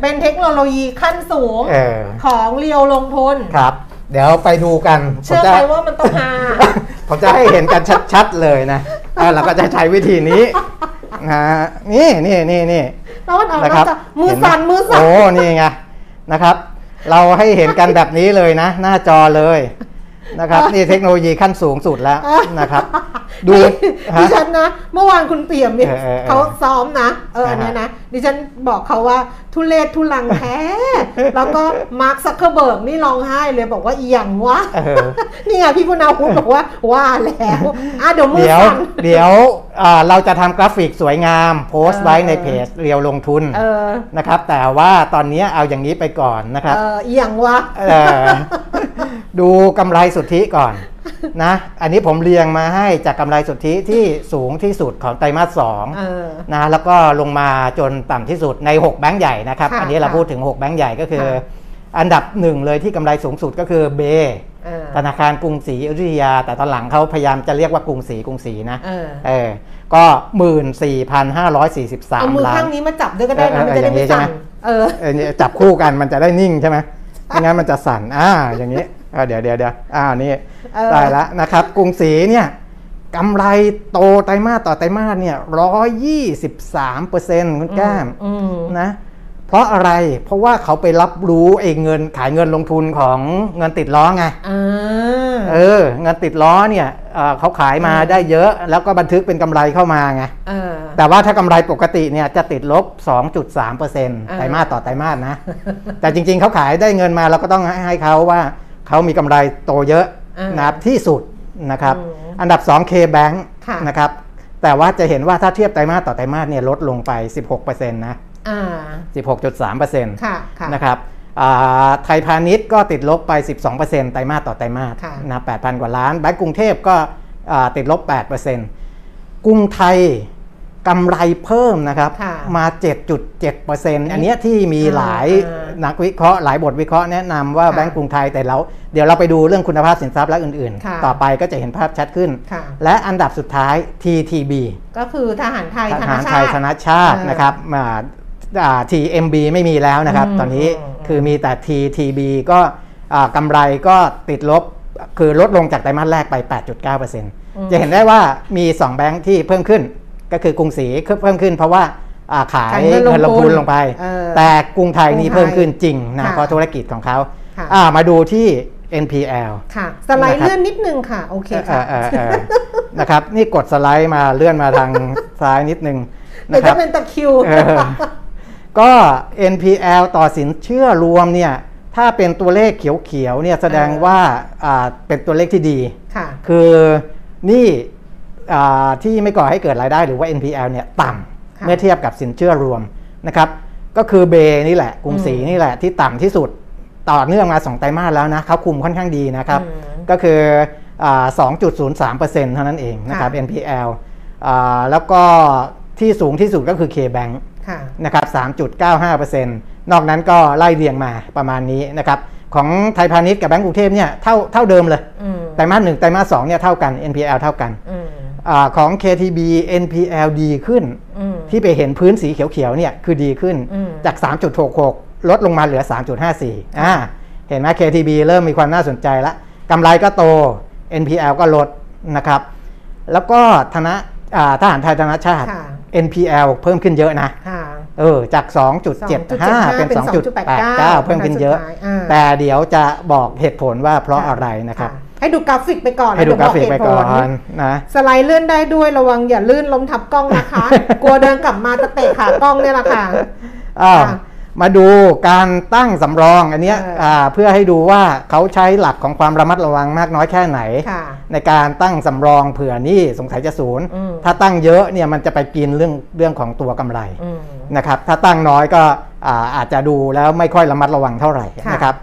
[SPEAKER 2] เป็นเทคโนโลยีขั้นสูง
[SPEAKER 3] เออ
[SPEAKER 2] ของเรียวลงทุน
[SPEAKER 3] ครับเดี๋ยวไปดูกัน
[SPEAKER 2] เชื่อ
[SPEAKER 3] ผมจะ
[SPEAKER 2] ไหมว่ามันต้องหา
[SPEAKER 3] ผมจะให้เห็นกันชัดๆเลยนะเออเราก็จะใช้วิธีนี้ นะฮะนี่นี่นี่นี่
[SPEAKER 2] แล้วมันออก
[SPEAKER 3] นะค
[SPEAKER 2] มา
[SPEAKER 3] รับ
[SPEAKER 2] จากมือ
[SPEAKER 3] เห็ไห
[SPEAKER 2] สั่นมือสั่น
[SPEAKER 3] โอ้นี่ไงนะครับ เราให้เห็นกันแบบนี้เลยนะ หน้าจอเลยนะครับนี่เทคโนโลยีขั้นสูงสุดแล้วนะครับ ดู
[SPEAKER 2] ดิ
[SPEAKER 3] ฮะ
[SPEAKER 2] ฉันนะ เมื่อวานคุณเปี่ยมมิตร
[SPEAKER 3] เออเออเออ
[SPEAKER 2] เขาซ้อมนะ เออ
[SPEAKER 3] อ่าฮะ
[SPEAKER 2] อันเนี้ยนะ ดิฉันบอกเขาว่าทุเรศทุรังแท้ แล้วก็มาร์คซักเคอร์เบิร์กนี่ร้องไห้เลยบอกว่าอีหยังวะ
[SPEAKER 3] เออ
[SPEAKER 2] นี่ไงพี่พุนาวุฒิบอกว่าว่าแล้วอะเดี๋ยวมือ
[SPEAKER 3] เดี๋ยว
[SPEAKER 2] สั่น
[SPEAKER 3] เดี๋ยวอ่าเราจะทำกราฟิกสวยงามโพสต์ไว้
[SPEAKER 2] เออ
[SPEAKER 3] ในเพจเรียวลงทุน
[SPEAKER 2] เออ
[SPEAKER 3] นะครับ แต่ว่าตอนนี้เอาอย่างนี้ไปก่อนนะครับ
[SPEAKER 2] เอออีหยังวะ
[SPEAKER 3] เอ่อดูกำไรสุทธิก่อนนะอันนี้ผมเรียงมาให้จากกำไรสุทธิที่สูงที่สุดของไตรมาสสอง
[SPEAKER 2] เออ
[SPEAKER 3] นะแล้วก็ลงมาจนต่ำที่สุดใน 6 แบงก์ใหญ่นะครับ
[SPEAKER 2] ค่ะ
[SPEAKER 3] อันนี้เรา
[SPEAKER 2] ค่ะ
[SPEAKER 3] พูดถึง 6 แบงก์ใหญ่ก็คือ
[SPEAKER 2] ค่ะ
[SPEAKER 3] อันดับหนึ่งเลยที่กำไรสูงสุดก็คือเบ
[SPEAKER 2] เออ
[SPEAKER 3] ธนาคารกรุงศรีอยุธยา แต่ตอนหลังเขาพยายามจะเรียกว่ากรุงศรีกรุงศรีนะ
[SPEAKER 2] เออ
[SPEAKER 3] เออก็หมื่นสี่พันห้าร้อยสี่สิบสา
[SPEAKER 2] เอา
[SPEAKER 3] ม
[SPEAKER 2] มือ
[SPEAKER 3] ล้า
[SPEAKER 2] ข้านงนี้มาจับด้วยก็ได้
[SPEAKER 3] เอ
[SPEAKER 2] นะ
[SPEAKER 3] อ
[SPEAKER 2] มันจะได้
[SPEAKER 3] อย่างนี้
[SPEAKER 2] ไม่
[SPEAKER 3] ใช่ไหม
[SPEAKER 2] สั่นเออ
[SPEAKER 3] เออเนี่ยจับคู่กันมันจะได้นิ่งใช่ไหมไม่งั้นมันจะสั่นอ่าอย่างนี้อ่าเดี๋ยวเดี๋ยวเดี๋ยวอ่านี่
[SPEAKER 2] เออ
[SPEAKER 3] ได้แล้วนะครับ กรุงศรีเนี่ยกำไรโตไตรมาสต่อไตรมาสเนี่ยร้อยยี่สิบสามเปอร์เซ็นต์คุณแก้ม
[SPEAKER 2] อืม
[SPEAKER 3] นะ เพราะอะไรเพราะว่าเขาไปรับรู้เองเงินขายเงินลงทุนของเงินติดล้อไง
[SPEAKER 2] อ่า
[SPEAKER 3] เออ เงินติดล้อเนี่ยเอ่อเขาขายมาได้เยอะ แล้วก็บันทึกเป็นกำไรเข้ามาไง
[SPEAKER 2] เออ
[SPEAKER 3] แต่ว่าถ้ากำไรปกติเนี่ยจะติดลบ 2.3%ไตรมาสต่อไตรมาสนะ แต่จริงๆเขาขายได้เงินมาเราก็ต้องให้ให้เขาว่าเขามีกำไรโตเยอะ
[SPEAKER 2] อ่าน
[SPEAKER 3] นะครับที่สุดนะครับ
[SPEAKER 2] อืม
[SPEAKER 3] อันดับ 2 K-Bank
[SPEAKER 2] ค่ะ
[SPEAKER 3] นะครับแต่ว่าจะเห็นว่าถ้าเทียบไตรมาสต่อไตรมาสเนี่ยลดลงไป 16%นะ
[SPEAKER 2] อ่า
[SPEAKER 3] 16.3%
[SPEAKER 2] ค่ะค่ะ
[SPEAKER 3] นะครับอ่าไทยพาณิชย์ก็ติดลบไป 12%ไตรมาสต่อไตรมาส
[SPEAKER 2] ค่ะ
[SPEAKER 3] นะ8,000 กว่าล้านแบงก์กรุงเทพก็อ่าติดลบ 8%กรุงไทยกำไรเพิ่มนะครับ
[SPEAKER 2] ค่ะ
[SPEAKER 3] มา 7.7%อันเนี้ยที่มีหลาย
[SPEAKER 2] อ่า
[SPEAKER 3] นักวิเคราะห์หลายบทวิเคราะห์แนะนำว่า
[SPEAKER 2] ค่ะ
[SPEAKER 3] แบงก์กรุงไทยแต่เราเดี๋ยวเราไปดูเรื่องคุณภาพสินทรัพย์และอื่น
[SPEAKER 2] ค่ะ
[SPEAKER 3] ๆต่อไปก็จะเห็นภาพชัดขึ้น
[SPEAKER 2] ค่ะ
[SPEAKER 3] และอันดับสุดท้าย TTB
[SPEAKER 2] ก็คือทหารไทย
[SPEAKER 3] ท
[SPEAKER 2] ธน
[SPEAKER 3] หาร
[SPEAKER 2] ชา
[SPEAKER 3] ไทย
[SPEAKER 2] ติ
[SPEAKER 3] ธนชาติ
[SPEAKER 2] เออ
[SPEAKER 3] นะครับมาอ่า TMB ไม่มีแล้วนะครับ
[SPEAKER 2] อืม
[SPEAKER 3] ตอนนี้
[SPEAKER 2] อืม
[SPEAKER 3] คือมีแต่ TTB ก็อ่ากำไรก็ติดลบคือลดลงจากไตรมาสแรกไป 8.9%จะเห็นได้ว่ามี 2 แบงค์ที่เพิ่มขึ้น ก็คือกรุงศรีเพิ่มขึ้นเพราะว่าอ่าขาย
[SPEAKER 2] ขายเงินลง
[SPEAKER 3] เงินลงทุนลงไป
[SPEAKER 2] เออ
[SPEAKER 3] แต่กรุงไทยนี่
[SPEAKER 2] กรุงไทย
[SPEAKER 3] เพิ่มขึ้นจริงนะ
[SPEAKER 2] ค่ะ
[SPEAKER 3] เพราะธุรกิจของเขา
[SPEAKER 2] ค่ะ
[SPEAKER 3] อ่ามาดูที่ NPL
[SPEAKER 2] ค่ะ สไลด์
[SPEAKER 3] นะครับ
[SPEAKER 2] เลื่อนนิดนึงค่ะ โอเค
[SPEAKER 3] เอ
[SPEAKER 2] ค่ะ
[SPEAKER 3] อเออเออนะครับ นี่กดสไลด์มาเลื่อนมาทางซ้ายนิดนึง
[SPEAKER 2] เดี๋ย
[SPEAKER 3] นะ
[SPEAKER 2] ว
[SPEAKER 3] ครั
[SPEAKER 2] จะ
[SPEAKER 3] บ
[SPEAKER 2] เป็นตะคริว
[SPEAKER 3] เออ ก็ NPL ต่อสินเชื่อรวมเนี่ยถ้าเป็นตัวเลขเขียวๆเนี่ยแสดง
[SPEAKER 2] เออ
[SPEAKER 3] ว่าอ่าเป็นตัวเลขที่ดี
[SPEAKER 2] ค่ะ
[SPEAKER 3] คือนี่อ่าที่ไม่ก่อให้เกิดรายได้หรือว่า NPL เนี่ยต่ำ
[SPEAKER 2] ค่ะ
[SPEAKER 3] เมื่อเทียบกับสินเชื่อรวมนะครับ ก็คือเบนี่แหละกรุงศรี
[SPEAKER 2] อืม
[SPEAKER 3] นี่แหละที่ต่ำที่สุดต่อเนื่องมา2ไตรมาสแล้วนะเขาคุมค่อนข้างดีนะครับ
[SPEAKER 2] อืม
[SPEAKER 3] ก็คืออ่า2.03%เท่านั้นเองนะครับ
[SPEAKER 2] ค่ะ
[SPEAKER 3] NPL อ่าแล้วก็ที่สูงที่สุดก็คือ K-Bank
[SPEAKER 2] ค่ะ
[SPEAKER 3] นะครับ3.95%นอกนั้นก็ไล่เรียงมาประมาณนี้นะครับของไทยพาณิชย์กับแบงก์กรุงเทพเนี่ยเท่าเท่าเดิมเลย
[SPEAKER 2] อืม
[SPEAKER 3] ไตรมาสหนึ่งไตรมาสสองเนี่ยเท่ากัน NPL เท่ากัน
[SPEAKER 2] อืม
[SPEAKER 3] อาของ KTB NPL ดีขึ้น
[SPEAKER 2] อืม
[SPEAKER 3] ที่ไปเห็นพื้นสีเขียวๆเนี่ยคือดีขึ้น
[SPEAKER 2] อืม
[SPEAKER 3] จาก 3.66 ลดลงมาเหลือ 3.54อ่าเห็นไหม KTB เริ่มมีความน่าสนใจแล้วกำไรก็โต NPL ก็ลดนะครับ แล้วก็ธนะอ่าทหารไทยธนชาติ
[SPEAKER 2] ค่ะ
[SPEAKER 3] NPL เพิ่มขึ้นเยอะนะ
[SPEAKER 2] ค่ะ
[SPEAKER 3] เออจาก 2.75เป็น
[SPEAKER 2] เป็น
[SPEAKER 3] 2.89 เพิ่มขึ้นเยอะ
[SPEAKER 2] สุดท้ายอ่า
[SPEAKER 3] แต่เดี๋ยวจะบอกเหตุผลว่าเพราะอะไรนะครับ
[SPEAKER 2] ให้ดูกราฟิกไปก่อน
[SPEAKER 3] ให้ดูกราฟิกไป
[SPEAKER 2] เยว
[SPEAKER 3] ก่
[SPEAKER 2] บ
[SPEAKER 3] อ
[SPEAKER 2] เหตุผล
[SPEAKER 3] นนะ
[SPEAKER 2] สไลด์เลื่อนได้ด้วยระวังอย่าลื่นล้มทับกล้องนะคะ กลัวเดินกลับมาจะเตะขากล้องเนี่ยแหละค่ะ
[SPEAKER 3] อ้าว
[SPEAKER 2] ค่ะ
[SPEAKER 3] มาดูการตั้งสำรองอันเนี้ย
[SPEAKER 2] เอออ่า
[SPEAKER 3] เพื่อให้ดูว่าเขาใช้หลักของความระมัดระวังมากน้อยแค่ไหน
[SPEAKER 2] ค่ะ
[SPEAKER 3] ในการตั้งสำรองเผื่อหนี่สงสัยจะศูนย์
[SPEAKER 2] อืม
[SPEAKER 3] ถ้าตั้งเยอะเนี่ยมันจะไปกินเรื่องเรื่องของตัวกำไร
[SPEAKER 2] อืม
[SPEAKER 3] นะครับถ้าตั้งน้อยก็อาอาจจะดูแล้วไม่ค่อยระมัดระวังเท่าไหร่
[SPEAKER 2] ค่ะ
[SPEAKER 3] นะครับ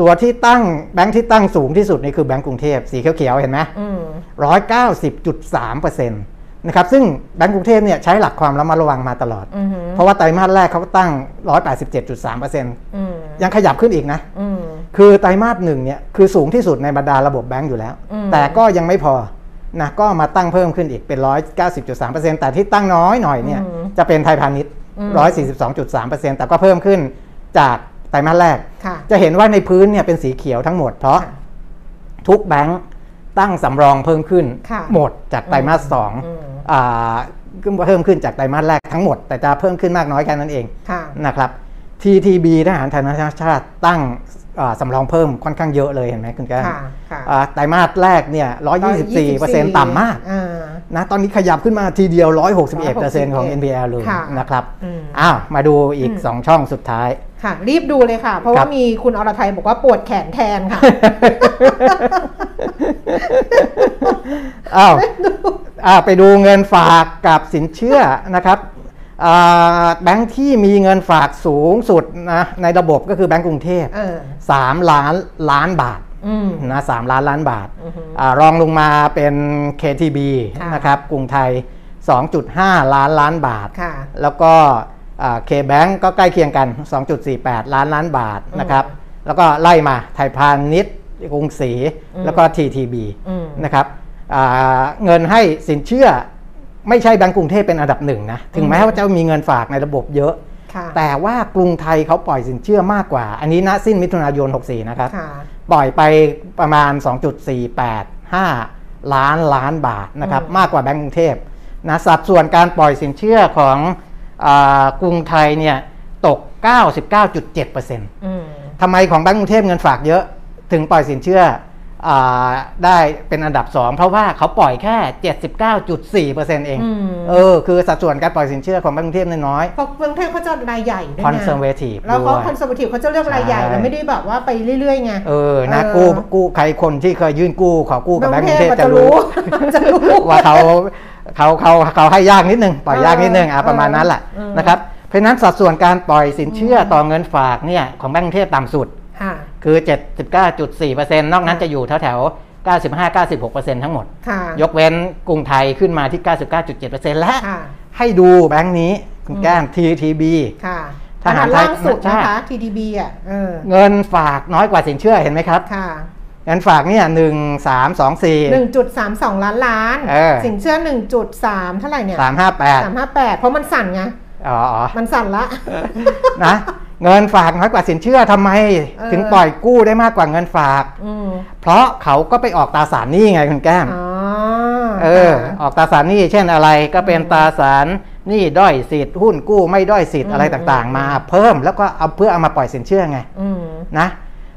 [SPEAKER 3] ตัวที่ตั้งแบงค์ที่ตั้งสูงที่สุดนี่คือแบงก์กรุงเทพสีเขียวๆเห็นไหม
[SPEAKER 2] อืม
[SPEAKER 3] ร้อยเก้าสิบจุดสามเปอร์เซ็นต์ นะครับซึ่งแบงก์กรุงเทพเนี่ยใช้หลักความระมัดระวังมาตลอด
[SPEAKER 2] อืม
[SPEAKER 3] เพราะว่าไตรมาสแรกเขาก็ตั้ง 187.3%
[SPEAKER 2] อืม
[SPEAKER 3] ยังขยับขึ้นอีกนะ
[SPEAKER 2] อืม
[SPEAKER 3] คือไตรมาสหนึ่งเนี่ยคือสูงที่สุดในบรรดาระบบแบงก์อยู่แล้ว
[SPEAKER 2] อืม
[SPEAKER 3] แต่ก็ยังไม่พอนะก็มาตั้งเพิ่มขึ้นอีกเป็น 190.3%แต่ที่ตั้งน้อยหน่อยเนี่ยจะเป็นไทยพาณิชย์ 142.3%แต่ก็เพิ่มขึ้นจากไตรมาสแรก
[SPEAKER 2] ค่ะ
[SPEAKER 3] จะเห็นว่าในพื้นเนี่ยเป็นสีเขียวทั้งหมดเพราะ
[SPEAKER 2] ค่ะ
[SPEAKER 3] ทุกแบงก์ ตั้งสำรองเพิ่มขึ้น
[SPEAKER 2] ค่ะ
[SPEAKER 3] หมดจากไตรมาสสอง
[SPEAKER 2] อืม
[SPEAKER 3] อ่าเพิ่มขึ้นจากไตรมาสแรกทั้งหมด แต่จะเพิ่มขึ้นมากน้อยแค่นั้นเอง
[SPEAKER 2] ค่ะ
[SPEAKER 3] นะครับ TTB ทหารไทยนานาชาติตั้งอ่าสำรองเพิ่มค่อนข้างเยอะเลยเห็นไหมคุณแก้ว
[SPEAKER 2] ค่ะค่ะ
[SPEAKER 3] อ่าไตรมาสแรกเนี่ย 124%ต่ำมาก
[SPEAKER 2] อ่า
[SPEAKER 3] นะ ตอนนี้ขยับขึ้นมาทีเดียว 161%ของ NPL เลย
[SPEAKER 2] ค่ะ
[SPEAKER 3] นะครับ
[SPEAKER 2] อืม
[SPEAKER 3] อ้าว มาดูอีก
[SPEAKER 2] อืม
[SPEAKER 3] 2ช่องสุดท้าย
[SPEAKER 2] ค่ะ รีบดูเลยค่ะ เพราะ
[SPEAKER 3] ครั
[SPEAKER 2] ว่า
[SPEAKER 3] บ
[SPEAKER 2] มีคุณอรไทยบอกว่าปวดแขนแทนค่ะ
[SPEAKER 3] อ้าวอ่าไปดูเงินฝากกับสินเชื่อนะครับอ่าแบงค์ที่มีเงินฝากสูงสุดนะในระบบก็คือแบงก์กรุงเทพ
[SPEAKER 2] เออ
[SPEAKER 3] 3ล้านล้านบาท
[SPEAKER 2] อืม
[SPEAKER 3] นะสามล้านล้านบาท
[SPEAKER 2] อือฮึ
[SPEAKER 3] อารองลงมาเป็น KTB
[SPEAKER 2] ค่ะ
[SPEAKER 3] นะครับกรุงไทย 2.5 ล้านล้านบาท
[SPEAKER 2] ค่ะ
[SPEAKER 3] แล้วก็ เคแบงก็ใกล้เคียงกัน 2.48 ล้านล้านบาทนะครับ แล้วก็ไล่มาไทยพาณิชย์กรุงศรี
[SPEAKER 2] อืม
[SPEAKER 3] แล้วก็ TTB
[SPEAKER 2] อืม
[SPEAKER 3] นะครับอ่าเงินให้สินเชื่อไม่ใช่แบงก์กรุงเทพเป็นอันดับหนึ่งนะ ถึงแม้ว่าจะมีเงินฝากในระบบเยอะ
[SPEAKER 2] ค่ะ
[SPEAKER 3] แต่ว่ากรุงไทยเขาปล่อยสินเชื่อมากกว่า อันนี้ณสิ้นมิถุนายน 64 นะครับ
[SPEAKER 2] ค่ะ
[SPEAKER 3] ปล่อยไปประมาณ 2.485 ล้านล้านบาทนะครับ
[SPEAKER 2] อืม
[SPEAKER 3] มากกว่าแบงก์กรุงเทพนะสัดส่วนการปล่อยสินเชื่อของอา กรุงไทยเนี่ยตก 99.7%
[SPEAKER 2] อืม
[SPEAKER 3] ทำไมของแบงก์กรุงเทพเงินฝากเยอะ ถึงปล่อยสินเชื่ออาได้เป็นอันดับ 2 เพราะว่าเขาปล่อยแค่ 79.4%เอง
[SPEAKER 2] อืม
[SPEAKER 3] เออคือสัดส่วนการปล่อยสินเชื่อของแบงก์กรุงเทพน้อย
[SPEAKER 2] เพราะกรุงเทพเขาจะรายใหญ่ด้วย
[SPEAKER 3] ๆ
[SPEAKER 2] ไง
[SPEAKER 3] conservative
[SPEAKER 2] แล้วเขา
[SPEAKER 3] ด้วย
[SPEAKER 2] คอนเซอร์วทีฟเขาจะเลือกรายใหญ่
[SPEAKER 3] ใช่
[SPEAKER 2] แล้วไม่ได้แบบว่าไปเรื่อยๆไง
[SPEAKER 3] เออนะ
[SPEAKER 2] เออ
[SPEAKER 3] กู้กู้ใครคนที่เคยยื่นกู้ขอกู้กับแบงก์กรุงเทพ
[SPEAKER 2] มัน
[SPEAKER 3] จะ
[SPEAKER 2] จะ
[SPEAKER 3] รู้
[SPEAKER 2] รู้จะรู้
[SPEAKER 3] ว่าเขา เขาเขาเขาให้ยากนิดนึงปล่อยยากนิดนึงอะ
[SPEAKER 2] เออ
[SPEAKER 3] ประมาณนั้นแหละ
[SPEAKER 2] เออ
[SPEAKER 3] นะครับเพราะฉะนั้นสัดส่วนการปล่อยสินเชื่อต่อเงินฝากเนี่ยของแบงก์กรุงเทพต่ำสุด
[SPEAKER 2] ค่ะ
[SPEAKER 3] คือ 79.4%นอกนั้นจะอยู่แถวแถวๆ95-96%ทั้งหมด
[SPEAKER 2] ค่ะ
[SPEAKER 3] ยกเว้นกรุงไทยขึ้นมาที่ 99.7%และ
[SPEAKER 2] ค่ะ
[SPEAKER 3] ให้ดูแบงก์นี้คุณแก้ม TTB
[SPEAKER 2] ค่ะ
[SPEAKER 3] ทหาร
[SPEAKER 2] อันล่างสุด
[SPEAKER 3] ไทย
[SPEAKER 2] นะคะ TDB อะเออ
[SPEAKER 3] เงินฝากน้อยกว่าสินเชื่อเห็นไหมครับ
[SPEAKER 2] ค่ะ
[SPEAKER 3] เงินฝากเนี่ยหนึ่งสามสองสี่
[SPEAKER 2] 1.32ล้านล้าน
[SPEAKER 3] เออ
[SPEAKER 2] สินเชื่อ1.3เท่าไหร่เนี่ย
[SPEAKER 3] สามห้าแปด
[SPEAKER 2] 358เพราะมันสั่นไง
[SPEAKER 3] อ๋ออ๋อ
[SPEAKER 2] มันสั่นละ
[SPEAKER 3] นะ เงินฝากน้อยกว่าสินเชื่อทำไม
[SPEAKER 2] เออ
[SPEAKER 3] ถึงปล่อยกู้ได้มากกว่าเงินฝาก
[SPEAKER 2] อืม
[SPEAKER 3] เพราะเขาก็ไปออกตราสารหนี้ไงคุณแก้ม
[SPEAKER 2] อ๋อ
[SPEAKER 3] เออ ออกตราสารหนี้เช่นอะไรก็เป็นตราสารหนี้ด้อยสิทธิ์หุ้นกู้ไม่ด้อยสิทธิ์อะไรต่างๆ มาเพิ่มแล้วก็เอาเพื่อเอามาปล่อยสินเชื่อไง
[SPEAKER 2] อืม
[SPEAKER 3] นะ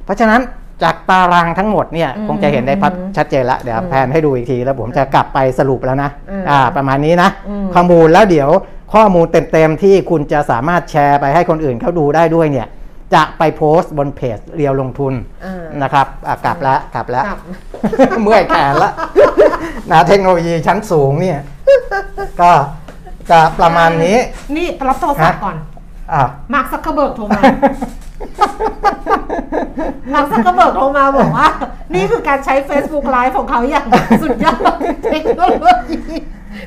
[SPEAKER 3] เพราะฉะนั้น จากตารางทั้งหมดเนี่ย
[SPEAKER 2] อืม
[SPEAKER 3] คงจะเห็นได้พัดชัดเจนละเดี๋ยว
[SPEAKER 2] อืม
[SPEAKER 3] แพนให้ดูอีกที แล้วผมจะกลับไปสรุปแล้วนะ
[SPEAKER 2] อืม
[SPEAKER 3] ประมาณนี้นะ
[SPEAKER 2] อืม
[SPEAKER 3] ข้อมูลแล้วเดี๋ยวข้อมูลเต็มๆที่คุณจะสามารถแชร์ไปให้คนอื่นเขาดูได้ด้วยเนี่ยจะไปโพสต์บนเพจเรียวลงทุน
[SPEAKER 2] อ่า
[SPEAKER 3] นะครับอะกลับแล้วกลับแล้ว
[SPEAKER 2] กลับ
[SPEAKER 3] เมื่อยแขนละนะเทคโนโลยีชั้นสูงเนี่ยก็จะประมาณนี้
[SPEAKER 2] นี่รับโทรศัพท์
[SPEAKER 3] ฮะ
[SPEAKER 2] ก่อน
[SPEAKER 3] อะ
[SPEAKER 2] มาร์คซักเคอร์เบิร์กโทรมา มาร์คซักเคอร์เบิร์กโทรมาบอกว่า นี่คือการใช้ Facebook Live ของเขาอย่างสุดยอดเทคโนโลยี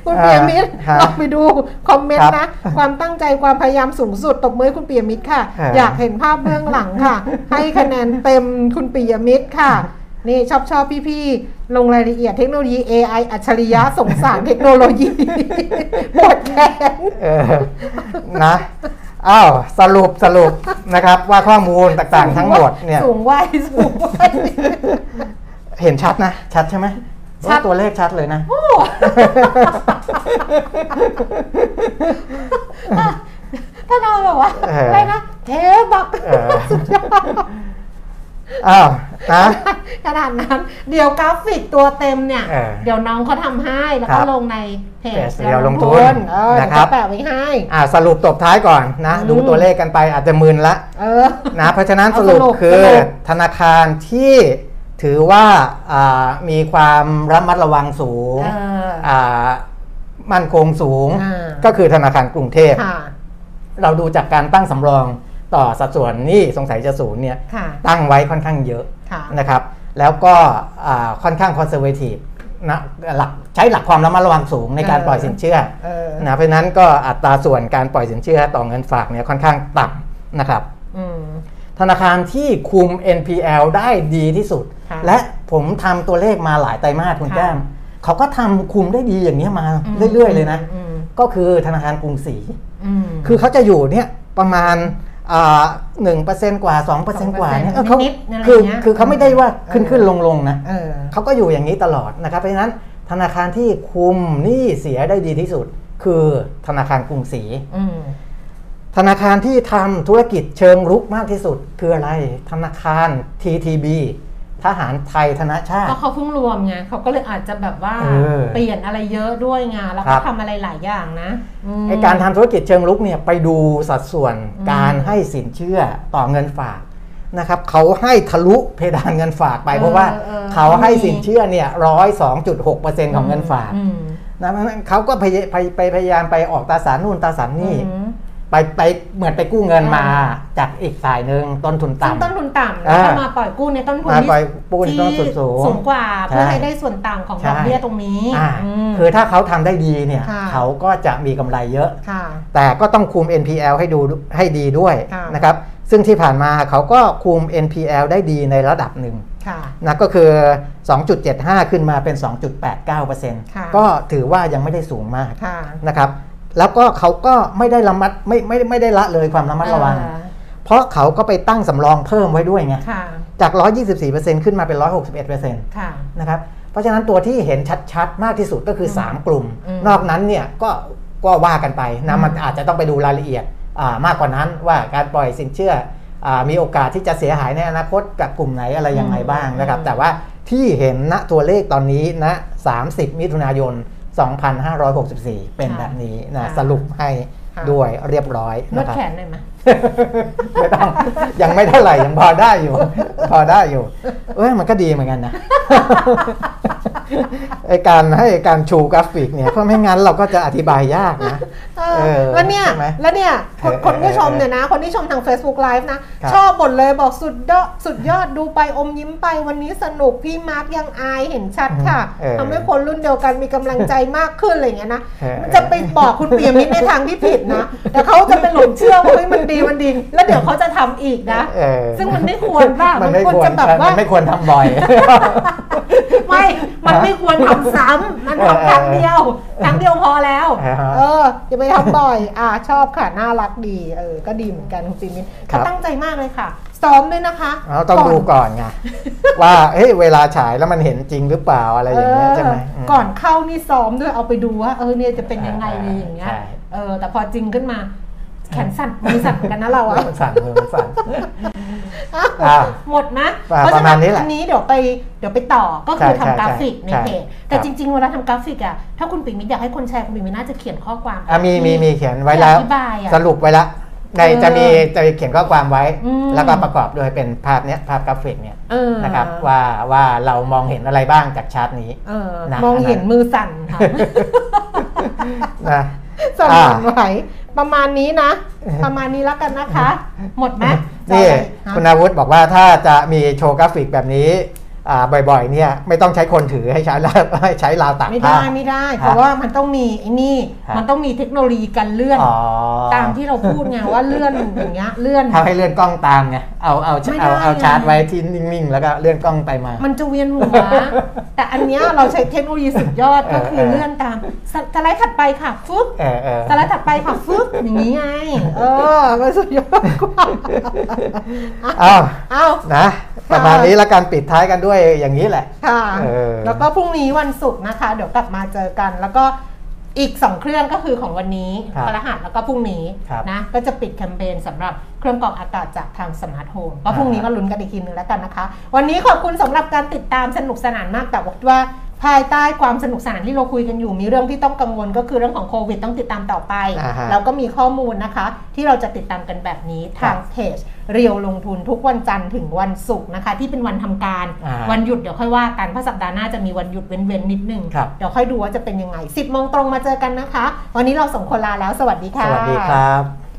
[SPEAKER 2] คุณเปียมิตร
[SPEAKER 3] อ่า
[SPEAKER 2] ลองไปดูคอมเมน
[SPEAKER 3] ครั
[SPEAKER 2] ต์
[SPEAKER 3] บ
[SPEAKER 2] นะ ความตั้งใจความพยายามสูงสุดตบมือให้คุณเปียมิตรค่ะ
[SPEAKER 3] อ่า
[SPEAKER 2] อยากเห็นภาพเบื้องหลังค่ะ ให้คะแนนเต็มคุณเปียมิตรค่ะนี่ชอบชอบพี่ๆ ลงรายละเอียดเทคโนโลยี AI อัจฉริยะสงสารเทคโนโลยีปวดแขน
[SPEAKER 3] เออนะ อ้าวสรุปสรุปนะครับว่าข้อมูลต่างๆ ทั้งหมดเนี่ย
[SPEAKER 2] สูงวัยสูงวัย
[SPEAKER 3] เห็นชัดนะ ชัดใช่ไหม
[SPEAKER 2] ชัด
[SPEAKER 3] ตัวเลขชัดเลยนะ
[SPEAKER 2] ถ้าเราแบบว่า
[SPEAKER 3] เอออ
[SPEAKER 2] อะไรนะเทบัก
[SPEAKER 3] เอออ้าวนะ
[SPEAKER 2] ขนาดนั้น เดี๋ยวกราฟิกตัวเต็มเนี่ย
[SPEAKER 3] เออ
[SPEAKER 2] เดี๋ยวน้องเขาทำให้แล้ว
[SPEAKER 3] ครั
[SPEAKER 2] ก็
[SPEAKER 3] บ
[SPEAKER 2] ลงในเพจ
[SPEAKER 3] เพจเรียวลงทุน
[SPEAKER 2] เออเดี๋ยว
[SPEAKER 3] นะครับ
[SPEAKER 2] จะแปะไว้ให้
[SPEAKER 3] อ่าสรุปตบท้ายก่อนนะ
[SPEAKER 2] อืม
[SPEAKER 3] ดูตัวเลขกันไปอาจจะมึนละ
[SPEAKER 2] เออ
[SPEAKER 3] นะเพราะฉะนั้น
[SPEAKER 2] เอา
[SPEAKER 3] สรุป
[SPEAKER 2] สรุป
[SPEAKER 3] คือ
[SPEAKER 2] สรุป
[SPEAKER 3] ธนาคารที่ถือว่าอ่ามีความระมัดระวังสูง
[SPEAKER 2] เออ
[SPEAKER 3] อ่ามั่นคงสูง
[SPEAKER 2] อ่า
[SPEAKER 3] ก็คือธนาคารกรุงเทพ
[SPEAKER 2] ค่ะ
[SPEAKER 3] เราดูจากการตั้งสำรอง ต่อสัดส่วนหนี้สงสัยจะศูนย์เนี่ย
[SPEAKER 2] ค่ะ
[SPEAKER 3] ตั้งไว้ค่อนข้างเยอะ
[SPEAKER 2] ค่ะ
[SPEAKER 3] นะครับแล้วก็อ่าค่อนข้าง conservativeนะหลักใช้หลักความระมัดระวังสูงในการ
[SPEAKER 2] เออ
[SPEAKER 3] ปล่อยสินเชื่อ
[SPEAKER 2] เออ
[SPEAKER 3] นะเพราะฉะนั้นก็อัตราส่วนการปล่อยสินเชื่อต่อเงินฝากเนี่ยค่อนข้างต่ำนะครับ
[SPEAKER 2] อืม
[SPEAKER 3] ธนาคารที่คุม NPL ได้ดีที่สุด
[SPEAKER 2] ค่ะ
[SPEAKER 3] และผมทำตัวเลขมาหลายไตรมาสคุณ
[SPEAKER 2] ค่ะ
[SPEAKER 3] แก้มเขาก็ทำคุมได้ดีอย่างนี้ยมา
[SPEAKER 2] อืม
[SPEAKER 3] เรื่อยๆเลยนะ
[SPEAKER 2] อืม
[SPEAKER 3] ก็คือธนาคารกรุงศรี
[SPEAKER 2] อืม
[SPEAKER 3] คือเขาจะอยู่เนี่ยประมาณ หนึ่งเปอร์เซ็นต์กว่าสองเปอร์เซ็นต์กว่าเนี่ยเออเขา
[SPEAKER 2] นิดๆอะไร
[SPEAKER 3] คือ
[SPEAKER 2] เงี้ย
[SPEAKER 3] คือเขาไม่ได้ว่าขึ้น
[SPEAKER 2] เออ
[SPEAKER 3] ขึ้นลงลงนะ
[SPEAKER 2] เออ
[SPEAKER 3] เขาก็อยู่อย่างนี้ตลอดนะครับเพราะฉะนั้นธนาคารที่คุมหนี้เสียได้ดีที่สุด คือธนาคารกรุงศรี
[SPEAKER 2] อืม
[SPEAKER 3] ธนาคารที่ทำธุรกิจเชิงรุกมากที่สุด คืออะไร ธนาคาร TTB ทหารไทยธนชา
[SPEAKER 2] ก็
[SPEAKER 3] ติ
[SPEAKER 2] เขาเพิ่งรวมไงเขาก็เลยอาจจะแบบว่า
[SPEAKER 3] เออ
[SPEAKER 2] เปลี่ยนอะไรเยอะด้วยไงแล้ว
[SPEAKER 3] ครั
[SPEAKER 2] ก็
[SPEAKER 3] บ
[SPEAKER 2] ทำอะไรหลายอย่างนะม
[SPEAKER 3] ไอการทำธุรกิจเชิงรุกเนี่ยไปดูสัดส่วน
[SPEAKER 2] อืม
[SPEAKER 3] การให้สินเชื่อต่อเงินฝากนะครับเขาให้ทะลุเพดานเงินฝากไป เพราะว่า
[SPEAKER 2] ออ
[SPEAKER 3] เขาให้สินเชื่อเนี่ยร้อยสองจุดหกเปอร์เซ็นต์ของเงินฝาก
[SPEAKER 2] อืม
[SPEAKER 3] นะเพราะฉะนั้นเขาก็พยไปไปพยายามไปออกตราสารนู่นตราสารนี่
[SPEAKER 2] อืม
[SPEAKER 3] ไปไปเหมือนไปกู้เงินมา
[SPEAKER 2] อ่า
[SPEAKER 3] จากอีกฝ่ายหนึ่งต้นทุน
[SPEAKER 2] ซึ่งต้น
[SPEAKER 3] ต่ำ
[SPEAKER 2] ทุนต่ำแล้วก็
[SPEAKER 3] อ่าม
[SPEAKER 2] มาปล่อยกู้ในต้นทุน
[SPEAKER 3] มา
[SPEAKER 2] ที่
[SPEAKER 3] ปล่อยกู้ในต้นทุนสูง
[SPEAKER 2] สูงกว่า
[SPEAKER 3] ใช่
[SPEAKER 2] เพื่อให้ได้ส่วนต่างของ
[SPEAKER 3] ใช่
[SPEAKER 2] ดอกเบี้ยตรงนี้
[SPEAKER 3] อ่า
[SPEAKER 2] ม
[SPEAKER 3] คือถ้าเขาทำได้ดีเนี่ย
[SPEAKER 2] ค่ะ
[SPEAKER 3] เขาก็จะมีกำไรเยอะ
[SPEAKER 2] ค่ะ
[SPEAKER 3] แต่ก็ต้องคุม NPL ให้ดูให้ดีด้วย
[SPEAKER 2] ค่ะ
[SPEAKER 3] นะครับซึ่งที่ผ่านมาเขาก็คุม NPL ได้ดีในระดับหนึ่ง
[SPEAKER 2] ค่ะ
[SPEAKER 3] นะก็คือ 2.75 ขึ้นมาเป็น 2.89%
[SPEAKER 2] ค่ะ
[SPEAKER 3] ก็ถือว่ายังไม่ได้สูงมาก
[SPEAKER 2] ค่ะ
[SPEAKER 3] นะครับ แล้วก็เขาก็ไม่ได้ระมัดไม่ไม่ไม่ได้ละเลยความระมัดระวัง
[SPEAKER 2] อ่า
[SPEAKER 3] เพราะเขาก็ไปตั้งสำรองเพิ่มไว้ด้วยไง
[SPEAKER 2] ค่ะ
[SPEAKER 3] จาก 124%ขึ้นมาเป็น 161%
[SPEAKER 2] ค่ะ
[SPEAKER 3] นะครับเพราะฉะนั้นตัวที่เห็นชัดๆ มากที่สุดก็คือ
[SPEAKER 2] อืม
[SPEAKER 3] 3กลุ่ม
[SPEAKER 2] อืม
[SPEAKER 3] นอกนั้นเนี่ยก็ก็ว่ากันไปนะ
[SPEAKER 2] อืม
[SPEAKER 3] มันอาจจะต้องไปดูรายละเอียดอ่ามากกว่านั้นว่าการปล่อยสินเชื่ออามีโอกาสที่จะเสียหายในอนาคตกับกลุ่มไหนอะไรยังไงบ้างนะครับ แต่ว่าที่เห็นณตัวเลขตอนนี้ณ30 มิถุนายน 2564 เป็นแบบนี้นะสรุปให้ด้วยเรียบร้อย
[SPEAKER 2] นวด
[SPEAKER 3] นะครับ
[SPEAKER 2] แขนหน่อยไหม
[SPEAKER 3] ไม่ต้องยังไม่เท่าไหร่ยังพอได้อยู่ พอได้อยู่ เอ้ยมันก็ดีเหมือนกันนะ ไอการให้การชูกราฟิกเนี่ยเพราะไม่งั้นเราก็จะอธิบายยากนะ
[SPEAKER 2] เอ
[SPEAKER 3] เอ
[SPEAKER 2] อ
[SPEAKER 3] อ
[SPEAKER 2] แล้วเนี่ย
[SPEAKER 3] ใช่ไหม
[SPEAKER 2] แล้วเนี่ยคน
[SPEAKER 3] เออ
[SPEAKER 2] คนที่ชม
[SPEAKER 3] เออ
[SPEAKER 2] เนี่ยนะ คนที่ชมทาง Facebook Live นะ
[SPEAKER 3] ครับ
[SPEAKER 2] ชอบหมดเลยบอกสุดยอดสุดยอดดูไปอมยิ้มไปวันนี้สนุกพี่มาร์กยังอายเห็นชัดค่ะ
[SPEAKER 3] เออ
[SPEAKER 2] ทำให้คนรุ่นเดียวกันมีกำลังใจมากขึ้นอะไรอย่างเงี้ยนะ
[SPEAKER 3] เออ
[SPEAKER 2] มันจะไปบอกคุณเปียมิตรในทางที่ผิดนะ แต่เขาจะไปหลงเชื่อว่าเฮ้ยมันดีมันดี แล้วเดี๋ยวเขาจะทำอีกนะ
[SPEAKER 3] เออ
[SPEAKER 2] ซึ่งมันไม่ควรบ้าง
[SPEAKER 3] มันไม่ควร
[SPEAKER 2] จะแบบ
[SPEAKER 3] มั
[SPEAKER 2] ว่า
[SPEAKER 3] นไม่ควรทำบ่อย
[SPEAKER 2] ไม่มันไม่ควรทำซ้ำมันทำครั้งเดียวครั้งเดียวพอแล้ว
[SPEAKER 3] อ่าฮะ
[SPEAKER 2] เอออย่าไปทำบ่อย อ่าชอบค่ะ น่ารักดี เออ ก็ดีเหมือนกันคุณปิมิน
[SPEAKER 3] ครั
[SPEAKER 2] เขา
[SPEAKER 3] บ
[SPEAKER 2] ตั้งใจมากเลยค่ะ ซ้อมด้วยนะคะ
[SPEAKER 3] เราต้องดูก่อนไงว่าเฮ้ยเวลาฉายแล้วมันเห็นจริงหรือเปล่าอะไรอย่างเงี้ยใช่ไหม
[SPEAKER 2] เออ
[SPEAKER 3] ม
[SPEAKER 2] ก่อนเข้านี่ซ้อมด้วยเอาไปดูว่าเออเนี่ยจะเป็นยังไง
[SPEAKER 3] อ่า
[SPEAKER 2] เลยอย่างเงี้ย
[SPEAKER 3] ใช่
[SPEAKER 2] เออแต่พอจริงขึ้นมา แขนสั่นมือสั่นเหมือนกันนะเราอะ
[SPEAKER 3] มันสั่นมือมันสั่น
[SPEAKER 2] อ้าว
[SPEAKER 3] อ่า
[SPEAKER 2] หมดนะ
[SPEAKER 3] อ่า
[SPEAKER 2] เพราะฉะ
[SPEAKER 3] ประมาณ
[SPEAKER 2] นี้
[SPEAKER 3] แหละ
[SPEAKER 2] อันนี้เดี๋ยวไปเดี๋ยวไปต่อก็คือ
[SPEAKER 3] ใช่
[SPEAKER 2] ทำกราฟิก
[SPEAKER 3] ใช่
[SPEAKER 2] ใน
[SPEAKER 3] ใช่
[SPEAKER 2] เพจแต่
[SPEAKER 3] ครับ
[SPEAKER 2] จริง ๆ เวลาทำกราฟิกอะถ้าคุณปิ่มมิตรอยากให้คนแชร์คุณปิ่มมิตรน่าจะเขียนข้อความ
[SPEAKER 3] อะมีมี
[SPEAKER 2] ที่
[SPEAKER 3] มีเขียนไว้แล้ว
[SPEAKER 2] ที่อธิบายอะ
[SPEAKER 3] สรุปไว้แล้วใน
[SPEAKER 2] เออ
[SPEAKER 3] จะมีจะเขียนข้อความไว้
[SPEAKER 2] อืม
[SPEAKER 3] แล้วก็ประกอบโดยเป็นภาพเนี้ยภาพกราฟิกเนี่ย
[SPEAKER 2] เออ
[SPEAKER 3] นะครับว่าว่าเรามองเห็นอะไรบ้างจากชาร์ตนี้
[SPEAKER 2] เออ
[SPEAKER 3] นะ
[SPEAKER 2] มองเห็นมือสั่นค่ะ
[SPEAKER 3] นะ
[SPEAKER 2] สั่น
[SPEAKER 3] อ่า
[SPEAKER 2] หวั่นไหว ประมาณนี้นะ ประมาณนี้แล้วกันนะคะ หมดไหม
[SPEAKER 3] นี่
[SPEAKER 2] จะเอา
[SPEAKER 3] คุณ
[SPEAKER 2] อะไร
[SPEAKER 3] อาวุธบอกว่าถ้าจะมีโชว์กราฟิกแบบนี้อ่า บ่อยๆเนี่ยไม่ต้องใช้คนถือให้ใช้ลาวให้ใช้ราวตาก
[SPEAKER 2] ไม่
[SPEAKER 3] ผ้า
[SPEAKER 2] ได้ไม่ได้ เพราะว่ามันต้องมีไอ้นี่
[SPEAKER 3] ฮะ
[SPEAKER 2] มันต้องมีเทคโนโลยีการเลื่อน
[SPEAKER 3] อ๋อ
[SPEAKER 2] ตามที่เราพูดไงว่าเลื่อนอย่างเงี้ยเลื่อน
[SPEAKER 3] ทำให้เลื่อนกล้องตามไงเอาเอา
[SPEAKER 2] ไม่ได้
[SPEAKER 3] เอาเอา
[SPEAKER 2] ไง
[SPEAKER 3] ชาร์จไว้ที่นิ่งๆ แล้วก็เลื่อนกล้องไปมา
[SPEAKER 2] มันจะเวียนหัว แต่อันเนี้ยเราใช้เทคโนโลยีสุดยอดก็คือ
[SPEAKER 3] เออเออ
[SPEAKER 2] เลื่อนตามสไลด์ถัดไปค่ะฟึ๊บ
[SPEAKER 3] เออเออ
[SPEAKER 2] สไลด์ถัดไปค่ะฟึ๊บอย่างนี้ไง เออมันสุดยอดกว่า
[SPEAKER 3] อ้าว
[SPEAKER 2] เอา
[SPEAKER 3] นะ ประมาณนี้ละกันปิดท้ายกันด้วยอย่างนี้แหละ
[SPEAKER 2] ค่ะ
[SPEAKER 3] เออ
[SPEAKER 2] แล้วก็พรุ่งนี้วันศุกร์นะคะ เดี๋ยวกลับมาเจอกัน แล้วก็อีก 2 เครื่องก็คือของวันนี้
[SPEAKER 3] ครับ
[SPEAKER 2] พฤหัสแล้วก็พรุ่งนี้
[SPEAKER 3] ครับ
[SPEAKER 2] นะก็จะปิดแคมเปญสำหรับเครื่องกรองอากาศจากทางสมาร์ทโฮมก็พรุ่งนี้
[SPEAKER 3] อ่า
[SPEAKER 2] มาลุ้นกันอีกทีนึงแล้วกันนะคะ วันนี้ขอบคุณสำหรับการติดตามสนุกสนานมากแต่ว่า ภายใต้ความสนุกสนานที่เราคุยกันอยู่ มีเรื่องที่ต้องกังวลก็คือเรื่องของโควิดต้องติดตามต่อไป
[SPEAKER 3] อ่าฮะ
[SPEAKER 2] แล้วก็มีข้อมูลนะคะ ที่เราจะติดตามกันแบบนี้ทางเพจเรียวลงทุนทุกวันจันทร์ถึงวันศุกร์นะคะ ที่เป็นวันทำการ
[SPEAKER 3] อ่า
[SPEAKER 2] วันหยุดเดี๋ยวค่อยว่ากันเพราะสัปดาห์หน้าจะมีวันหยุดเว้นๆนิดนึง
[SPEAKER 3] ครับ
[SPEAKER 2] เดี๋ยวค่อยดูว่าจะเป็นยังไง 10โมงตรงมาเจอกันนะคะ วันนี้เราส่งคนลาแล้วสวัสดี
[SPEAKER 3] ส
[SPEAKER 2] ค่ะ
[SPEAKER 3] วัสดีครับ